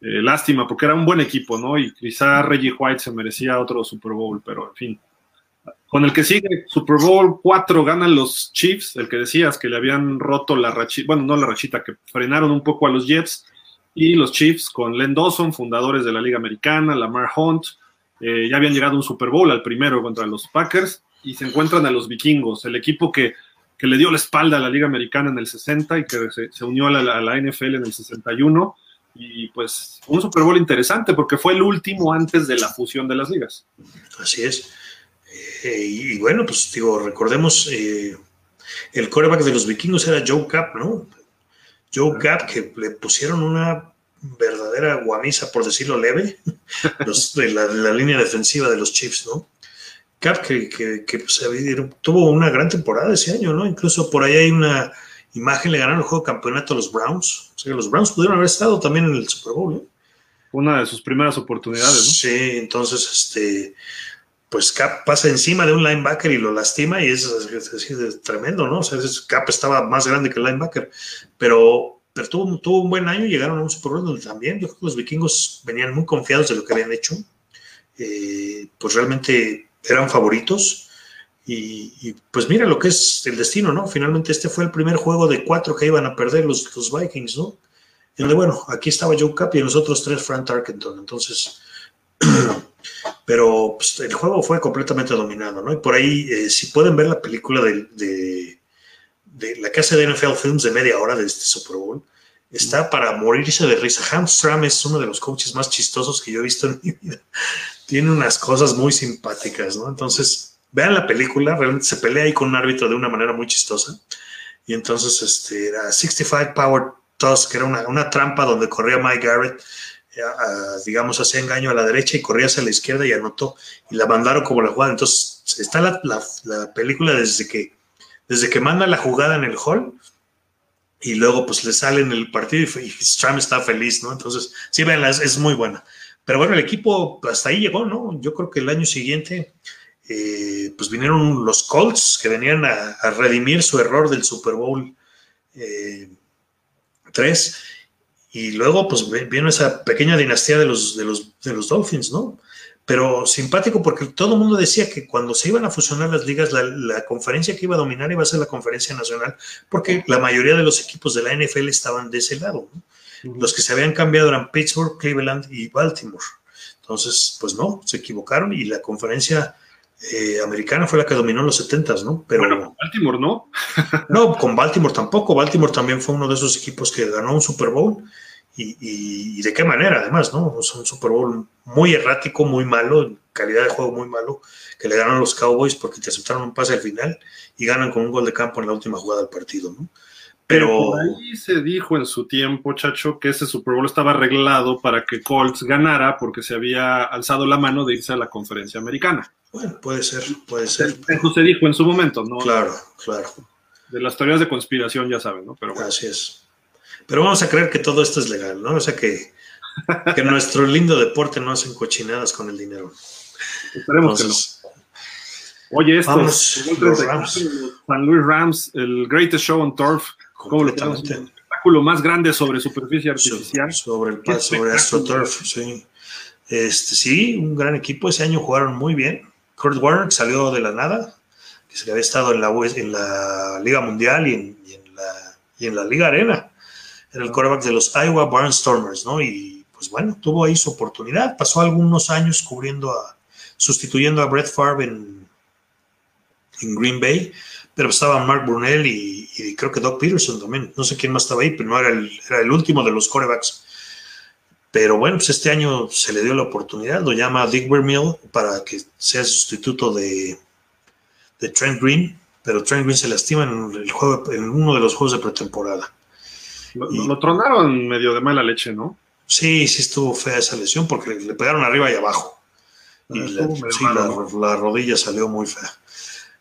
S1: eh, lástima, porque era un buen equipo, ¿no? Y quizá Reggie White se merecía otro Super Bowl, pero en fin, Con el que sigue, Super Bowl 4 ganan los Chiefs, el que decías que le habían roto la rachita, bueno, no la rachita, que frenaron un poco a los Jets, y los Chiefs con Len Dawson, fundadores de la Liga Americana, Lamar Hunt, eh, ya habían llegado a un Super Bowl al primero contra los Packers, y se encuentran a los vikingos, el equipo que, que le dio la espalda a la Liga Americana en el 60 y que se, unió a la, a la NFL en el 61 y pues un Super Bowl interesante porque fue el último antes de la fusión de las ligas.
S2: Así es. Eh, y bueno, pues digo, recordemos, eh, el coreback de los vikingos era Joe Cap, ¿no? Joe Cap, que le pusieron una verdadera guamisa, por decirlo leve, de, la, línea defensiva de los Chiefs, ¿no? Cap, que, que, pues, tuvo una gran temporada ese año, ¿no? Incluso por ahí hay una imagen, le ganaron el juego de campeonato a los Browns. O sea que los Browns pudieron haber estado también en el Super Bowl, ¿no?
S1: Una de sus primeras oportunidades, ¿no?
S2: Sí, entonces, este, pues Cap pasa encima de un linebacker y lo lastima y es, tremendo, ¿no? O sea, Cap estaba más grande que el linebacker, pero, tuvo, un buen año llegaron a un Super Bowl donde también yo creo que los vikingos venían muy confiados de lo que habían hecho, eh, pues realmente eran favoritos. Y, pues mira lo que es el destino, ¿no? Finalmente este fue el primer juego de cuatro que iban a perder los, los Vikings, ¿no? Donde, bueno, aquí estaba Joe Cap y nosotros tres Frank Tarkenton. Entonces, pero pues, el juego fue completamente dominado, ¿no? Y por ahí, eh, si pueden ver la película de, de, la casa de NFL Films de media hora de este Super Bowl, está para morirse de risa. Hamstram es uno de los coaches más chistosos que yo he visto en mi vida. Tiene unas cosas muy simpáticas, ¿no? Entonces, vean la película, realmente se pelea ahí con un árbitro de una manera muy chistosa. Y entonces, este, era 65 Power Toss, que era una, una trampa donde corría Mike Garrett digamos, hacía engaño a la derecha y corría hacia la izquierda y anotó. Y la mandaron como la jugada. Entonces, está la, la, película desde que, desde que manda la jugada en el hall y luego pues le sale en el partido y, Stram está feliz, ¿no? Entonces, sí, ven, es, es, muy buena. Pero bueno, el equipo hasta ahí llegó, ¿no? Yo creo que el año siguiente, eh, pues vinieron los Colts que venían a, redimir su error del Super Bowl 3 eh, y luego, pues vino esa pequeña dinastía de los, de los, de los Dolphins, ¿no? Pero simpático porque todo el mundo decía que cuando se iban a fusionar las ligas, la, conferencia que iba a dominar iba a ser la conferencia nacional, porque la mayoría de los equipos de la NFL estaban de ese lado. ¿no? Los que se habían cambiado eran Pittsburgh, Cleveland y Baltimore. Entonces, pues no, se equivocaron y la conferencia eh, americana fue la que dominó en los 70, ¿no?
S1: Pero bueno, Baltimore no.
S2: no, con Baltimore tampoco. Baltimore también fue uno de esos equipos que ganó un Super Bowl. Y, de qué manera, además, ¿no? Es un Super Bowl muy errático, muy malo, calidad de juego muy malo, que le ganaron los Cowboys porque te aceptaron un pase al final y ganan con un gol de campo en la última jugada del partido, ¿no?
S1: Pero, ahí se dijo en su tiempo, Chacho, que ese Super Bowl estaba arreglado para que Colts ganara porque se había alzado la mano de irse a la conferencia americana.
S2: Bueno, puede ser, puede ser.
S1: Eso se dijo en su momento, ¿no?
S2: Claro, claro.
S1: De las teorías de conspiración ya saben, ¿no?
S2: Pero Así es. Pero vamos a creer que todo esto es legal, ¿no? O sea que, que nuestro lindo deporte no hacen cochinadas con el dinero.
S1: Esperemos que no. Oye, esto,
S2: Vamos,
S1: los Rams. San Luis Rams, el greatest show on turf ¿Cómo lo El espectáculo más grande sobre superficie artificial.
S2: Sobre el sobre AstroTurf, sí. Este, sí, un gran equipo. Ese año jugaron muy bien. Kurt Warner salió de la nada, que se había estado en la, la Liga Mundial y en, la, Liga Arena. Era el quarterback de los Iowa Barnstormers, ¿no? Y pues bueno, tuvo ahí su oportunidad. Pasó algunos años cubriendo a, sustituyendo a Brett Favre en, en Green Bay pero estaban Mark Brunel y, creo que Doc Peterson también. No sé quién más estaba ahí, pero no era el, era el último de los corebacks. Pero bueno, pues este año se le dio la oportunidad, lo llama Dick Vermeil para que sea sustituto de, de Trent Green, pero Trent Green se lastima en, el juego, en uno de los juegos de pretemporada.
S1: Lo, tronaron medio de mala leche, ¿no?
S2: Sí, sí estuvo fea esa lesión porque le pegaron arriba y abajo. Y la, la, rodilla salió muy fea.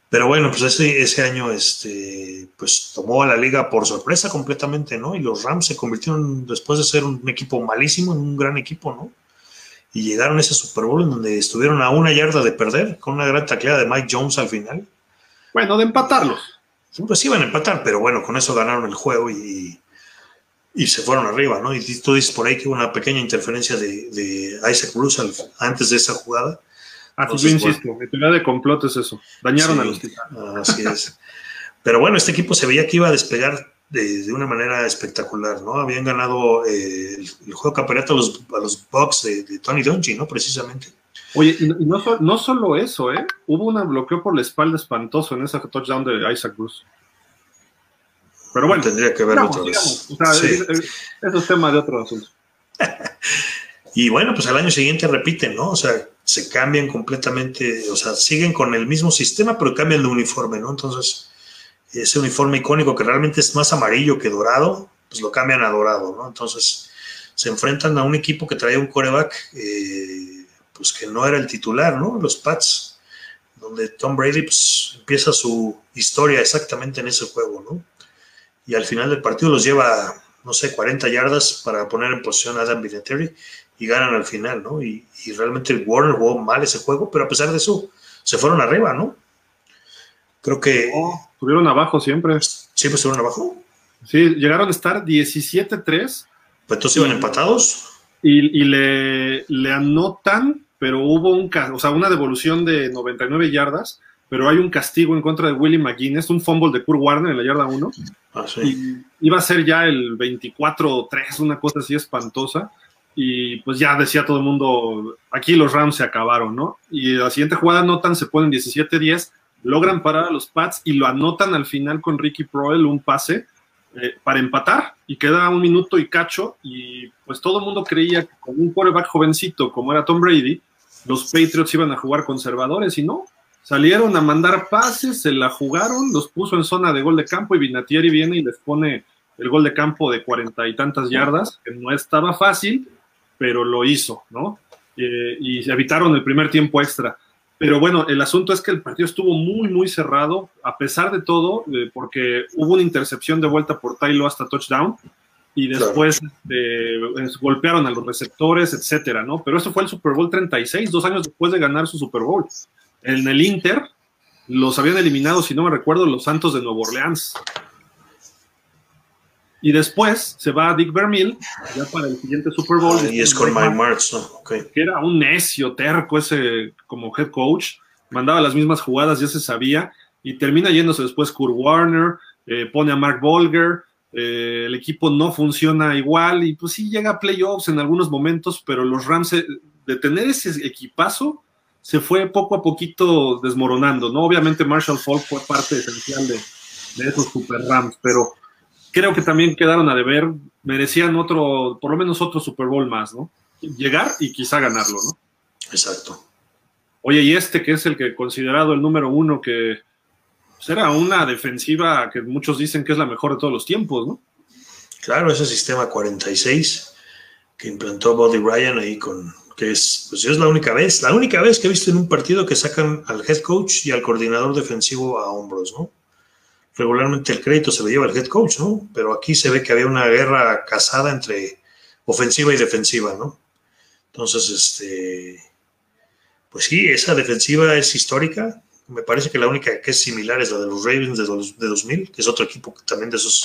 S2: Pero bueno, pues ese, ese año este, pues tomó a la liga por sorpresa completamente, ¿no? Y los Rams se convirtieron, después de ser un equipo malísimo, en un gran equipo, ¿no? Y llegaron a ese Super Bowl en donde estuvieron a una yarda de perder, con una gran tacleada de Mike Jones al final.
S1: Bueno, de empatarlos.
S2: Pues iban a empatar, pero bueno, con eso ganaron el juego y, y se fueron arriba, ¿no? Y tú dices por ahí que hubo una pequeña interferencia de, de Isaac Bruce antes de esa jugada
S1: Así yo insisto, mi teoría de complot es eso. Dañaron a los titanes.
S2: Así es. Pero bueno, este equipo se veía que iba a despegar de, una manera espectacular, ¿no? Habían ganado eh, el, juego campeonato a los, a los Bucks de, Tony Dungy, ¿no? Precisamente.
S1: Oye, y, no, no, solo eso, ¿eh? Hubo un bloqueo por la espalda espantoso en esa touchdown de Isaac Bruce. Pero bueno.
S2: Tendría que verlo otra vez.
S1: O sea, eso es tema de otro asunto.
S2: y bueno, pues al año siguiente repiten, ¿no? O sea, se cambian completamente, o sea, siguen con el mismo sistema, pero cambian de uniforme, ¿no? Entonces, ese uniforme icónico que realmente es más amarillo que dorado, pues lo cambian a dorado, ¿no? Entonces, se enfrentan a un equipo que traía un coreback, eh, pues que no era el titular, ¿no? Los Pats, donde Tom Brady pues, empieza su historia exactamente en ese juego, ¿no? Y al final del partido los lleva, no sé, 40 yardas para poner en posición a Adam Vinatieri y ganan al final, ¿no? Y, realmente el Warner jugó mal ese juego, pero a pesar de eso, se fueron arriba, ¿no? Creo que.
S1: estuvieron abajo siempre.
S2: ¿Siempre estuvieron abajo?
S1: Sí, llegaron a estar 17-3. Pues
S2: entonces iban empatados.
S1: Y, le, le, anotan, pero hubo un, o sea, una devolución de 99 yardas, pero hay un castigo en contra de Willie McGuinness, un fumble de Kurt Warner en la yarda 1.
S2: Ah, sí.
S1: y iba a ser ya el 24-3, una cosa así espantosa y pues ya decía todo el mundo, aquí los Rams se acabaron, ¿no? Y la siguiente jugada anotan, se ponen 17-10, logran parar a los Pats y lo anotan al final con Ricky Proel un pase eh, para empatar y queda un minuto y cacho y pues todo el mundo creía que con un quarterback jovencito como era Tom Brady, los Patriots iban a jugar conservadores y no, salieron a mandar pases, se la jugaron, los puso en zona de gol de campo y Vinatieri viene y les pone el gol de campo de cuarenta y tantas yardas, que no estaba fácil, pero lo hizo, ¿no? Eh, y se evitaron el primer tiempo extra. Pero bueno, el asunto es que el partido estuvo muy, muy cerrado, a pesar de todo, eh, porque hubo una intercepción de vuelta por Tylo hasta touchdown, y después este, golpearon a los receptores, etcétera, ¿no? Pero eso fue el Super Bowl 36, dos años después de ganar su Super Bowl. En el Inter los habían eliminado, si no me recuerdo, los Santos de Nueva Orleans. Y después se va a Dick Vermeil, ya para el siguiente Super Bowl.
S2: y es con Mike Martz, ¿no?
S1: Que era un necio, terco ese como head coach. Mandaba las mismas jugadas, ya se sabía. Y termina yéndose después Kurt Warner, eh, pone a Mark Bolger. Eh, el equipo no funciona igual. Y pues sí llega a playoffs en algunos momentos, pero los Rams, eh, de tener ese equipazo, se fue poco a poquito desmoronando, ¿no? Obviamente Marshall Falk fue parte esencial de, de esos Super Rams, pero creo que también quedaron a deber, merecían otro, por lo menos otro Super Bowl más, ¿no? Llegar y quizá ganarlo, ¿no?
S2: Exacto.
S1: Oye, y este que es el que considerado el número uno, que será una defensiva que muchos dicen que es la mejor de todos los tiempos, ¿no?
S2: Claro, ese sistema 46 que implantó Buddy Ryan ahí con, que es, pues es la única vez, la única vez que he visto en un partido que sacan al head coach y al coordinador defensivo a hombros, ¿no? Regularmente el crédito se lo lleva el head coach, ¿no? Pero aquí se ve que había una guerra casada entre ofensiva y defensiva, ¿no? Entonces, este, pues sí, esa defensiva es histórica. Me parece que la única que es similar es la de los Ravens de, de 2000, que es otro equipo también de esos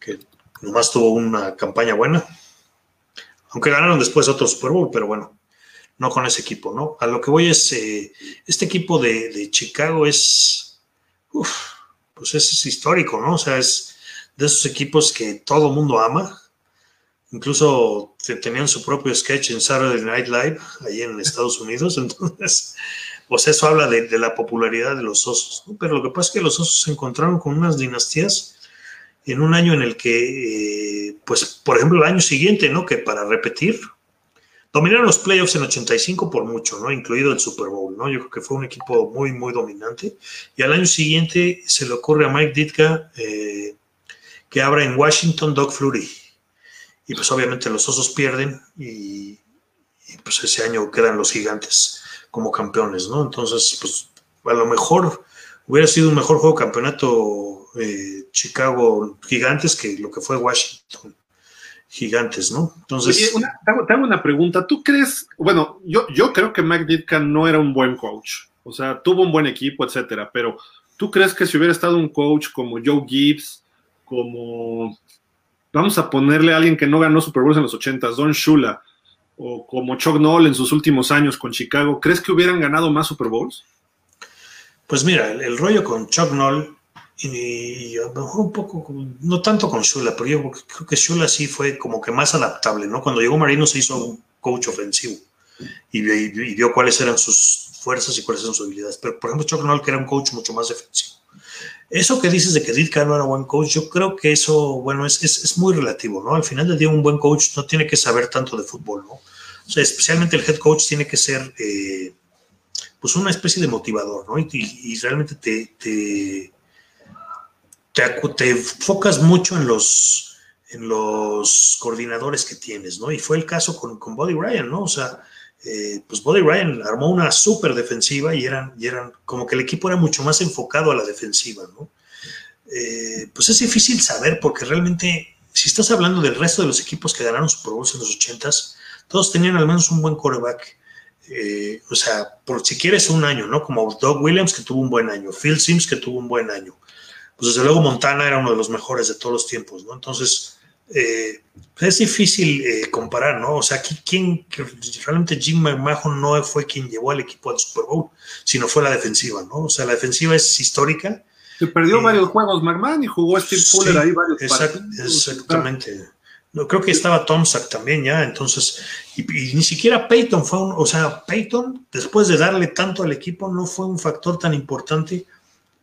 S2: que nomás tuvo una campaña buena. Aunque ganaron después otro Super Bowl, pero bueno, no con ese equipo, ¿no? A lo que voy es, eh, este equipo de, de Chicago es, uf, pues es histórico, ¿no? O sea, es de esos equipos que todo mundo ama. Incluso tenían su propio sketch en Saturday Night Live, ahí en Estados Unidos. Entonces, pues eso habla de, la popularidad de los osos. ¿no? Pero lo que pasa es que los osos se encontraron con unas dinastías en un año en el que, eh, pues, por ejemplo, el año siguiente, ¿no? Que para repetir, Dominaron los playoffs en 85 por mucho, ¿no? Incluido el Super Bowl, ¿no? Yo creo que fue un equipo muy, muy dominante. Y al año siguiente se le ocurre a Mike Ditka eh, que abra en Washington Doug Flurry. Y pues obviamente los osos pierden y, pues ese año quedan los gigantes como campeones, ¿no? Entonces, pues a lo mejor hubiera sido un mejor juego campeonato eh, Chicago Gigantes que lo que fue Washington gigantes, ¿no?
S1: Entonces. te, hago, una pregunta. ¿Tú crees? Bueno, yo, yo creo que Mike Ditka no era un buen coach. O sea, tuvo un buen equipo, etcétera. Pero, ¿tú crees que si hubiera estado un coach como Joe Gibbs, como. Vamos a ponerle a alguien que no ganó Super Bowls en los 80, Don Shula, o como Chuck Noll en sus últimos años con Chicago, ¿crees que hubieran ganado más Super Bowls?
S2: Pues mira, el, rollo con Chuck Noll y, a lo mejor un poco, no tanto con Shula, pero yo creo que Shula sí fue como que más adaptable, ¿no? Cuando llegó Marino se hizo un coach ofensivo y, vio cuáles eran sus fuerzas y cuáles eran sus habilidades. Pero, por ejemplo, Chuck que era un coach mucho más defensivo. Eso que dices de que Ditka no era buen coach, yo creo que eso, bueno, es, es, muy relativo, ¿no? Al final del día, un buen coach no tiene que saber tanto de fútbol, ¿no? O sea, especialmente el head coach tiene que ser, eh, pues, una especie de motivador, ¿no? Y, realmente te, te, te, enfocas mucho en los, en los coordinadores que tienes, ¿no? Y fue el caso con, con Buddy Ryan, ¿no? O sea, eh, pues Buddy Ryan armó una súper defensiva y eran, y eran como que el equipo era mucho más enfocado a la defensiva, ¿no? Eh, pues es difícil saber porque realmente, si estás hablando del resto de los equipos que ganaron Super Bowls en los 80s, todos tenían al menos un buen quarterback. Eh, o sea, por si quieres un año, ¿no? Como Doug Williams, que tuvo un buen año, Phil Sims, que tuvo un buen año. Pues desde luego Montana era uno de los mejores de todos los tiempos, ¿no? Entonces, eh, es difícil eh, comparar, ¿no? O sea, ¿quién, realmente Jim McMahon no fue quien llevó al equipo al Super Bowl, sino fue la defensiva, ¿no? O sea, la defensiva es histórica.
S1: Se perdió varios juegos McMahon y jugó Steve Fuller ahí varios
S2: Exactamente. No, creo que estaba Tom Sack también ya, entonces, y, ni siquiera Peyton fue un, o sea, Peyton, después de darle tanto al equipo, no fue un factor tan importante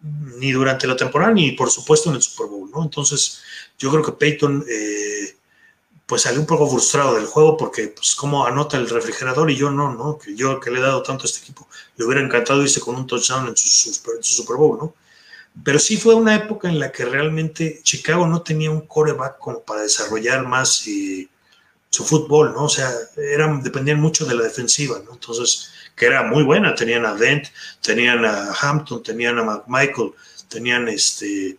S2: ni durante la temporada, ni por supuesto en el Super Bowl, ¿no? Entonces, yo creo que Peyton eh, pues salió un poco frustrado del juego porque pues cómo anota el refrigerador y yo no, ¿no? Que yo que le he dado tanto a este equipo, le hubiera encantado irse con un touchdown en su, Super Bowl, ¿no? Pero sí fue una época en la que realmente Chicago no tenía un coreback como para desarrollar más eh, su fútbol, ¿no? O sea, eran, dependían mucho de la defensiva, ¿no? Entonces, que era muy buena, tenían a Dent, tenían a Hampton, tenían a Michael, tenían este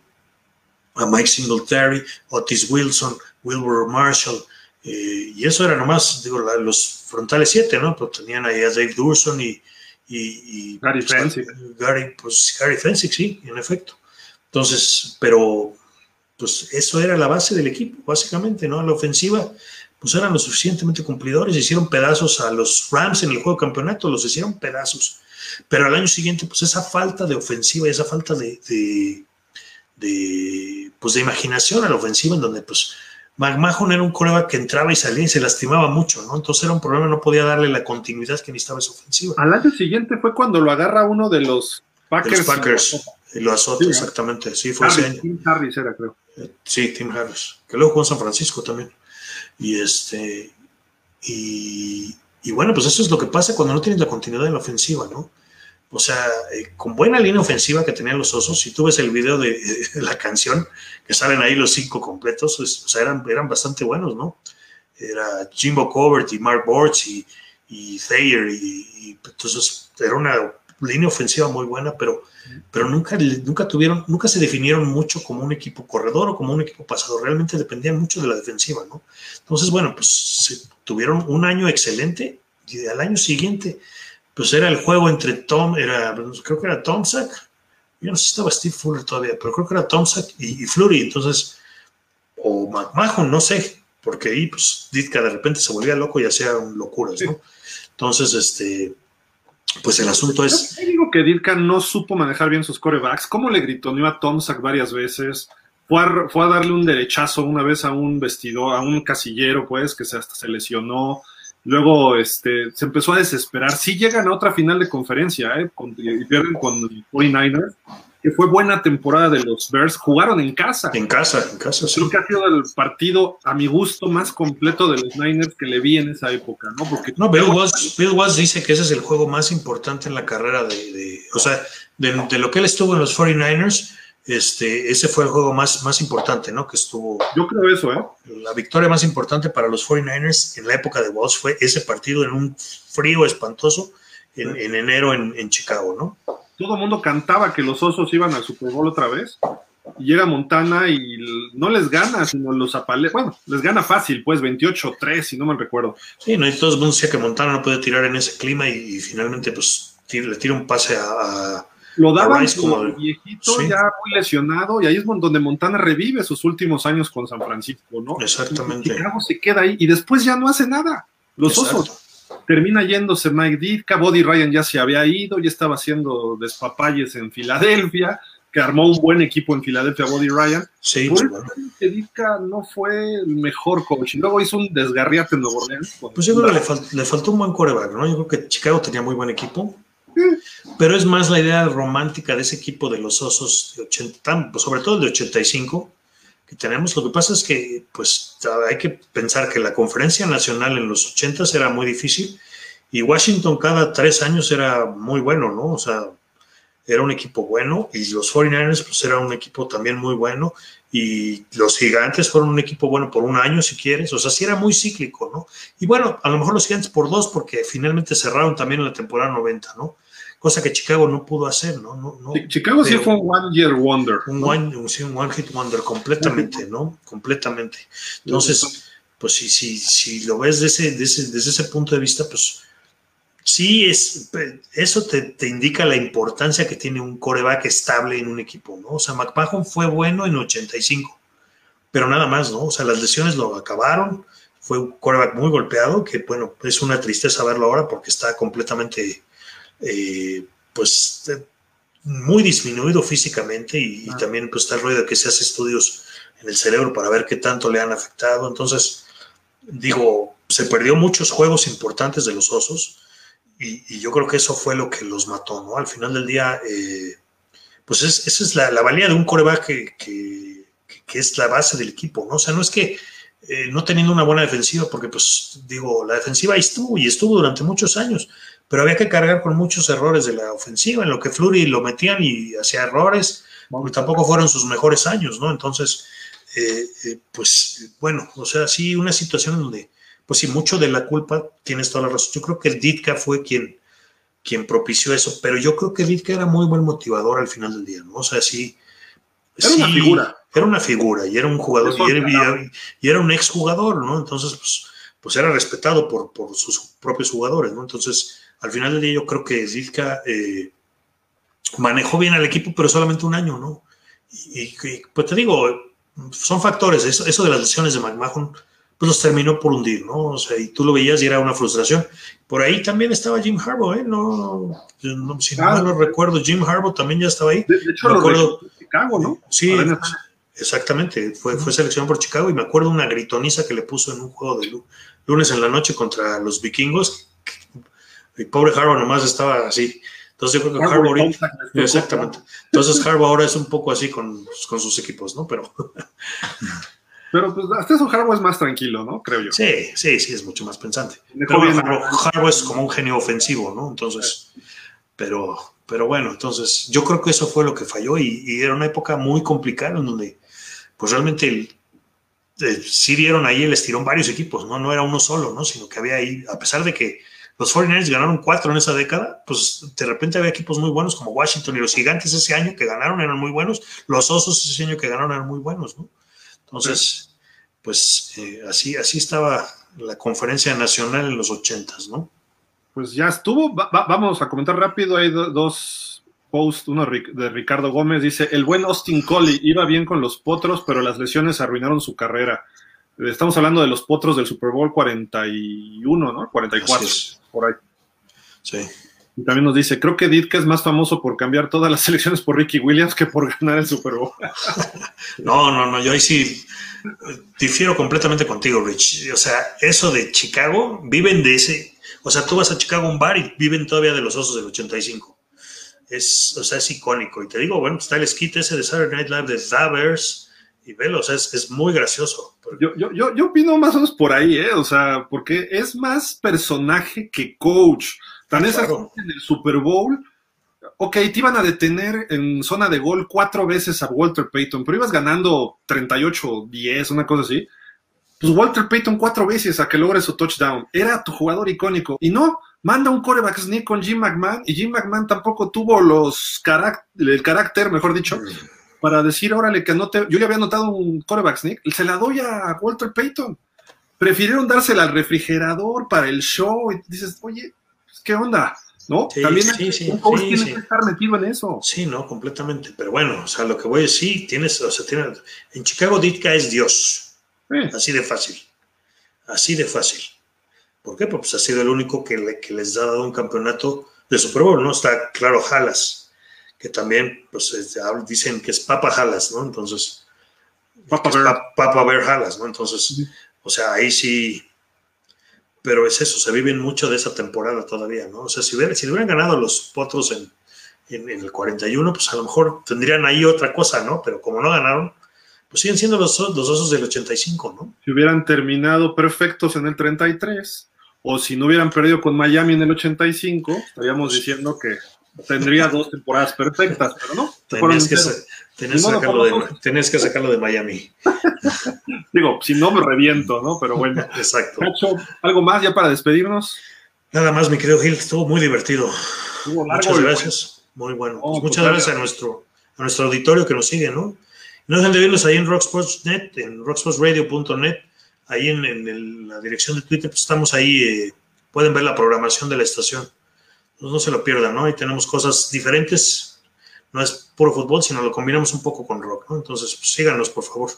S2: a Mike Singletary, Otis Wilson, Wilbur Marshall, eh, y eso era nomás, digo, los frontales siete, ¿no? Pero tenían ahí a Dave Durson y,
S1: Gary pues, Fensick.
S2: Gary, pues Gary Fensick, sí, en efecto. Entonces, pero pues eso era la base del equipo, básicamente, ¿no? La ofensiva, pues eran lo suficientemente cumplidores, hicieron pedazos a los Rams en el juego de campeonato, los hicieron pedazos. Pero al año siguiente, pues esa falta de ofensiva y esa falta de, de, pues de imaginación a la ofensiva, en donde pues McMahon era un coreback que entraba y salía y se lastimaba mucho, ¿no? Entonces era un problema, no podía darle la continuidad que necesitaba esa ofensiva.
S1: Al año siguiente fue cuando lo agarra uno de los Packers.
S2: Packers y lo azota, exactamente. Sí, fue ese año.
S1: Tim Harris era, creo.
S2: Sí, Tim Harris, que luego jugó en San Francisco también. Y este, y, y bueno, pues eso es lo que pasa cuando no tienes la continuidad en la ofensiva, ¿no? O sea, eh, con buena línea ofensiva que tenían los osos, si tú ves el video de, la canción, que salen ahí los cinco completos, o sea, eran, eran bastante buenos, ¿no? Era Jimbo Covert y Mark Bortz y, y Thayer, y, entonces era una línea ofensiva muy buena, pero, pero nunca, nunca tuvieron, nunca se definieron mucho como un equipo corredor o como un equipo pasador, realmente dependían mucho de la defensiva, ¿no? Entonces, bueno, pues tuvieron un año excelente y al año siguiente pues era el juego entre Tom, era, creo que era Tom Sack, yo no sé si estaba Steve Fuller todavía, pero creo que era Tom Sack y, Flurry, entonces, o McMahon, no sé, porque ahí pues Ditka de repente se volvía loco y hacía locuras, ¿no? Entonces, este, pues el asunto es...
S1: Yo digo que Ditka no supo manejar bien sus corebacks, ¿cómo le gritó a Tom Sack varias veces? Fue a, darle un derechazo una vez a un vestidor, a un casillero, pues, que se, hasta se lesionó. Luego este, se empezó a desesperar. Sí llegan a otra final de conferencia ¿eh? y pierden con los 49ers, que fue buena temporada de los Bears. Jugaron en casa.
S2: En casa, en casa, sí.
S1: Creo que ha sido el partido, a mi gusto, más completo de los Niners que le vi en esa época, ¿no?
S2: Porque no, Bill Watts, dice que ese es el juego más importante en la carrera de, o sea, de, de, lo que él estuvo en los 49ers este, ese fue el juego más, más importante, ¿no? Que estuvo.
S1: Yo creo eso, ¿eh?
S2: La victoria más importante para los 49ers en la época de Walsh fue ese partido en un frío espantoso en, enero en, Chicago, ¿no?
S1: Todo el mundo cantaba que los osos iban al Super Bowl otra vez. Y llega Montana y no les gana, sino los apale. Bueno, les gana fácil, pues 28-3, si no me recuerdo.
S2: Sí, no, y todo el mundo decía que Montana no puede tirar en ese clima y, finalmente, pues, le tira un pase a
S1: lo daban como viejito, ya muy lesionado, y ahí es donde Montana revive sus últimos años con San Francisco, ¿no?
S2: Exactamente.
S1: Y Chicago se queda ahí y después ya no hace nada. Los Osos termina yéndose Mike Ditka, Body Ryan ya se había ido, ya estaba haciendo despapalles en Filadelfia, que armó un buen equipo en Filadelfia, Body Ryan.
S2: Sí,
S1: Por eso que Ditka no fue el mejor coach. Luego hizo un desgarriate en Nuevo Orleans.
S2: Pues yo creo que le, fal- le faltó un buen coreback, ¿no? Yo creo que Chicago tenía muy buen equipo. Pero es más la idea romántica de ese equipo de los osos de 80, tan- pues sobre todo el de 85 tenemos. Lo que pasa es que pues hay que pensar que la conferencia nacional en los 80 era muy difícil y Washington cada tres años era muy bueno, ¿no? O sea, era un equipo bueno y los 49ers pues era un equipo también muy bueno y los gigantes fueron un equipo bueno por un año si quieres, o sea, sí era muy cíclico, ¿no? Y bueno, a lo mejor los gigantes por dos porque finalmente cerraron también la temporada 90, ¿no? Cosa que Chicago no pudo hacer, ¿no? no, no
S1: Chicago sí fue un One Year Wonder.
S2: un
S1: ¿no?
S2: one, un, sí, un one hit wonder completamente, ¿no? Completamente. Entonces, pues si, si, si lo ves desde ese, desde, desde ese punto de vista, pues sí, es, eso te, te, indica la importancia que tiene un coreback estable en un equipo, ¿no? O sea, McMahon fue bueno en 85, pero nada más, ¿no? O sea, las lesiones lo acabaron, fue un coreback muy golpeado, que bueno, es una tristeza verlo ahora porque está completamente, eh, pues, muy disminuido físicamente y, ah. y, también pues está el rollo de que se hace estudios en el cerebro para ver qué tanto le han afectado. Entonces, digo, se perdió muchos juegos importantes de los osos y, y yo creo que eso fue lo que los mató, ¿no? Al final del día, eh, pues es, esa es la, la, valía de un coreback que, que, que, es la base del equipo, ¿no? O sea, no es que eh, no teniendo una buena defensiva, porque pues digo, la defensiva ahí estuvo y estuvo durante muchos años, pero había que cargar con muchos errores de la ofensiva, en lo que Flurry lo metían y hacía errores, porque tampoco fueron sus mejores años, ¿no? Entonces, eh, eh, pues bueno, o sea, sí, una situación en donde, pues sí, mucho de la culpa, tienes toda la razón. Yo creo que el Ditka fue quien, quien propició eso, pero yo creo que Ditka era muy buen motivador al final del día, ¿no? O sea, sí.
S1: Era sí, una figura.
S2: Era una figura y era un jugador, y era, y, y era, un exjugador, ¿no? Entonces, pues, pues era respetado por, por sus propios jugadores, ¿no? Entonces, al final del día yo creo que Zitka eh, manejó bien al equipo, pero solamente un año, ¿no? Y, y, pues te digo, son factores, eso, eso, de las lesiones de McMahon, pues los terminó por hundir, ¿no? O sea, y tú lo veías y era una frustración. Por ahí también estaba Jim Harbaugh, ¿eh? No, no si no, no recuerdo, Jim Harbaugh también ya estaba ahí.
S1: De, de hecho,
S2: me
S1: lo
S2: acuerdo,
S1: de Chicago, ¿no?
S2: Sí, exactamente, fue, fue seleccionado por Chicago y me acuerdo una gritoniza que le puso en un juego de lunes en la noche contra los vikingos. Mi pobre Harbaugh nomás estaba así. Entonces yo creo que Harbaugh ahorita, exactamente. Entonces Harbaugh ahora es un poco así con, con sus equipos, ¿no? Pero
S1: pero pues hasta eso Harbaugh es más tranquilo, ¿no? Creo yo.
S2: Sí, sí, sí, es mucho más pensante. Pero bueno, Harbaugh, es como un genio ofensivo, ¿no? Entonces, pero, pero bueno, entonces yo creo que eso fue lo que falló y, y era una época muy complicada en donde pues realmente el, eh, sí dieron ahí el estirón varios equipos, ¿no? No era uno solo, ¿no? Sino que había ahí, a pesar de que los 49ers ganaron cuatro en esa década, pues de repente había equipos muy buenos como Washington y los gigantes ese año que ganaron eran muy buenos, los osos ese año que ganaron eran muy buenos, ¿no? Entonces, pues eh, así, así estaba la conferencia nacional en los ochentas, ¿no?
S1: Pues ya estuvo, va, va, vamos a comentar rápido, hay do, dos posts, uno de Ricardo Gómez, dice, el buen Austin Coley iba bien con los potros, pero las lesiones arruinaron su carrera. Estamos hablando de los potros del Super Bowl 41, ¿no? 44, es. por ahí.
S2: Sí.
S1: Y también nos dice, creo que Ditka es más famoso por cambiar todas las selecciones por Ricky Williams que por ganar el Super Bowl.
S2: no, no, no, yo ahí sí difiero completamente contigo, Rich. O sea, eso de Chicago, viven de ese, o sea, tú vas a Chicago a un bar y viven todavía de los osos del 85. Es, o sea, es icónico. Y te digo, bueno, está el skit ese de Saturday Night Live de Davers y velo, o sea, es, es muy gracioso.
S1: Yo, yo, yo, yo opino más o menos por ahí, ¿eh? O sea, porque es más personaje que coach. Tan es claro. en el Super Bowl, ok, te iban a detener en zona de gol cuatro veces a Walter Payton, pero ibas ganando 38-10, una cosa así. Pues Walter Payton cuatro veces a que logre su touchdown. Era tu jugador icónico. Y no, manda un coreback sneak con Jim McMahon y Jim McMahon tampoco tuvo los carac el carácter, mejor dicho, para decir, órale, que anote. Yo le había anotado un coreback sneak, se la doy a Walter Payton. Prefirieron dársela al refrigerador para el show y dices, oye, ¿qué onda? ¿No?
S2: Sí,
S1: También
S2: sí, sí,
S1: un coach tiene que estar metido en eso.
S2: Sí, no, completamente. Pero bueno, o sea, lo que voy a decir, tienes, o sea, tiene, en Chicago Ditka es Dios.
S1: Sí.
S2: Así de fácil. Así de fácil. ¿Por qué? Pues ha sido el único que, les ha dado un campeonato de Super Bowl, ¿no? Está claro Halas, que también pues dicen que es Papa Halas, ¿no? Entonces, Papa Bear, Papa Bear Halas, ¿no? Entonces, o sea, ahí sí, pero es eso, se viven mucho de esa temporada todavía, ¿no? O sea, si, hubieran, si hubieran ganado los potros en, en, el 41, pues a lo mejor tendrían ahí otra cosa, ¿no? Pero como no ganaron, pues siguen siendo los, los osos del 85, ¿no?
S1: Si hubieran terminado perfectos en el 33, o si no hubieran perdido con Miami en el 85, estaríamos diciendo que tendría dos temporadas perfectas, pero no.
S2: Tenías que, sacarlo de, que sacarlo de Miami.
S1: Digo, si no me reviento, ¿no? Pero bueno.
S2: Exacto.
S1: ¿algo más ya para despedirnos?
S2: Nada más, mi querido Gil, estuvo muy divertido. muchas gracias. Muy bueno. Pues pues muchas gracias a nuestro, a nuestro auditorio que nos sigue, ¿no? No dejen de vernos ahí en Rocksports.net, en rocksportsradio.net, ahí en, la dirección de Twitter, pues estamos ahí, eh, pueden ver la programación de la estación. No, se lo pierdan, ¿no? Ahí tenemos cosas diferentes, no es puro fútbol, sino lo combinamos un poco con rock, ¿no? Entonces, pues, síganos, por favor.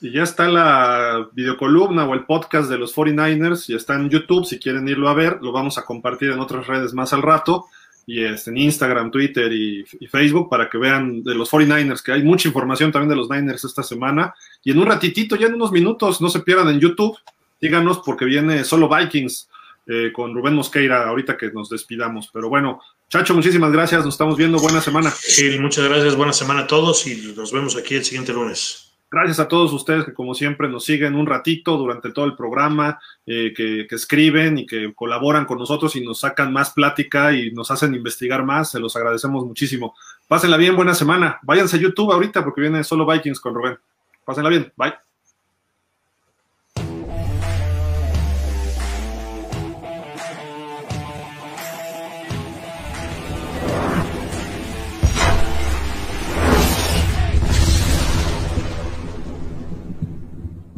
S1: Y ya está la videocolumna o el podcast de los 49ers, y está en YouTube, si quieren irlo a ver, lo vamos a compartir en otras redes más al rato y este, en Instagram, Twitter y, Facebook para que vean de los 49ers, que hay mucha información también de los Niners esta semana. Y en un ratitito, ya en unos minutos, no se pierdan en YouTube, díganos porque viene solo Vikings eh, con Rubén Mosqueira ahorita que nos despidamos. Pero bueno, Chacho, muchísimas gracias, nos estamos viendo, buena semana.
S2: Sí, muchas gracias, buena semana a todos y nos vemos aquí el siguiente lunes.
S1: Gracias a todos ustedes que como siempre nos siguen un ratito durante todo el programa, eh, que, escriben y que colaboran con nosotros y nos sacan más plática y nos hacen investigar más. Se los agradecemos muchísimo. Pásenla bien, buena semana. Váyanse a YouTube ahorita porque viene solo Vikings con Rubén. Pásenla bien. Bye.